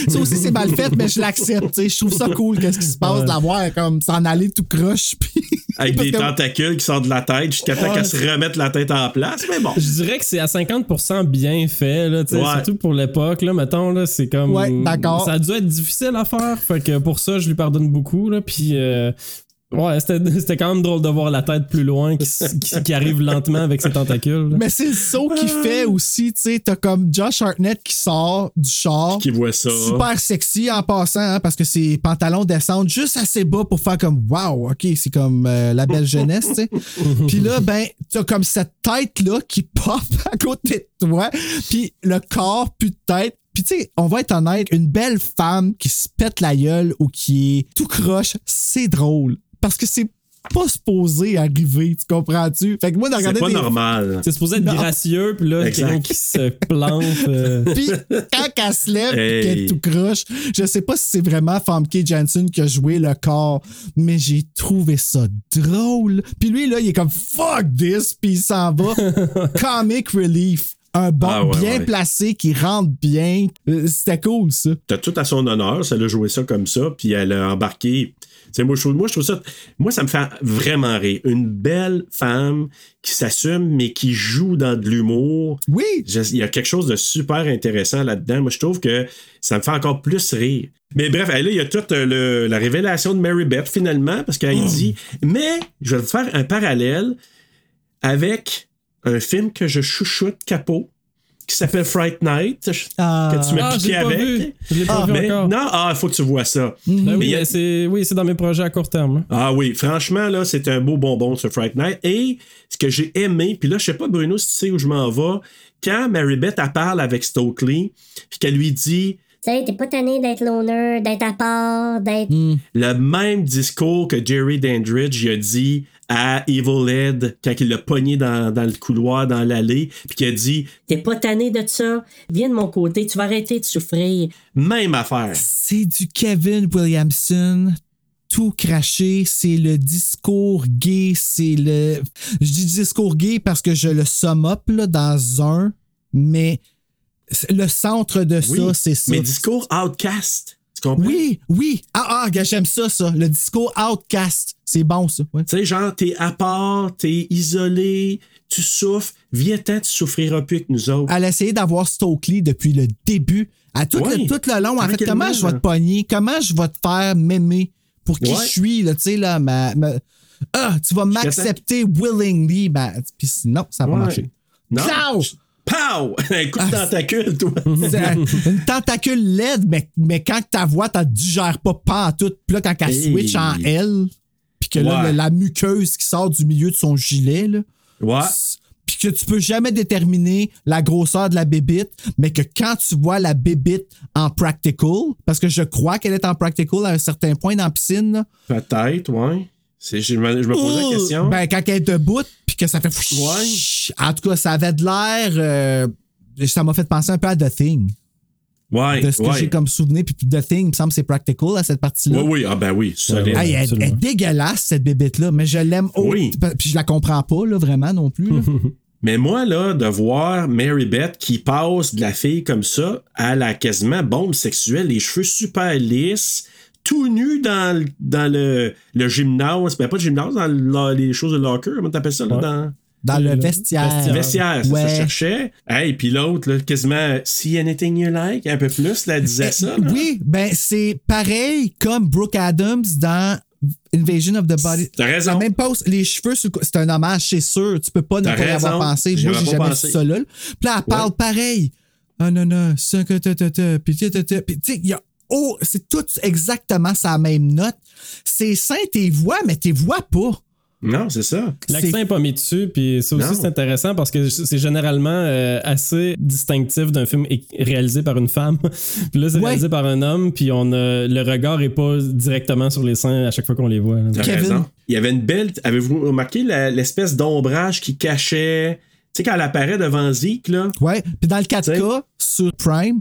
ça aussi, c'est mal fait, mais je l'accepte. tu sais. Je trouve ça cool, qu'est-ce qui se passe, de la voir comme s'en aller tout croche. *laughs* Puis... Avec des que- tentacules qui sortent de la tête jusqu'à temps Ouais. qu'elle se remette la tête en place. Mais bon. Je dirais que c'est à 50% bien fait, là, Ouais. surtout pour l'époque, là, mettons, là, c'est comme... Ouais, d'accord. Ça a dû être difficile à faire, fait que pour ça, je lui pardonne beaucoup, là, puis... euh, Ouais, c'était *laughs* c'était quand même drôle de voir la tête plus loin qui, s- qui- qui arrive lentement avec ses tentacules. là. Mais c'est le saut qu'il fait aussi, tu sais. T'as comme Josh Hartnett qui sort du char. Qui voit ça. Super sexy en passant, hein, parce que ses pantalons descendent juste assez bas pour faire comme wow, ok, c'est comme euh, la belle jeunesse, tu sais. *laughs* Puis là, ben, t'as comme cette tête-là qui *laughs* pop à côté de toi, puis le corps, plus de tête. Puis tu sais, on va être honnête, une belle femme qui se pète la gueule ou qui est tout croche, c'est drôle. Parce que c'est pas supposé arriver, tu comprends-tu? Fait que moi, de C'est pas des- normal. C'est supposé être Non. gracieux, puis là, quelqu'un qui se plante. euh, *laughs* Puis quand elle se lève Hey. qu'elle est tout croche, je sais pas si c'est vraiment Famke Janssen qui a joué le corps, mais j'ai trouvé ça drôle. Puis lui, là, il est comme fuck this, puis il s'en va. *laughs* Comic relief. Un bon Ah ouais, bien ouais. placé qui rentre bien. Euh, C'était cool, ça. T'as tout à son honneur, ça l'a joué ça comme ça, puis elle a embarqué. C'est moi, je trouve, moi, je trouve ça. Moi, ça me fait vraiment rire. Une belle femme qui s'assume, mais qui joue dans de l'humour. Oui. Je- Il y a quelque chose de super intéressant là-dedans. Moi, je trouve que ça me fait encore plus rire. Mais bref, là, il y a toute euh, le- la révélation de Mary Beth, finalement, parce qu'elle dit Mais je vais vous faire un parallèle avec un film que je chouchoute capot qui s'appelle Fright Night Ah. que tu m'as Ah, piqué avec. vu. Je l'ai pas Ah, vu mais- encore. non, ah, il faut que tu vois ça. Ben Mais oui, a- c'est oui, c'est dans mes projets à court terme. hein. ah oui, franchement, là, c'est un beau bonbon, ce Fright Night. Et ce que j'ai aimé, puis là, je sais pas, Bruno, si tu sais où je m'en vais, quand Mary Beth, elle parle avec Stokely, puis qu'elle lui dit Tu sais, t'es pas tanné d'être loner, d'être à part, d'être. le même discours que Jerry Dandridge il a dit à Evil Ed quand il l'a pogné dans, dans le couloir, dans l'allée, puis qu'il a dit T'es pas tanné de ça? Viens de mon côté, tu vas arrêter de souffrir. même affaire. C'est du Kevin Williamson. Tout craché, c'est le discours gay, c'est le. Je dis discours gay parce que je le somme up là, dans un, mais le centre de Oui, ça, c'est ça. Mais discours outcast. Tu comprends? Oui, oui. Ah, ah, j'aime ça, ça. Le discours outcast. C'est bon, ça. Ouais. Tu sais, genre, t'es à part, t'es isolé, tu souffres, viens-t'en, tu souffriras plus que nous autres. Elle a essayé d'avoir Stokely depuis le début. À tout, Ouais. le, tout le long, en fait, comment je vais là. te pogner? Comment je vais te faire m'aimer pour qui Ouais. je suis, là, tu sais, là, ma, ma- Ah, tu vas m'accepter willingly. Ben, puis non, ça n'a pas marché. Non. Pow! *laughs* Un coup de Ah, tentacule, toi. *laughs* *laughs* Une tentacule LED, mais, mais quand ta voix, tu digères pas pas tout. Puis là, quand elle Hey. switch en L, puis que là, Ouais. la muqueuse qui sort du milieu de son gilet, là. Ouais. Puis que tu peux jamais déterminer la grosseur de la bébite, mais que quand tu vois la bébite en practical, parce que je crois qu'elle est en practical à un certain point dans la piscine, Peut-être, ouais. Je, me, je me posais la question. ben, quand elle est debout, puis que ça fait fouch- En tout cas, ça avait de l'air. euh, ça m'a fait penser un peu à The Thing. ouais, De ce que ouais. j'ai comme souvenir. Puis The Thing, il me semble que c'est practical à cette partie-là. Oui, oui, ah ben oui, solide. Hey, elle, elle est dégueulasse, cette bébête-là, mais je l'aime. Oui. Puis je la comprends pas, là, vraiment non plus. là. *laughs* Mais moi, là, de voir Mary Beth qui passe de la fille comme ça à la quasiment bombe sexuelle, les cheveux super lisses, tout nu dans, le- dans le, le gymnase, ben pas le gymnase, dans le- les choses de locker, comment t'appelles ça, là, dans... Dans le vestiaire. Le vestiaire, ça, Ouais. ça je cherchais. Hey, puis l'autre, quasiment, see anything you like, un peu plus, là, elle disait ça. là. Oui, ben c'est pareil comme Brooke Adams dans Invasion of the Body. T'as raison. La même pose, les cheveux, c'est un hommage, c'est sûr. Tu peux pas ne pas y avoir pensé. Moi, j'ai pas jamais pensé. vu ça là. Puis là, elle parle pareil. Ah non, non, ça que ta. Puis tu sais, il y a. Oh, c'est tout exactement sa même note. C'est sain tes voix, mais tes voix pas. Non, c'est ça. L'accent n'est pas mis dessus, puis ça aussi c'est intéressant parce que c'est généralement euh, assez distinctif d'un film réalisé par une femme. *laughs* puis là, c'est Ouais. réalisé par un homme, puis on a, le regard est pas directement sur les seins à chaque fois qu'on les voit. T'as Kevin. raison. Il y avait une belle. Avez-vous remarqué l'espèce d'ombrage qui cachait. Tu sais, quand elle apparaît devant Zeke, là? Ouais. Puis dans le 4K, sur Prime,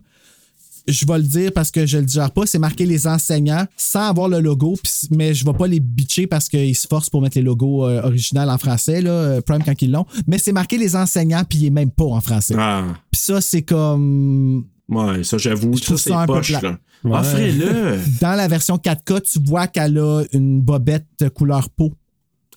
je vais le dire parce que je le digère pas, c'est marqué les enseignants sans avoir le logo, mais je vais pas les bitcher parce qu'ils se forcent pour mettre les logos euh, originaux en français, là, euh, Prime quand ils l'ont. Mais c'est marqué les enseignants, puis il est même pas en français. Ah. Puis ça, c'est comme. Ouais, ça, j'avoue. Je trouve Ça, un c'est peu poche, plat. là. Ouais. Offrez-le. *laughs* Dans la version 4K, tu vois qu'elle a une bobette couleur peau.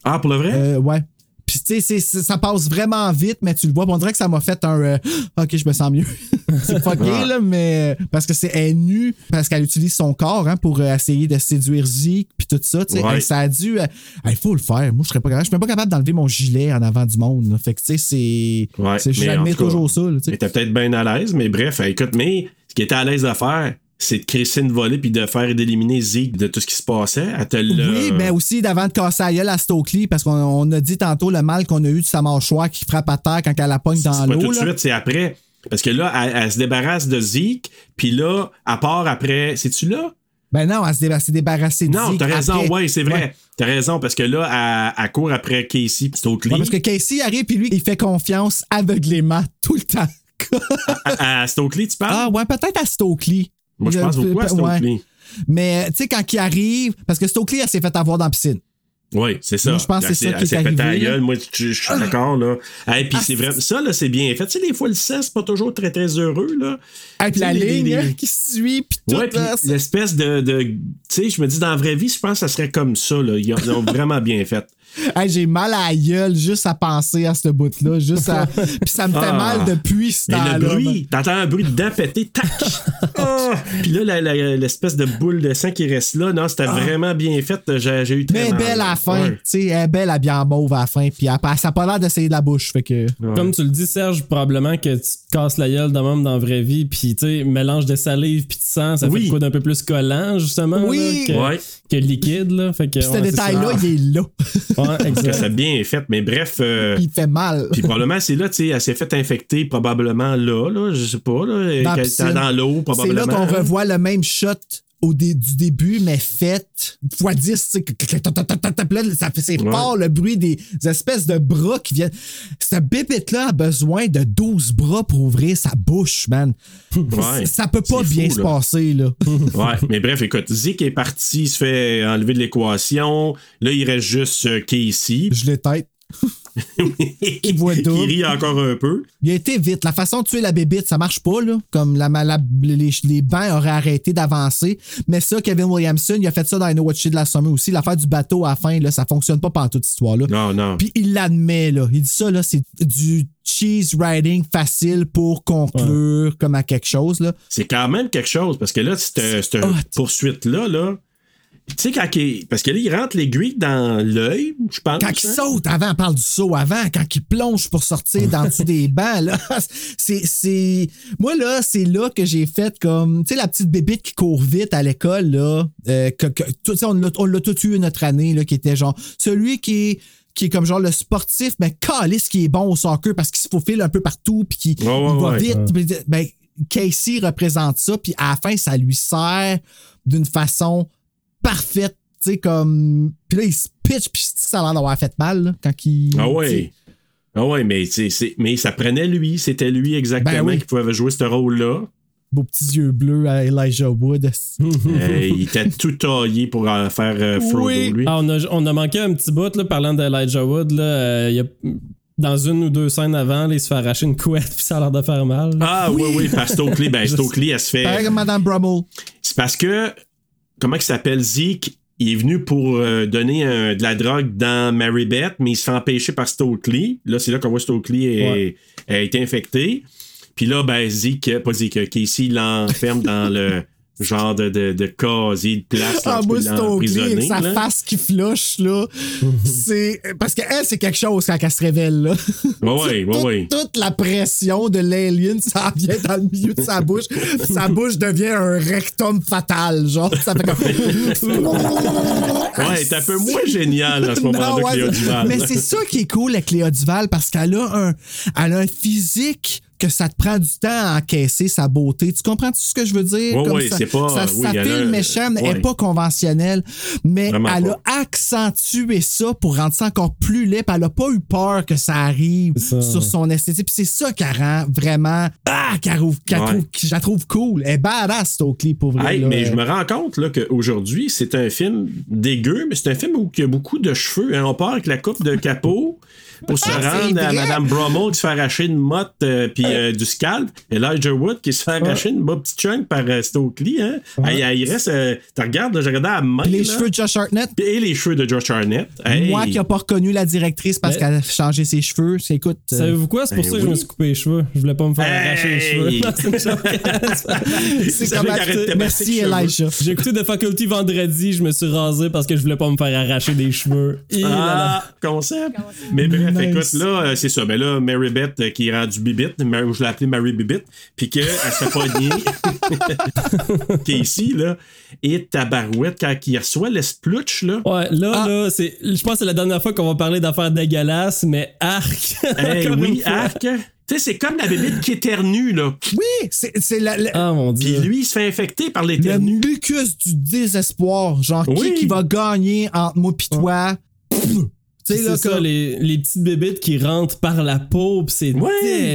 Ah, pour le vrai? Euh, ouais. Puis tu sais, ça passe vraiment vite, mais tu le vois. On dirait que ça m'a fait un. euh, *gasps* ok, je me sens mieux. *laughs* c'est fucké, là, mais. Parce que c'est elle nue, parce qu'elle utilise son corps hein, pour euh, essayer de séduire Zeke, puis tout ça. tu sais. Ouais. Ça a dû. euh, Il faut le faire. Moi, je serais pas capable. Je suis même pas capable d'enlever mon gilet en avant du monde. là. Fait que, tu sais, c'est. Ouais, J'admets toujours ça. là, était peut-être bien à l'aise, mais bref, euh, écoute, mais ce qui était à l'aise de faire, c'est de crisser une volée puis de faire et d'éliminer Zeke de tout ce qui se passait. Elle te l'a- Oui, mais aussi d'avant de casser la gueule à Stokely, parce qu'on on a dit tantôt le mal qu'on a eu de sa mâchoire qui frappe à terre quand elle la pogne dans C'est pas tout l'eau. de suite, c'est après. Parce que là, elle, elle se débarrasse de Zeke, puis là, à part après, c'est-tu là? Ben non, elle s'est s'est débarrassée de Non, t'as raison, après. ouais, c'est vrai. Ouais. T'as raison, parce que là, elle, elle court après Casey pis Stokely. Ouais, parce que Casey arrive, puis lui, il fait confiance aveuglément tout le temps. à, à Stokely, tu parles? Ah ouais, peut-être à Stokely. Moi, je pense beaucoup à ouais. Stokely. Mais tu sais, quand il arrive, parce que Stokely, elle s'est fait avoir dans la piscine. Oui, c'est ça. Moi, je pense que c'est ça qui est arrivé, là. gueule. Moi, je, je suis d'accord, là. Et puis, Ah, c'est vrai. Ça, là, c'est bien fait. Tu sais, des fois, le sang, c'est pas toujours très, très heureux, là. Et puis la les- ligne les- hein, qui suit, puis tout. Ouais, l'espèce de. de tu sais, je me dis, dans la vraie vie, je pense que ça serait comme ça, là. Ils ont vraiment bien fait. *laughs* Hey, J'ai mal à la gueule juste à penser à ce bout-là. Juste à... *laughs* Puis ça me fait Ah. mal depuis ce temps-là. le bruit, t'entends un bruit de péter, tac! *laughs* Ah! Puis là, la- la- l'espèce de boule de sang qui reste là, non, c'était vraiment bien fait. J'ai j'ai eu très Ah. Mais mal. belle à la fin. Ouais. Tu sais, elle est belle à bien mauve à la fin. Puis elle, ça n'a pas l'air d'essayer de la bouche. Fait que. Comme tu le dis, Serge, probablement que tu te casses la gueule de même dans la vraie vie, puis tu sais, mélange de salive puis de sang, ça Oui. fait quoi d'un peu plus collant, justement, Oui. là, que, Ouais. que liquide, là. Fait que, Puis ce ouais, c'est détail-là, ça. il est là. *laughs* Ouais, Que exact. c'est bien fait. Mais bref. euh, il fait mal. Puis probablement, c'est là, tu sais, elle s'est fait infecter probablement là, là, je sais pas, là, Dans la qu'elle piscine. était dans l'eau, C'est probablement. là qu'on revoit le même shot au dé- du début, mais fait x 10. tu sais, ça fait c'est Ouais. fort le bruit des espèces de bras qui viennent. Ce bébête-là a besoin de 12 bras pour ouvrir sa bouche, man. Ouais. Ça peut pas bien fou, se là. passer, là. *laughs* Ouais, mais bref, écoute, Zeke est parti, il se fait enlever de l'équation. Là, il reste juste euh, Casey. Je l'ai tête. *laughs* il double. rit encore un peu. Il a été vite. La façon de tuer la bébite, ça marche pas, là. Comme la, la- les, les bancs auraient arrêté d'avancer. Mais ça, Kevin Williamson, il a fait ça dans I Know What Did Last Summer aussi. L'affaire du bateau à la fin, là, ça fonctionne pas pendant toute cette histoire-là. Non, non. Puis il l'admet, là. Il dit ça, là, c'est du cheese writing facile pour conclure comme à quelque chose, là. C'est quand même quelque chose, parce que là, cette, cette hot. poursuite-là, là, Tu sais, quand il. Parce que là, il rentre l'aiguille dans l'œil, je pense. Quand il hein. saute, avant, on parle du saut avant, quand il plonge pour sortir dans dessous des *laughs* bancs, là, c'est, c'est. Moi, là, c'est là que j'ai fait comme. Tu sais, la petite bébite qui court vite à l'école, là. euh, que, que- tout- tu sais, on l'a, tout eu notre année, là, qui était genre. Celui qui est. Qui est comme genre le sportif, mais calice qui est bon au soccer parce qu'il se faufile un peu partout puis qu'il Ouais, ouais, va ouais. vite. Ben, Casey représente ça, puis à la fin, ça lui sert d'une façon parfaite, tu sais, comme. Puis là, il se pitch, puis ça a l'air d'avoir fait mal, là, quand il. Ah ouais. Ah ouais, mais, c'est- c'est- mais ça prenait lui. C'était lui exactement Ben oui. qui pouvait jouer ce rôle-là. Beaux petits yeux bleus à Elijah Wood. Euh, il *laughs* était tout taillé pour faire euh, Frodo, Oui. lui. Ah, on, a, on a manqué un petit bout, là, parlant d'Elijah Wood. Là, euh, il y a, dans une ou deux scènes avant, là, il se fait arracher une couette, *laughs* puis ça a l'air de faire mal. Ah oui, oui, par Stokely. Ben, *laughs* Stokely, elle se fait. Madame Brummel. C'est parce que, comment il s'appelle, Zeke, il est venu pour euh, donner un- de la drogue dans Mary Beth, mais il se fait empêcher par Stokely. Là, c'est là qu'on voit Stokely est- Ouais. a été infecté. Puis là, ben, Zeke, pas Zeke, Casey l'enferme dans le genre de, de, de casier de place. Ah, moi, avec l'emprisonner, sa là. face qui flush, là. *laughs* c'est. Parce qu'elle, c'est quelque chose quand elle se révèle, là. Ouais, ouais, *laughs* ouais, Toute- ouais. Toute la pression de l'alien, ça vient dans le milieu de sa bouche. sa *laughs* bouche devient un rectum fatal, genre. Ça fait comme. Ouais, c'est un peu moins génial à ce moment-là ouais, Duval. Mais c'est ça qui est cool avec Léa Duval parce qu'elle a un, elle a un physique que ça te prend du temps à encaisser sa beauté. Tu comprends tout ce que je veux dire? Comme ouais, ça, c'est pas- Ça, oui, ça elle fait a- le méchant, mais elle ouais. n'est pas conventionnelle. Mais Vraiment elle pas. a accentué ça pour rendre ça encore plus laid. puis Elle n'a pas eu peur que ça arrive ça. sur son esthétique. Puis c'est ça qui rend vraiment. Ah, qu'elle trouve- qu'elle Ouais. trouve- que je la trouve cool. Elle est badass, Stokely, pour vrai. Hey, là. mais je me rends compte là, qu'aujourd'hui, c'est un film dégueu, mais c'est un film où il y a beaucoup de cheveux. hein. On part avec la coupe de capot *laughs* pour se Ah, rendre à? Madame Brummel qui se fait arracher une motte euh, puis euh, du scalp. Elijah Wood qui se fait arracher une bonne petite chunk par euh, Stokely. Hein? Hey, hey, il reste. euh, tu regardes, j'ai regardé à main. Les là, cheveux de Josh Hartnett? Et les cheveux de Josh Hartnett. Hey. Moi qui n'ai pas reconnu la directrice parce qu'elle a changé ses cheveux, c'est écoute. euh, Savez-vous quoi? C'est pour Ben ça que je me suis coupé les cheveux. Je voulais pas me faire arracher les cheveux. *laughs* C'est *laughs* comme Merci Elijah. J'ai écouté The Faculty vendredi, je me suis rasé parce que je voulais pas me faire arracher des cheveux. Et là, là. Ah, concept. Mais bref, Nice. écoute, là, euh, c'est ça. Mais là, Mary Beth euh, qui est rendue Bibite, Mary- je l'ai appelée Mary Bibite, puis qu'elle se fait pogner. *laughs* Casey, là, et Tabarouette, quand il reçoit l'esplouch, là. Ouais, là, Ah. là, c'est. Je pense que c'est la dernière fois qu'on va parler d'affaires dégueulasses, mais arc. Hey, *laughs* Encore oui, arc. Tu sais, c'est comme la bébite qui éternue, là. Oui, c'est c'est la- la- Ah mon Puis dieu. lui, il se fait infecter par le l'éternue. mucus du désespoir. Genre, Oui. qui, qui va gagner entre moi pis toi? *laughs* Tu sais, C'est là, ça, comme- les, les petites bébites qui rentrent par la peau, pis c'est Ouais.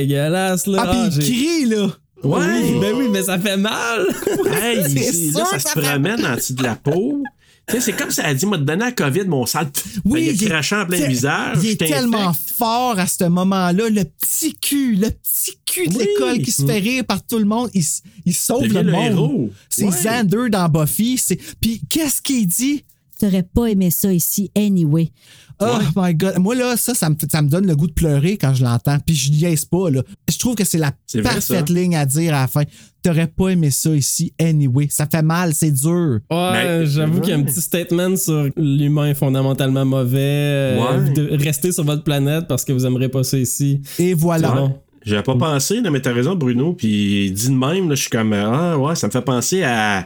dégueulasse, là. Ah, pis il j'ai- crie, là. Ouais. Oui, ben oui, mais ça fait mal. *laughs* Hey, C'est ça ça se fait- promène en dessous de la peau. Tu sais, c'est comme ça a dit, m'a donné la COVID, mon sale. Oui, il est- en plein visage. Il est tellement fort à ce moment-là. Le petit cul, le petit cul de Oui. l'école qui se fait rire par tout le monde. Il, il sauve le le monde. héros. C'est Ouais. Xander dans Buffy. c'est- Puis qu'est-ce qu'il dit? T'aurais pas aimé ça ici, anyway. Oh my god. Moi, là, ça, ça me, ça me donne le goût de pleurer quand je l'entends. Puis je niaise pas, là. Je trouve que c'est la vrai, parfaite ligne à dire à la fin. T'aurais pas aimé ça ici, anyway. Ça fait mal, c'est dur. Ouais, j'avoue qu'il y a un petit statement sur l'humain est fondamentalement mauvais. euh, Ouais. de rester sur votre planète parce que vous aimerez pas ça ici. Et voilà. J'avais pas pensé, là, mais t'as raison, Bruno. Puis dit de même, là, je suis comme Ah ouais, ça me fait penser à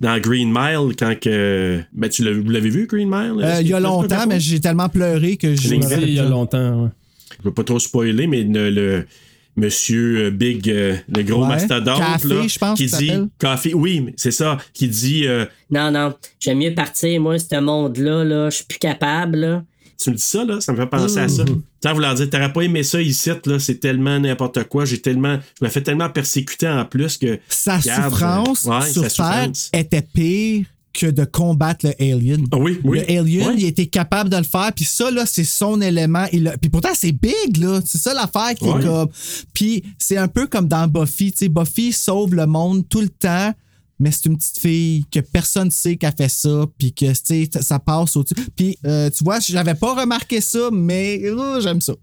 dans Green Mile quand que. Ben tu l'as- vous l'avez vu, Green Mile? Euh, il y a longtemps, mais j'ai tellement pleuré que je. Il y a longtemps, ouais. Je veux pas trop spoiler, mais le, le monsieur euh, Big, euh, le gros Ouais. mastodonte, Café, là, je pense qui dit. Café, oui, mais c'est ça, qui dit euh, Non, non. J'aime mieux partir, moi, ce monde-là, là. Je suis plus capable, là. Tu me dis ça, là, ça me fait penser à ça. Mm-hmm. Sans vouloir dire, t'aurais pas aimé ça ici, là, c'est tellement n'importe quoi, j'ai tellement, je me fais tellement persécuter en plus que. Sa Regarde, souffrance euh, ouais, sur sa Terre était pire que de combattre le alien. Ah oui, oui. Le alien, il était capable de le faire, puis ça, là, c'est son élément. Il a- Puis pourtant, c'est big, là. C'est ça l'affaire qui est comme. Puis c'est un peu comme dans Buffy. Tu sais, Buffy sauve le monde tout le temps, mais c'est une petite fille que personne sait qu'elle fait ça, puis que, ça passe au-dessus. Puis, euh, tu vois, j'avais pas remarqué ça, mais euh, j'aime ça.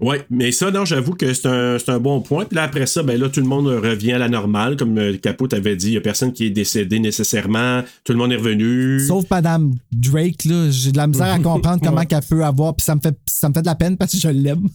Ouais, mais ça, non, j'avoue que c'est un, un bon point. Puis là, après ça, ben là, tout le monde revient à la normale. Comme euh, Capot avait dit, il n'y a personne qui est décédé nécessairement. Tout le monde est revenu. Sauf Madame Drake, là, j'ai de la misère à comprendre *laughs* comment Ouais. qu'elle peut avoir. Puis ça me fait, ça me fait de la peine parce que je l'aime.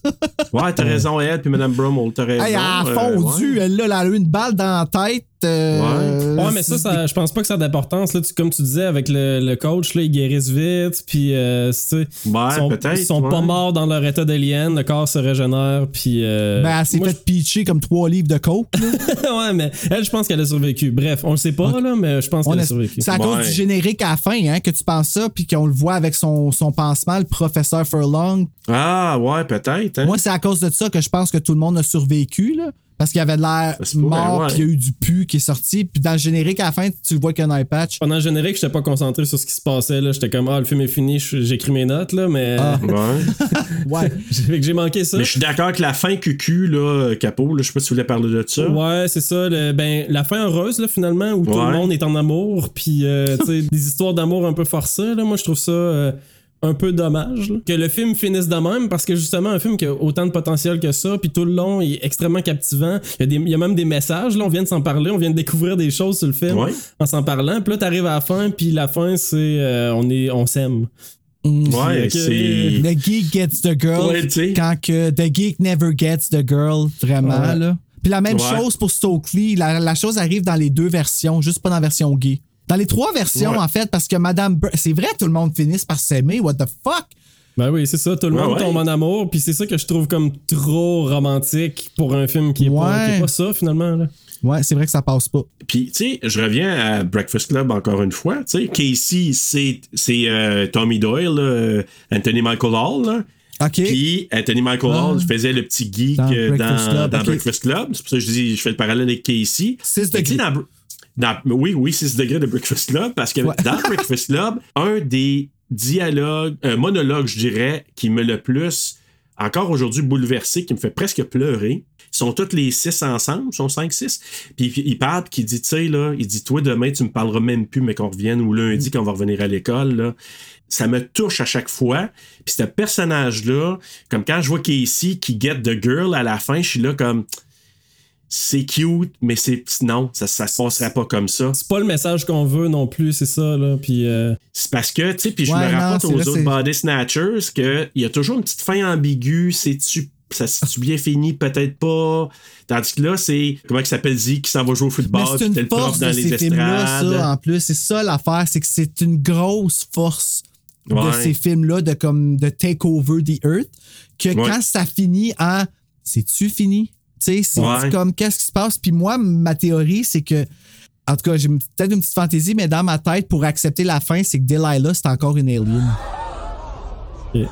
Ouais, t'as *laughs* raison, elle, puis Mme Brummel, t'as raison. Hey, elle a Euh, fondu, ouais. elle, là, elle a eu une balle dans la tête. Euh, Ouais, mais ça, ça, je pense pas que ça a d'importance. Là, Tu- comme tu disais, avec le, le coach, là, ils guérissent vite. Puis, euh, tu sais, Ouais, ils sont, peut-être, ils sont ouais. pas morts dans leur état d'alien. Le corps se régénère. Puis, euh, Ben, elle s'est fait pitcher comme trois livres de coke. je- *laughs* ouais, mais elle, je pense qu'elle a survécu. Bref, on le sait pas, là, mais je pense On qu'elle a a- survécu. C'est à cause Ouais. du générique à la fin hein, que tu penses ça, puis qu'on le voit avec son, son pansement, le professeur Furlong. Ah, ouais, peut-être. Hein? Moi, c'est à cause de ça que je pense que tout le monde a survécu, là. Parce qu'il y avait de l'air mort, puis il y a eu du pu qui est sorti. Puis dans le générique, à la fin, tu le vois qu'il y a un eye patch. Pendant le générique, j'étais pas concentré sur ce qui se passait. là. J'étais comme, ah, le film est fini, j'écris mes notes, là, mais. Ah. *laughs* Ouais. *laughs* Ouais. Fait que j'ai manqué ça. Mais je suis d'accord que la fin QQ, là, Capot, là, je sais pas si tu voulais parler de ça. Ouais, c'est ça. le- ben, la fin heureuse, là, finalement, où tout le monde est en amour, puis euh, tu sais, *laughs* des histoires d'amour un peu forcées. Là, moi, je trouve ça euh, un peu dommage là. que le film finisse de même, parce que justement, un film qui a autant de potentiel que ça, puis tout le long, il est extrêmement captivant. Il y a, des, il y a même des messages, là, on vient de s'en parler, on vient de découvrir des choses sur le film Ouais. en s'en parlant. Puis là, t'arrives à la fin, puis la fin, c'est euh, on est on s'aime. Ouais, Ok. c'est. The geek gets the girl. Ouais, quand que The geek never gets the girl, vraiment, Ouais. là. Puis la même Ouais. chose pour Stokely. La, la chose arrive dans les deux versions, juste pas dans la version gay. Dans les trois versions, Ouais. en fait, parce que Madame... Bur- C'est vrai, tout le monde finisse par s'aimer. What the fuck? Ben oui, c'est ça, tout le Ouais, monde ouais. tombe en amour, puis c'est ça que je trouve comme trop romantique pour un film qui est, pas, qui est Ouais. pas ça, finalement. Là. Ouais, c'est vrai que ça passe pas. Puis, tu sais, je reviens à Breakfast Club encore une fois. Tu sais, Casey, c'est, c'est euh, Tommy Doyle, là, Anthony Michael Hall. Là. OK. Puis Anthony Michael Ah. Hall faisait le petit geek Dans euh, dans, Breakfast Club, dans ok. Breakfast Club. C'est pour ça que je dis, je fais le parallèle avec Casey. Sais, degrés. dans, dans- oui, oui, 6 degrés de Breakfast Club, parce que Ouais. dans Breakfast Club, *laughs* un des dialogues, un monologue, je dirais, qui me le plus, encore aujourd'hui, bouleversé, qui me fait presque pleurer. Ils sont tous les six ensemble, ils sont cinq, six. Puis puis il parle, puis il dit, tu sais, là, il dit, toi, demain, tu me parleras même plus, mais qu'on revienne, ou lundi, quand on va revenir à l'école, là. Ça me touche à chaque fois. Puis ce personnage-là, comme quand je vois Casey qui get the girl à la fin, je suis là comme c'est cute, mais c'est non, ça, ça se passerait pas comme ça. C'est pas le message qu'on veut non plus, c'est ça, là. Puis. euh, C'est parce que, tu sais, puis je Ouais, me non, rapporte c'est aux autres c'est- body snatchers qu'il y a toujours une petite fin ambiguë, c'est-tu ça s'est-tu bien fini, peut-être pas? Tandis que là, c'est comment il s'appelle Zeke qui s'en va jouer au football, c'est puis le prof force dans de les ces films-là, ça, en plus. C'est ça l'affaire, c'est que c'est une grosse force de ces films-là, de comme de take over the earth, que Ouais. quand ça finit en c'est-tu fini? Tu sais, c'est Ouais. comme qu'est-ce qui se passe? Puis moi, ma théorie, c'est que. En tout cas, j'ai peut-être une petite fantaisie, mais dans ma tête, pour accepter la fin, c'est que Delilah, c'est encore une alien.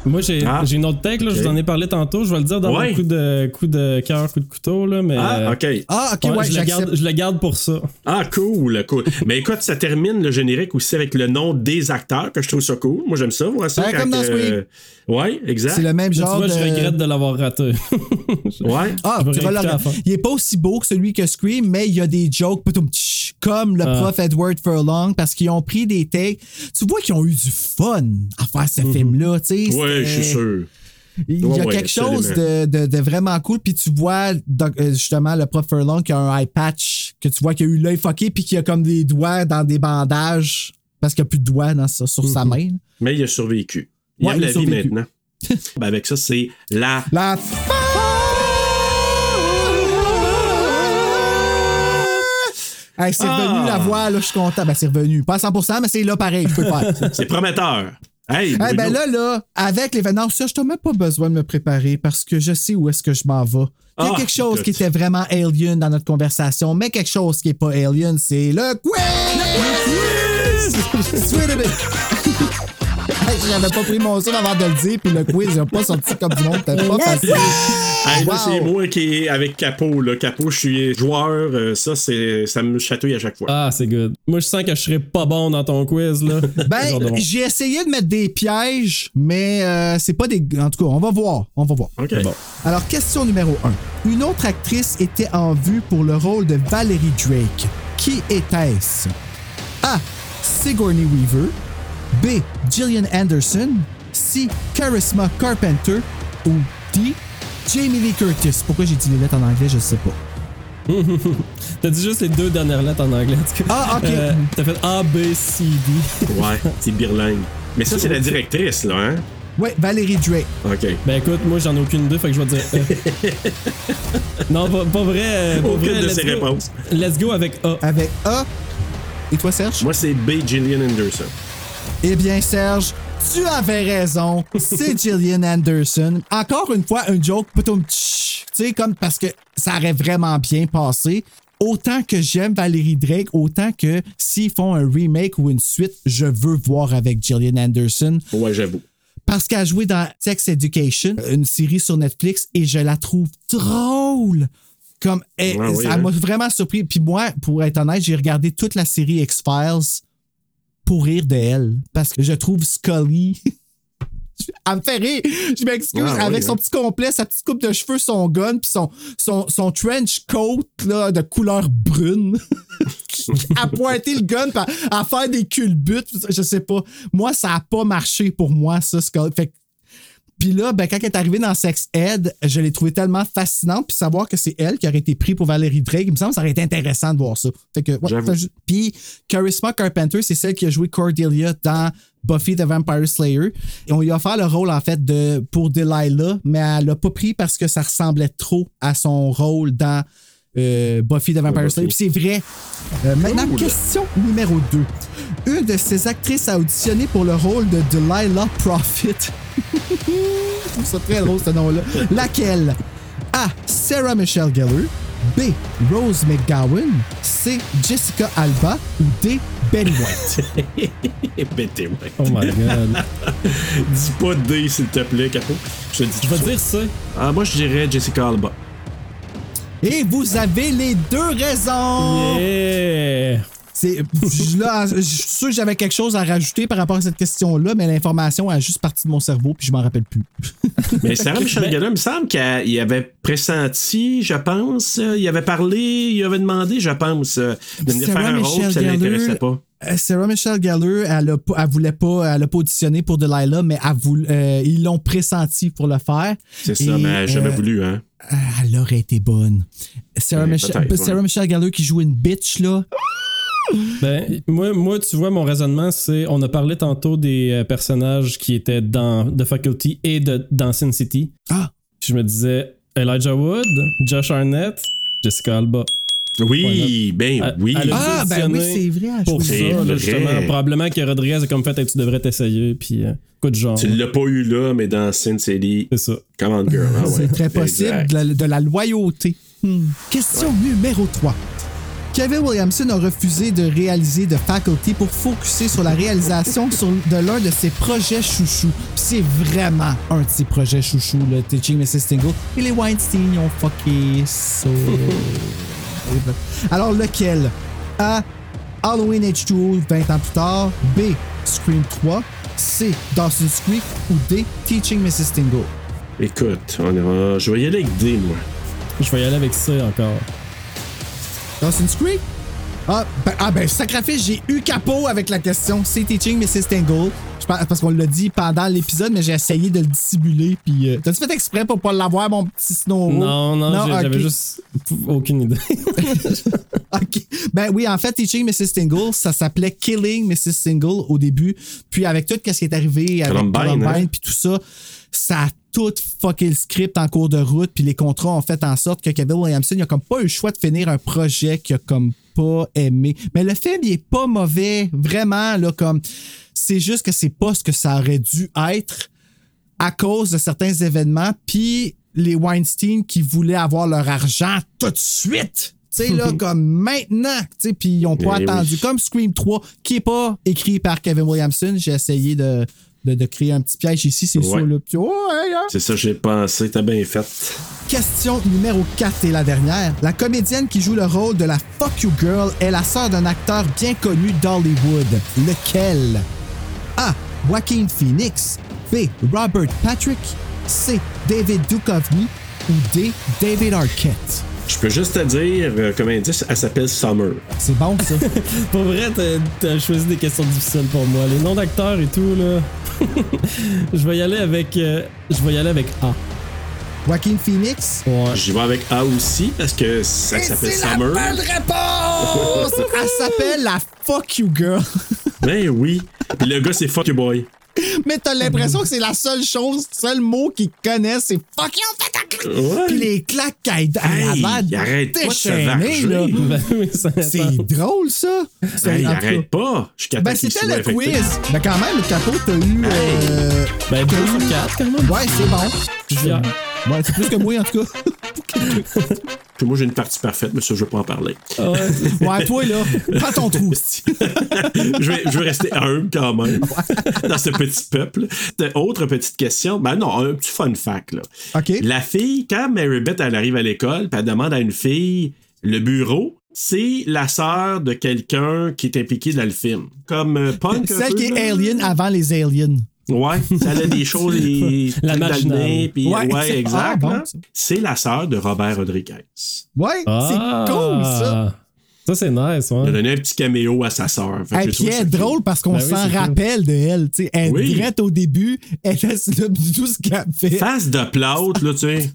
Moi, j'ai Ah. j'ai une autre tech, là, je vous en ai parlé tantôt. Je vais le dire dans Ouais. mon coup de, coup de cœur, coup de couteau. Là, mais, Ah, ok. Ah, ok, ouais, je, le garde, je le garde pour ça. Ah, cool, cool. Mais écoute, ça termine le générique aussi avec le nom des acteurs, que je trouve ça cool. Moi, j'aime ça, voir ça. Ouais, comme dans Scream. Ouais, exact. C'est le même genre tu vois, de... je regrette de l'avoir raté. *laughs* Ouais. Ah, tu vas la. Il est pas aussi beau que celui que Scream, mais il y a des jokes comme le Ah. prof Edward Furlong parce qu'ils ont pris des takes. Tu vois qu'ils ont eu du fun à faire ce film-là, tu sais. Mhm. Ouais, je suis sûr. Il y a Ouais, ouais, quelque chose de, de- de vraiment cool. Puis tu vois euh, justement le prof Furlong qui a un eye patch, que tu vois qu'il a eu l'œil fucké, puis qu'il a comme des doigts dans des bandages parce qu'il n'y a plus de doigts dans sur sa main. Mais il a survécu. Il Ouais, aime il a la vie survécu. maintenant. *laughs* Ben, avec ça, c'est la. La Hey, c'est Ah! revenu la voix, là, je suis content. Ben, c'est revenu. Pas à 100%, mais c'est là pareil, je peux le faire. *laughs* C'est prometteur. Hey, Eh Bruno. ben là, là, avec l'événement, ça, je n'ai même pas besoin de me préparer parce que je sais où est-ce que je m'en vais. Il y a Ah, quelque chose écoute. qui était vraiment alien dans notre conversation, mais quelque chose qui n'est pas alien, c'est le quiz! Hey, *laughs* J'avais pas pris mon son avant de le dire, puis le quiz, il n'a pas sorti comme du monde, c'était pas facile. Hey, là, Wow. c'est moi qui est avec Capot. Là. Capot, je suis joueur. euh, ça, c'est, ça me chatouille à chaque fois. Ah, c'est good. Moi, je sens que je serais pas bon dans ton quiz. Là. *laughs* Ben, j'ai essayé de mettre des pièges, mais euh, c'est pas des. En tout cas, on va voir. On va voir. OK. Bon. Alors, question numéro 1. Une autre actrice était en vue pour le rôle de Valérie Drake. Qui était-ce? A. Sigourney Weaver. B. Gillian Anderson. C. Charisma Carpenter. Ou D. Jamie Lee Curtis. Pourquoi j'ai dit les lettres en anglais, je sais pas. *laughs* T'as dit juste les deux dernières lettres en anglais. en tout cas. Ah, ok. Euh, T'as fait A, B, C, D. *laughs* Ouais, c'est bilingue. Mais ça, c'est la directrice, là, hein? Ouais, Valérie Drake. OK. Ben écoute, moi j'en ai aucune idée, fait que je vais dire E. *laughs* non, pas, pas vrai. euh, Pas Aucune vrai de let's ces go- réponses. Let's go avec A. Avec A. Et toi, Serge? Moi, c'est B. Gillian Anderson. Eh bien, Serge, tu avais raison. C'est *laughs* Gillian Anderson. Encore une fois, un joke, tu sais, comme parce que ça aurait vraiment bien passé. Autant que j'aime Valérie Drake, autant que s'ils font un remake ou une suite, je veux voir avec Gillian Anderson. Ouais, j'avoue. Parce qu'elle a joué dans Sex Education, une série sur Netflix, et je la trouve drôle. Comme, elle, Ah oui, elle hein? m'a vraiment surpris. Puis moi, pour être honnête, j'ai regardé toute la série X-Files pour rire de elle. Parce que je trouve Scully. *laughs* Elle me fait rire. Je m'excuse. Ah, Avec oui, son hein. petit complet, sa petite coupe de cheveux, son gun, puis son, son, son trench coat là, de couleur brune. *laughs* à pointer le gun, à, à faire des culbutes. Je sais pas. Moi, ça a pas marché pour moi, ça, Scully. Fait que puis là, ben, quand elle est arrivée dans Sex Ed, je l'ai trouvé tellement fascinante. Puis savoir que c'est elle qui aurait été prise pour Valérie Drake, il me semble que ça aurait été intéressant de voir ça. Fait que, ouais, Puis Charisma Carpenter, c'est celle qui a joué Cordelia dans Buffy the Vampire Slayer. Et on lui a offert le rôle, en fait, de, pour Delilah, mais elle l'a pas pris parce que ça ressemblait trop à son rôle dans euh, Buffy the Vampire. Slayer. Puis c'est vrai. Euh, maintenant, Cool. question numéro 2. Une de ces actrices a auditionné pour le rôle de Delilah Prophet. *laughs* Je trouve ça très drôle ce nom-là. Laquelle? A. Sarah Michelle Gellar. B. Rose McGowan. C. Jessica Alba. Ou D. Betty White. *laughs* Pété, ouais. Oh my god. *laughs* Dis pas D, s'il te plaît, Capo. Je te dis Je vais dire ça. Ah, moi, je dirais Jessica Alba. Et vous avez les deux raisons. Yeah! C'est, là, je suis sûr que j'avais quelque chose à rajouter par rapport à cette question-là, mais l'information a juste parti de mon cerveau puis je m'en rappelle plus. *laughs* Mais Sarah Michelle Gellar, il me semble qu'il avait pressenti, je pense, euh, il avait parlé, il avait demandé, je pense, euh, de venir Sarah faire un rôle, ça l'intéressait pas. Euh, Sarah Michelle Gellar, elle, a pas- elle voulait pas, elle a pas auditionné pour Delilah, mais elle voulait- euh, ils l'ont pressenti pour le faire. C'est ça, mais elle jamais euh, voulu, hein. Elle aurait été bonne. Sarah, Ouais, Michelle, Sarah ouais. Michelle Gellar qui joue une bitch, là. Ben, moi, moi, tu vois, mon raisonnement, c'est. On a parlé tantôt des euh, personnages qui étaient dans The Faculty et de, dans Sin City. Ah! Puis je me disais Elijah Wood, Josh Arnett, Jessica Alba. Oui, ben oui. Ah, ben oui, c'est vrai. Pour ça, là, justement. Probablement que Rodriguez a comme fait, Hey, tu devrais t'essayer. Puis, euh, coup de genre. Tu l'as pas eu là, mais dans Sin City, C'est ça. come on, girl. Ah *laughs* ouais. C'est très possible. Exact. De la, de la loyauté. Hmm. Question numéro 3. Kevin Williamson a refusé de réaliser The Faculty pour focuser sur la réalisation sur- de l'un de ses projets chouchous. Puis C'est vraiment un de ses projets chouchous, le Teaching Mrs. Tingle. Et les Weinstein ont fucké ça. *laughs* Alors, lequel A. Halloween H2O 20 ans plus tard. B. Scream 3. C. Dawson's Creek. Ou D. Teaching Mrs. Tingle. Écoute, on ira- je vais y aller avec D, moi. Je vais y aller avec ça encore. Dawson's Creek? Ah ben, ah, ben sacrifice, j'ai eu capot avec la question. C'est Teaching Mrs. Tingle. Je pense- parce qu'on l'a dit pendant l'épisode, mais j'ai essayé de le dissimuler. Puis, euh, t'as-tu fait exprès pour pas l'avoir, mon petit snow? Non, non, j'ai- j'avais juste aucune idée. *laughs* OK. Ben oui, en fait, Teaching Mrs. Tingle, ça s'appelait Killing Mrs. Tingle au début. Puis avec tout ce qui est arrivé avec Columbine, Columbine, hein? puis tout ça, ça a tout fucké le script en cours de route. Puis les contrats ont fait en sorte que Kevin Williamson, il a comme pas eu le choix de finir un projet qu'il a comme pas aimé. Mais le film, il est pas mauvais. Vraiment, là, comme... C'est juste que c'est pas ce que ça aurait dû être à cause de certains événements, puis les Weinstein qui voulaient avoir leur argent tout de suite. Tu sais, là, *laughs* comme maintenant. Tu sais, puis ils n'ont pas Eh attendu. oui. Comme Scream 3, qui n'est pas écrit par Kevin Williamson. J'ai essayé de, de, de créer un petit piège ici, c'est sûr. Oh, hein? C'est ça, j'ai pensé, t'as bien fait. Question numéro 4 et la dernière. La comédienne qui joue le rôle de la Fuck You Girl est la sœur d'un acteur bien connu d'Hollywood. Lequel? A. Joaquin Phoenix. B. Robert Patrick. C. David Duchovny. Ou D. David Arquette? Je peux juste te dire, euh, comme indice, elle s'appelle Summer. C'est bon, ça. *laughs* pour vrai, t'as- choisi des questions difficiles pour moi. Les noms d'acteurs et tout, là. *laughs* je vais y aller avec. euh, je vais y aller avec A. Joaquin Phoenix? J'y vais avec A aussi parce que ça s'appelle c'est la Summer. bonne réponse! *laughs* Elle s'appelle la Fuck You Girl. Ben oui. Puis le gars, c'est Fuck You Boy. *laughs* Mais t'as l'impression que c'est la seule chose, seul mot qu'ils connaissent, c'est Fuck You. Puis les claques qu'elle Hey, arrête pas de se là. *laughs* Ben C'est drôle, ça. C'est- Hey, en tout cas. arrête pas. Jusqu'à Ben, c'était le quiz. Ben, quand même, le capot, t'as eu. euh, Ben, deux sur quatre, quand même. Ouais, c'est bon. Je. Ouais, c'est plus que moi, en tout cas. *laughs* Moi, j'ai une partie parfaite, mais ça, je veux pas en parler. Ah ouais, toi, là, prends ton trou, *laughs* je, vais, je vais rester humble quand même *laughs* dans ce petit peuple. Autre petite question. Ben non, un petit fun fact. Là. OK. La fille, quand Mary Beth elle arrive à l'école, elle demande à une fille le bureau, c'est la sœur de quelqu'un qui est impliqué dans le film. Comme euh, Punk. un Celle qui est. Alien avant les aliens. Ouais, ça a des *laughs* choses. Les, La marginale. puis- Ouais, ouais, c'est- exact. ah, bon, c'est la sœur de Robert Rodriguez. Ouais, Ah. c'est cool, ça. Ça, c'est nice, Il a ouais. donné un petit caméo à sa sœur. Et j'ai puis elle est cool. drôle parce qu'on Ben oui, s'en cool. rappelle de elle. tu sais. Elle est Oui. au début, elle laisse là tout ce qu'elle fait. Face de plâtre, là, tu sais.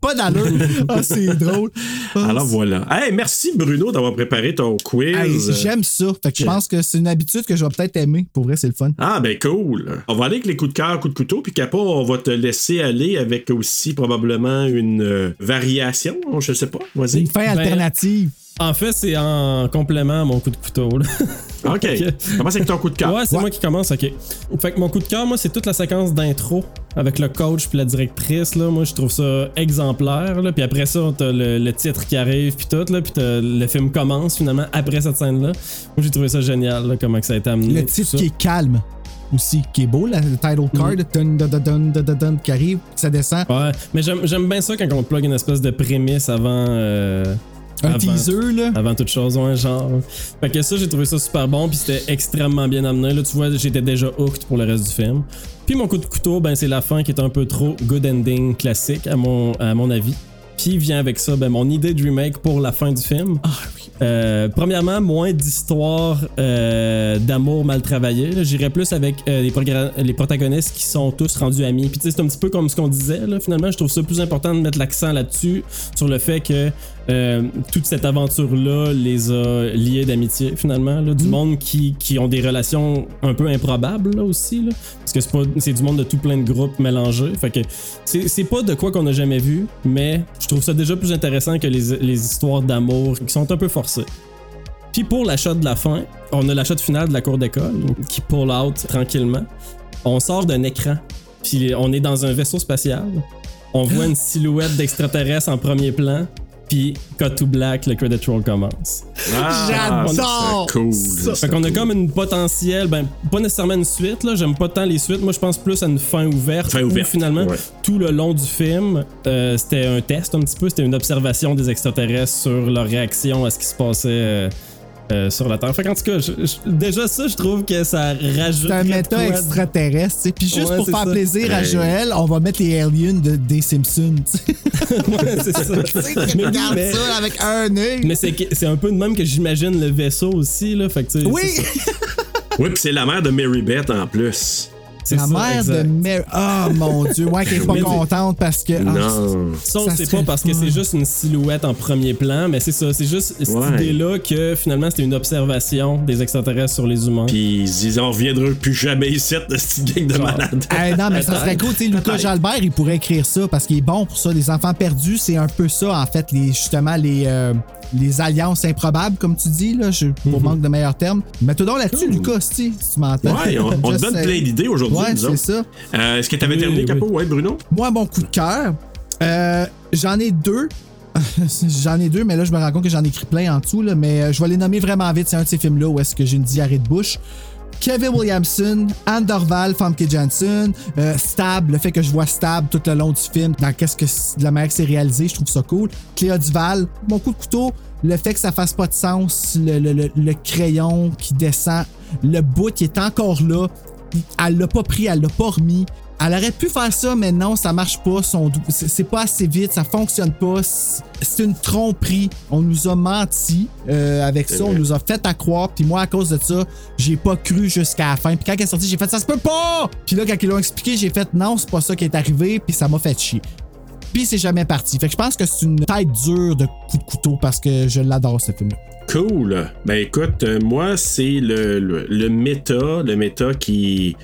Pas d'allure. *laughs* Ah, c'est drôle. Ah, Alors voilà. Hey, merci Bruno d'avoir préparé ton quiz. hey, J'aime ça. Fait que je pense que c'est une habitude que je vais peut-être aimer. Pour vrai, c'est le fun. Ah, ben cool. On va aller avec les coups de cœur, coups de couteau, puis Capo, on va te laisser aller avec aussi probablement une euh, variation. Je sais pas. Vas-y. Une fin alternative. En fait, c'est en complément à mon coup de couteau. là. *laughs* OK. Commence avec ton coup de cœur? Ouais, c'est moi qui commence, ok. Fait que mon coup de cœur, moi, c'est toute la séquence d'intro avec le coach puis la directrice. Là. Moi, je trouve ça exemplaire. Là. Puis après ça, t'as le, le titre qui arrive puis tout. Là. Puis t'as- le film commence finalement après cette scène-là. Moi, j'ai trouvé ça génial, là, comment que ça a été amené. Le titre qui est calme aussi, qui est beau, là, le title card, Mm. dun, dun, dun, dun, dun, dun, dun, qui arrive, ça descend. Ouais, mais j'aime j'aime bien ça quand on plug une espèce de prémisse avant. euh, Un avant- teaser, là. Avant toute chose, ouais, genre. Fait que ça, j'ai trouvé ça super bon, puis c'était extrêmement bien amené. Là, tu vois, j'étais déjà hooked pour le reste du film. Puis mon coup de couteau, ben, c'est la fin qui est un peu trop good ending classique, à mon, à mon avis. Puis vient avec ça, ben, mon idée de remake pour la fin du film. Euh, premièrement, moins d'histoires euh, d'amour mal travaillé. là. J'irais plus avec euh, les, protagonistes qui sont tous rendus amis. Puis c'est un petit peu comme ce qu'on disait. Là, finalement, je trouve ça plus important de mettre l'accent là-dessus, sur le fait que toute cette aventure-là les a liés d'amitié, finalement. là. du monde qui, qui ont des relations un peu improbables là, aussi. Là, parce que c'est du monde de tout plein de groupes mélangés. Fait que c'est c'est pas de quoi qu'on a jamais vu, mais je trouve ça déjà plus intéressant que les, histoires d'amour qui sont un peu forcées. Puis pour l'achat de la fin, on a l'achat finale de la cour d'école qui pull out tranquillement. On sort d'un écran, puis on est dans un vaisseau spatial. On voit une silhouette d'extraterrestre en premier plan, puis cut to black, le credit roll commence. Ah, J'adore c'est cool. ça. Fait qu'on a comme une potentielle, ben pas nécessairement une suite là, j'aime pas tant les suites, moi je pense plus à une fin ouverte. Fin où ouverte, finalement, ouais. tout le long du film, euh, c'était un test un petit peu, c'était une observation des extraterrestres sur leur réaction à ce qui se passait euh, euh, sur la Terre. Fait qu'en tout cas, je- je- déjà ça, je trouve que ça rajoute. C'est un méta extraterrestre. Puis juste Ouais, pour faire ça. plaisir à. Joël, on va mettre les aliens de, des Simpsons. *laughs* Ouais, c'est ça. Tu sais, Mais regarde mais- ça avec un œil. Mais c'est un peu de même que j'imagine le vaisseau aussi là, fait que Oui. *laughs* Oui, puis c'est la mère de Mary Beth en plus. C'est la ça, mère exact. de Mary. Oh mon *laughs* Dieu, ouais, qu'elle est pas contente parce que. ah, Non. Ça, on Ça sait serait pas parce que c'est juste une silhouette en premier plan, mais c'est ça, c'est juste cette Ouais. idée-là que finalement c'était une observation des extraterrestres sur les humains. Puis ils en reviendront plus jamais ici de cette gang de Genre. malades. Hey, non, mais ça serait *laughs* cool. Tu sais, Lucas Jalbert, il pourrait écrire ça parce qu'il est bon pour ça. Les enfants perdus, c'est un peu ça, en fait, les, justement, les, euh, les alliances improbables, comme tu dis, là, je, pour Mhm. manque de meilleurs termes. Mets-toi donc là-dessus, Lucas, si tu m'entends. Ouais, on, on te donne plein d'idées aujourd'hui, Ouais, c'est ça. Euh, Est-ce que tu avais Oui, terminé, oui. Capo? Ouais, Bruno? Moi, mon coup de cœur, euh, j'en ai deux. *laughs* j'en ai deux, mais là, je me rends compte que j'en ai écrit plein en dessous. Là, mais euh, je vais les nommer vraiment vite. C'est un de ces films-là où est-ce que j'ai une diarrhée de bouche. Kevin Williamson, Anne Dorval, Famke Janssen, euh, Stab, le fait que je vois Stab tout le long du film, dans qu'est-ce que la manière que c'est réalisé, je trouve ça cool. Cléa Duval, mon coup de couteau, le fait que ça fasse pas de sens, le crayon qui descend, le bout qui est encore là, elle l'a pas pris, elle l'a pas remis. Elle aurait pu faire ça, mais non, ça marche pas. son C'est pas assez vite, ça fonctionne pas. C'est- une tromperie. On nous a menti euh, avec ça, on nous a fait à croire. Puis moi, à cause de ça, j'ai pas cru jusqu'à la fin. Puis quand elle est sortie, j'ai fait ça se peut pas. Puis là, quand ils l'ont expliqué, j'ai fait non, c'est pas ça qui est arrivé. Puis ça m'a fait chier. Puis c'est jamais parti. Fait que je pense que c'est une tête dure de coup de couteau parce que je l'adore ce film-là. Cool. Ben écoute, euh, moi, c'est le, le, le méta, le méta qui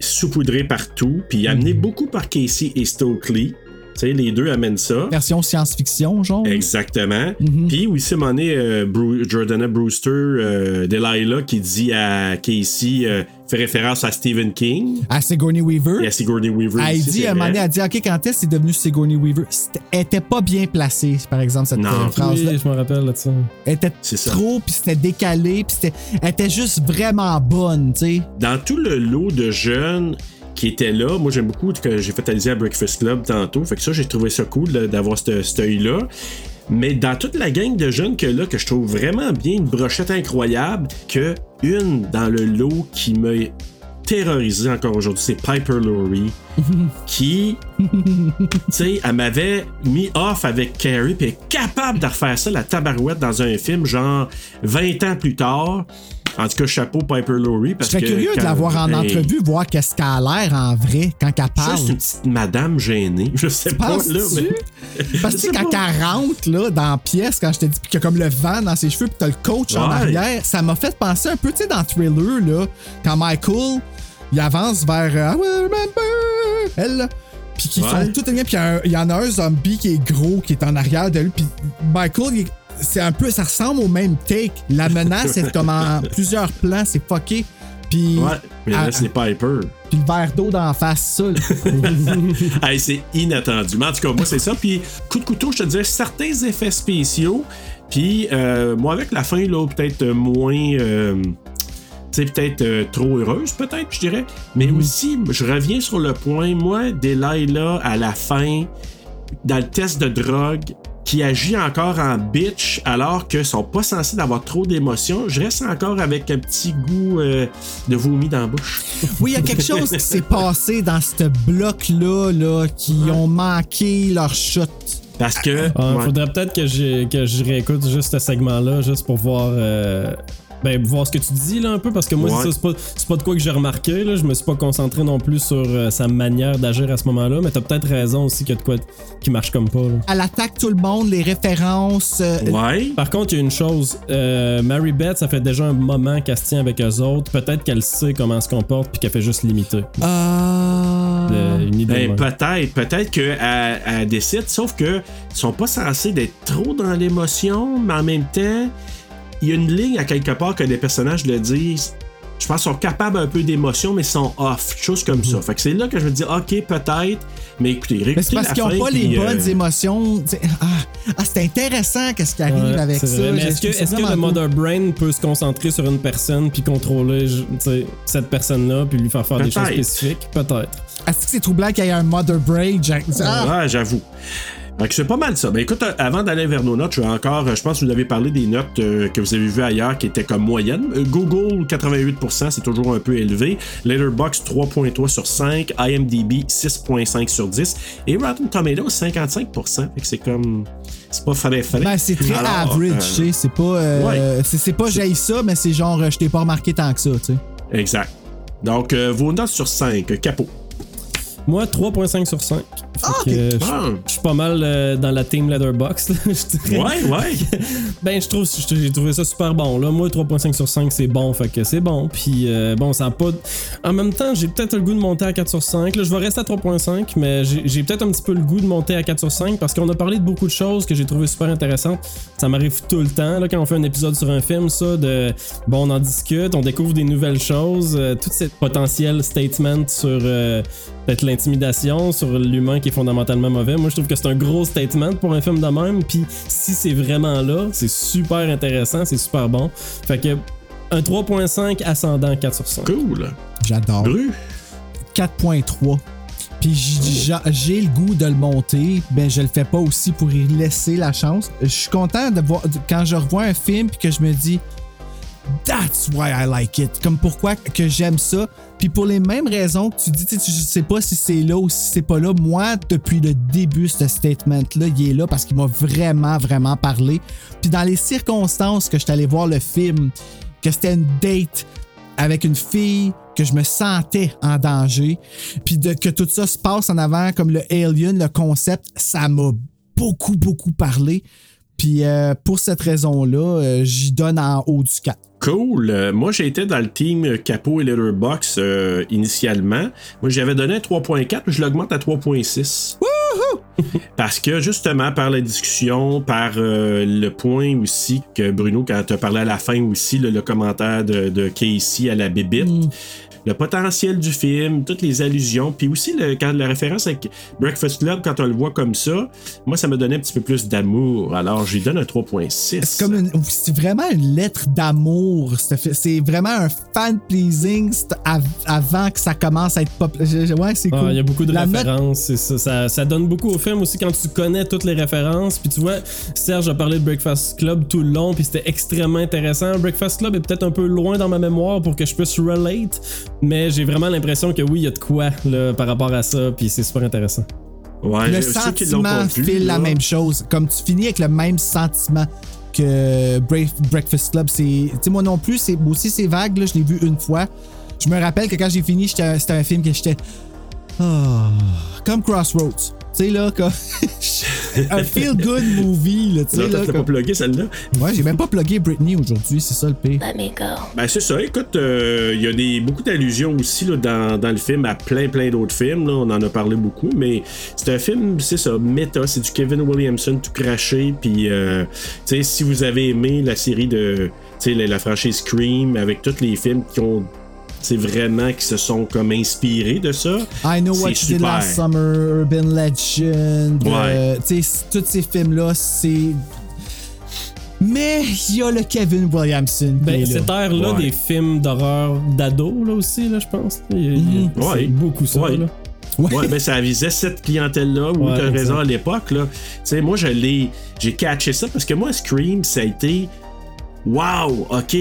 saupoudré partout, puis amené beaucoup par Casey et Stokely. Tu sais, les deux amènent ça. Version science-fiction, genre. Exactement. Puis aussi, à un moment donné, euh, Bru- Jordana Brewster, euh, Delilah, qui dit à Casey, euh, fait référence à Stephen King. À Sigourney Weaver. Et à Sigourney Weaver. Elle aussi, dit, à un moment donné, elle dit, OK, quand est-ce que c'est devenu Sigourney Weaver? C'était- Elle était pas bien placée, par exemple, cette Non. euh, phrase-là. Oui, je me rappelle là de ça. Elle était trop, puis c'était décalé, puis c'était- elle était juste vraiment bonne, tu sais. Dans tout le lot de jeunes qui étaient là, moi j'aime beaucoup que j'ai fait analyser à Breakfast Club tantôt. Fait que ça, j'ai trouvé ça cool d'avoir ce- cet œil-là. Mais dans toute la gang de jeunes que là, que je trouve vraiment bien, une brochette incroyable, que une dans le lot qui m'a terrorisé encore aujourd'hui, c'est Piper Laurie, *laughs* qui, tu sais, elle m'avait mis off avec Carrie, puis capable de refaire ça, la tabarouette, dans un film, genre 20 ans plus tard. En tout cas, chapeau Piper Laurie. Je serais curieux de la voir en Hey, entrevue, voir qu'est-ce qu'elle a l'air en vrai quand elle parle. Juste une petite madame gênée. *laughs* Je sais pas, Penses-tu? là, mais. Parce que tu quand elle rentre là, dans la pièce, quand je te dis qu'il y a comme le vent dans ses cheveux, puis t'as le coach en arrière, ça m'a fait penser un peu, tu sais, dans Thriller, là, quand Michael, il avance vers euh, I will remember, elle, là, puis qu'ils Ouais. sont tous alignés, puis il y a un- il y, en a un zombie qui est gros, qui est en arrière de lui, puis Michael, il est- c'est un peu, ça ressemble au même take. La menace est comme en *laughs* plusieurs plans, c'est fucké. Puis, Ouais, mais là, c'est Piper. puis le verre d'eau d'en face, ça. *laughs* Hey, c'est inattendu. Mais en tout cas, moi, c'est ça. Puis, coup de couteau, je te dirais certains effets spéciaux. Puis, euh, moi, avec la fin, là, peut-être moins. euh, tu sais, peut-être euh, trop heureuse, peut-être, je dirais. Mais aussi, je reviens sur le point, moi, Delilah, à la fin, dans le test de drogue, qui agit encore en bitch alors qu'ils sont pas censés d'avoir trop d'émotions, je reste encore avec un petit goût euh, de vomi dans la bouche. *laughs* Oui, il y a quelque chose qui s'est passé dans ce bloc-là, là, qui ont manqué leur shot. Parce que. Ah, ouais. Faudrait peut-être que, que je réécoute juste ce segment-là, juste pour voir. euh, ben, voir ce que tu dis là un peu, parce que moi, Ouais. c'est pas, c'est pas de quoi que j'ai remarqué. Là. Je me suis pas concentré non plus sur euh, sa manière d'agir à ce moment-là, mais t'as peut-être raison aussi qu'il y a de quoi qui marche comme pas. là. Elle attaque tout le monde, les références. euh, Ouais. Par contre, il y a une chose. Euh, Mary Beth, ça fait déjà un moment qu'elle se tient avec eux autres. Peut-être qu'elle sait comment elle se comporte puis qu'elle fait juste l'imiter. Ah. Euh, une idée. Ben, peut-être, peut-être qu'elle elle décide, sauf que ils sont pas censés d'être trop dans l'émotion, mais en même temps, il y a une ligne à quelque part que les personnages le disent. Je pense qu'ils sont capables un peu d'émotion, mais ils sont off, chose comme ça. Fait que c'est là que je me dis, ok, peut-être, mais écoutez, Mais c'est parce qu'ils n'ont pas les euh, bonnes émotions. Tu sais, Ah, ah, c'est intéressant qu'est-ce qui arrive Ouais, avec ça. est-ce que, le. Mother Brain peut se concentrer sur une personne puis contrôler cette personne-là puis lui faire faire des choses spécifiques? Peut-être. Est-ce que c'est troublant qu'il y ait un Mother Brain? Jack? Ah! Ouais, j'avoue. Fait que c'est pas mal ça. Ben écoute, euh, avant d'aller vers nos notes, je vais encore, euh, je pense que vous avez parlé des notes euh, que vous avez vues ailleurs qui étaient comme moyennes. Euh, Google, 88%, c'est toujours un peu élevé. Letterboxd, 3.3 sur 5. IMDb, 6.5 sur 10. Et Rotten Tomatoes, 55%. Fait que c'est comme... C'est pas frais frais. Ben, c'est très Alors, average, euh, tu sais. C'est pas, euh, c'est, c'est pas j'aille ça, mais c'est genre, je t'ai pas remarqué tant que ça, tu sais. Exact. Donc, euh, vos notes sur 5. Capot. Moi, 3.5 sur 5. Ah, que, euh, je- Ah. je suis pas mal euh, dans la team Letterboxd. là, *laughs* je dirais. Ouais, ouais. *laughs* Ben, je trouve, j'ai trouvé ça super bon. Là, moi, 3.5 sur 5, c'est bon. Fait que c'est bon. Puis, euh, bon, ça a pas. En même temps, j'ai peut-être le goût de monter à 4 sur 5. Là, je vais rester à 3.5, mais j'ai peut-être un petit peu le goût de monter à 4 sur 5 parce qu'on a parlé de beaucoup de choses que j'ai trouvé super intéressantes. Ça m'arrive tout le temps, là, quand on fait un épisode sur un film, ça, de. Bon, on en discute, on découvre des nouvelles choses. euh, tout cette potentiel statement sur euh, peut-être l'intimidation, sur l'humain qui est fondamentalement mauvais. Moi, je trouve que c'est un gros statement pour un film de même. Puis, si c'est vraiment là, c'est super intéressant, c'est super bon. Fait que un 3.5 ascendant 4 sur 5. Cool. J'adore. Bru. 4.3. Puis j'a- j'ai le goût de le monter, ben je le fais pas aussi pour y laisser la chance. Je suis content de voir quand je revois un film puis que je me dis That's why I like it. Comme pourquoi que j'aime ça. Puis pour les mêmes raisons que tu dis, tu sais, pas si c'est là ou si c'est pas là. Moi, depuis le début, ce statement-là, il est là parce qu'il m'a vraiment, vraiment parlé. Puis dans les circonstances que je suis allé voir le film, que c'était une date avec une fille que je me sentais en danger. Puis de, que tout ça se passe en avant, comme le Alien, le concept, ça m'a beaucoup, beaucoup parlé. Puis euh, pour cette raison-là, euh, j'y donne en haut du 4. Cool. Euh, moi, j'ai été dans le team Capo et Letterbox euh, initialement. Moi, j'avais donné un 3.4, puis je l'augmente à 3.6. *laughs* Parce que justement, par la discussion, par euh, le point aussi que Bruno, quand tu as parlé à la fin aussi, là, le commentaire de, de Casey à la bébite, le potentiel du film, toutes les allusions, puis aussi le, quand la référence avec Breakfast Club, quand on le voit comme ça, moi, ça me donnait un petit peu plus d'amour. Alors, j'y donne un 3.6. C'est comme une- c'est vraiment une lettre d'amour. C'est vraiment un fan pleasing c'est av- avant que ça commence à être pop. je- je- Ouais, c'est Ah, cool. Il y a beaucoup de La note- références. c'est ça, ça, ça donne beaucoup au film aussi quand tu connais toutes les références. Puis tu vois, Serge a parlé de Breakfast Club tout le long, puis c'était extrêmement intéressant. Breakfast Club est peut-être un peu loin dans ma mémoire pour que je puisse relate, mais j'ai vraiment l'impression que oui, il y a de quoi là, par rapport à ça, puis c'est super intéressant. Ouais, le sentiment file la même chose. Comme tu finis avec le même sentiment que Brave- Breakfast Club, c'est. Tu sais, moi non plus, c'est moi aussi c'est vague, là, je l'ai vu une fois. Je me rappelle que quand j'ai fini, j'étais- c'était un film que j'étais. Ah, comme Crossroads. Tu sais, là, comme. *laughs* un feel-good movie, là, tu sais, t'as pas comme- plugué celle-là? Ouais, j'ai même pas plugué Britney aujourd'hui, c'est ça le pire. Ben c'est ça, écoute, euh, il y a des, beaucoup d'allusions aussi là, dans, dans le film à plein plein d'autres films, là, on en a parlé beaucoup, mais c'est un film, c'est ça, méta, c'est du Kevin Williamson tout craché, puis euh, tu sais, si vous avez aimé la série de, tu sais, la, la franchise Scream, avec tous les films qui ont, c'est vraiment, qui se sont comme inspirés de ça, I Know What c'est You Did super. Last Summer, Urban Legend. Ouais. euh, tu sais, tous ces films-là, c'est. Mais il y a le Kevin Williamson. Ben, cette ère-là Ouais. des films d'horreur d'ado, là aussi, là, je pense. Il y a- il y a- Mhm. c'est Ouais. beaucoup ça. Ouais. Là. Ouais, ben ça visait cette clientèle-là, où Ouais, t'as raison à l'époque, là. Tu sais, moi, je l'ai. J'ai catché ça parce que moi, Scream, ça a été. Wow, ok.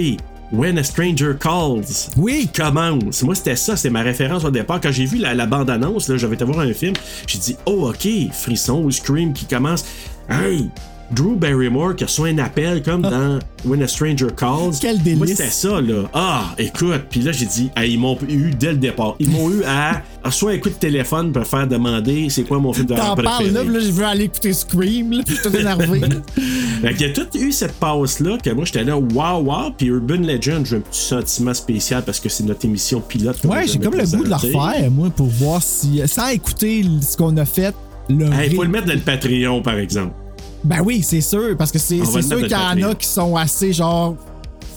When a Stranger Calls. Oui. Commence. Moi, c'était ça, c'était ma référence au départ. Quand j'ai vu la, la bande-annonce, là, j'avais été voir un film, j'ai dit, oh, ok, frisson ou Scream qui commence. Hey! Drew Barrymore qui reçoit un appel comme dans When a Stranger Calls. Quel délice. Moi, c'était ça, là. Ah, écoute. Puis là, j'ai dit, hey, ils m'ont eu dès le départ. Ils m'ont eu à *laughs* soit un coup de téléphone pour faire demander c'est quoi mon film d'horreur T'en préféré. parles là, là, je veux aller écouter Scream, là, je suis tout énervé. *laughs* Fait qu'il y a tout eu cette passe-là que moi j'étais là, wow, wow. Puis Urban Legend, j'ai un petit sentiment spécial parce que c'est notre émission pilote. ouais, j'ai comme le goût de le présentée. refaire, moi, pour voir si. Sans écouter ce qu'on a fait. Le Il ré- faut le mettre dans le Patreon, par exemple. Ben oui, c'est sûr, parce que c'est sûr qu'il y en a qui sont assez genre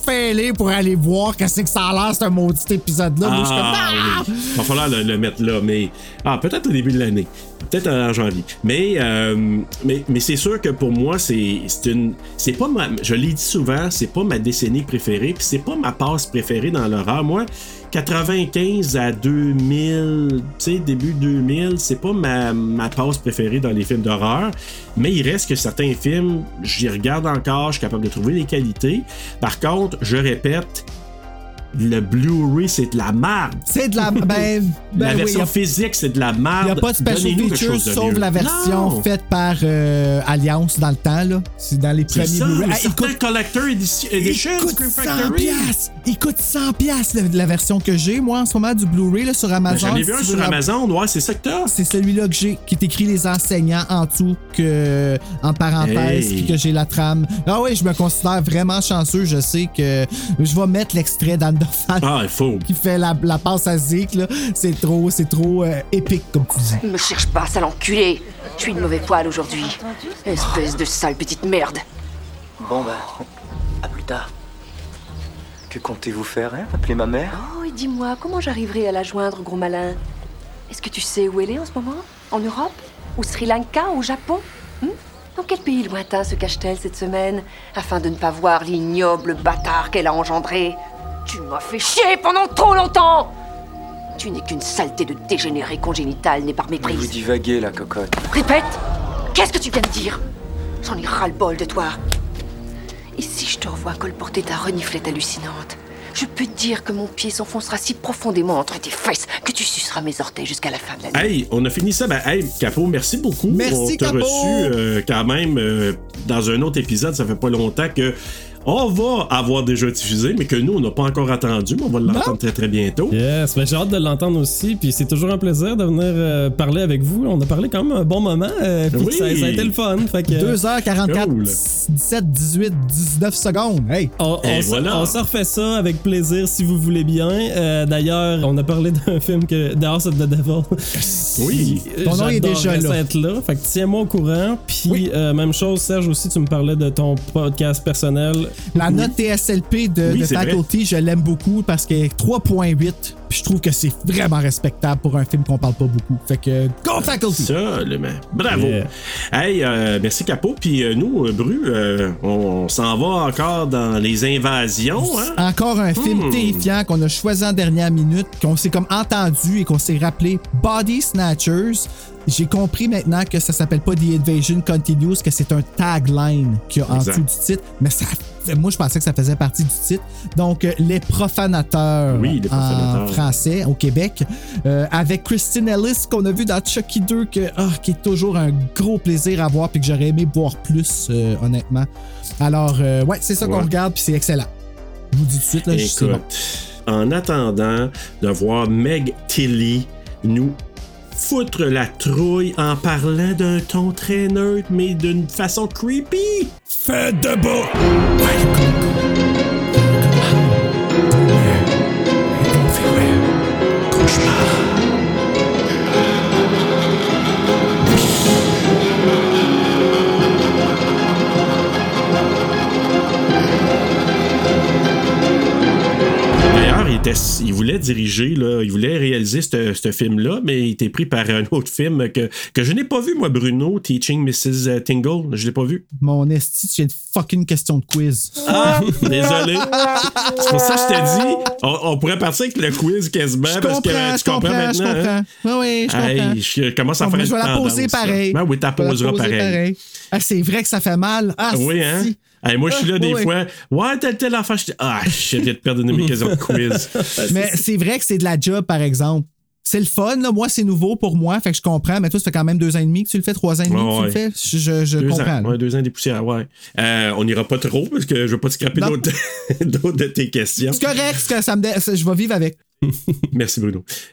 fêlés pour aller voir qu'est-ce que ça a l'air, ce maudit épisode-là. Je comme, Ah, Ah! oui. Va falloir le, le mettre là, mais. Ah, peut-être au début de l'année. Peut-être en janvier. Mais, euh, mais, mais c'est sûr que pour moi, c'est c'est une. C'est pas ma. Je l'ai dit souvent, c'est pas ma décennie préférée, puis c'est pas ma passe préférée dans l'horreur. Moi, 95 à 2000, tu sais, début 2000, c'est pas ma, ma passe préférée dans les films d'horreur. Mais il reste que certains films, j'y regarde encore, je suis capable de trouver les qualités. Par contre, je répète, le Blu-ray, c'est de la merde. C'est de la. Ben, *laughs* ben la version a- physique, c'est de la merde. Il n'y a pas de special features sauf la version Non! faite par euh, Alliance dans le temps. là. C'est dans les premiers Blu-ray. Ah, certains écoute, Collector Edition, Edition il coûte Scream 100 Factory. piastres. Il coûte 100 piastres, la, la version que j'ai, moi, en ce moment, du Blu-ray là, sur Ben, Amazon. J'en ai vu un sur Amazon, ouais, c'est ça que t'as. C'est celui-là que j'ai, qui est écrit les enseignants en dessous, que, en parenthèse, Hey. que j'ai la trame. Ah oui, je me considère vraiment chanceux. Je sais que je vais mettre l'extrait Ah, il faut. qui fait la, la passe à Zeke. là. C'est trop, c'est trop euh, épique, comme tu dis. Me cherche pas, sale enculé. Je suis de mauvais poil aujourd'hui. Espèce de sale petite merde. Bon bah, à plus tard. Que comptez-vous faire, hein? Appeler ma mère? Oh, et dis-moi, comment j'arriverai à la joindre, gros malin? Est-ce que tu sais où elle est en ce moment? En Europe? Au Sri Lanka? Au Japon? Hmm Dans quel pays lointain se cache-t-elle cette semaine? Afin de ne pas voir l'ignoble bâtard qu'elle a engendré Tu m'as fait chier pendant trop longtemps Tu n'es qu'une saleté de dégénéré congénital née par Mais Vous méprise. divaguez, la cocotte. Répète Qu'est-ce que tu viens de dire? J'en ai ras-le-bol de toi. Et si je te revois colporter ta reniflette hallucinante, je peux te dire que mon pied s'enfoncera si profondément entre tes fesses que tu suceras mes orteils jusqu'à la fin de la nuit. Hey, on a fini ça. Ben, hey, Capo, merci beaucoup. Merci, on t'a reçu euh, quand même euh, dans un autre épisode. Ça fait pas longtemps que on va avoir déjà diffusé, mais que nous, on n'a pas encore attendu, mais on va l'entendre très très bientôt. Yes, ben j'ai hâte de l'entendre aussi, puis c'est toujours un plaisir de venir euh, parler avec vous. On a parlé quand même un bon moment, euh, puis Oui. ça, ça a été le fun. Fait que, 2h44, Cool. 17, 18, 19 secondes. Hey! On, on voilà. on se refait ça avec plaisir si vous voulez bien. Euh, D'ailleurs, on a parlé *laughs* d'un film que The House of the Devil. Oui. *laughs* Ton nom est déjà là. être là. Fait que tiens-moi au courant. Puis euh, même chose, Serge aussi, tu me parlais de ton podcast personnel. La note TSLP de, Oui, de c'est vrai. Faculty, je l'aime beaucoup parce qu'elle est 3.8. Puis je trouve que c'est vraiment respectable pour un film qu'on parle pas beaucoup. Fait que, go Faculty! Absolument. Bravo. Yeah. Hey, euh, merci Capo. Puis euh, nous, euh, Bru, euh, on s'en va encore dans les invasions. Hein? Encore un film Hmm. terrifiant qu'on a choisi en dernière minute, qu'on s'est comme entendu et qu'on s'est rappelé Body Snatchers. J'ai compris maintenant que ça s'appelle pas The Invasion Continues, que c'est un tagline qu'il y a en dessous du titre. Mais ça, moi, je pensais que ça faisait partie du titre. Donc, euh, Les Profanateurs, Oui, Les Profanateurs. en français au Québec, euh, avec Christine Ellis qu'on a vu dans Chucky 2, que, ah, qui est toujours un gros plaisir à voir puis que j'aurais aimé voir plus, euh, honnêtement. Alors, euh, ouais, c'est ça qu'on regarde puis c'est excellent. Je vous dis tout de suite, là, je sais bon. en attendant de voir Meg Tilly nous foutre la trouille en parlant d'un ton très neutre, mais d'une façon creepy, faites de! D'ailleurs, il, voulait diriger, là, il voulait réaliser ce film-là, mais il était pris par un autre film que, que je n'ai pas vu, moi, Bruno, Teaching Mrs. Tingle. Je l'ai pas vu. Mon esti, tu viens de fucking question de quiz. Ah, désolé. C'est pour ça que je t'ai dit, on, on pourrait partir avec le quiz quasiment, Je parce que comprends, tu je comprends comprends, je maintenant. comprends. hein? Oui, oui, je comprends. Hey, je commence à Bon, faire je vais la tendance, poser pareil. Ben oui, tu la poseras poser pareil. Ah, c'est vrai que ça fait mal. Ah, Oui, hein? si. Hey, moi, je suis là des oui. fois. Ouais, tel, tel enfant. Je ah, je viens de perdre une de mes questions de quiz. *laughs* Mais c'est vrai que c'est de la job, par exemple. C'est le fun, là. Moi, c'est nouveau pour moi, fait que je comprends. Mais toi, ça fait quand même deux ans et demi que tu le fais, trois ans et demi que tu Ouais. le fais? Je, je- deux comprends. Ans, ouais, deux ans des poussières, ouais. Euh, on n'ira pas trop parce que je veux pas te scraper *laughs* d'autres de tes questions. C'est correct, que ça me dé- je vais vivre avec. *laughs* Merci Bruno.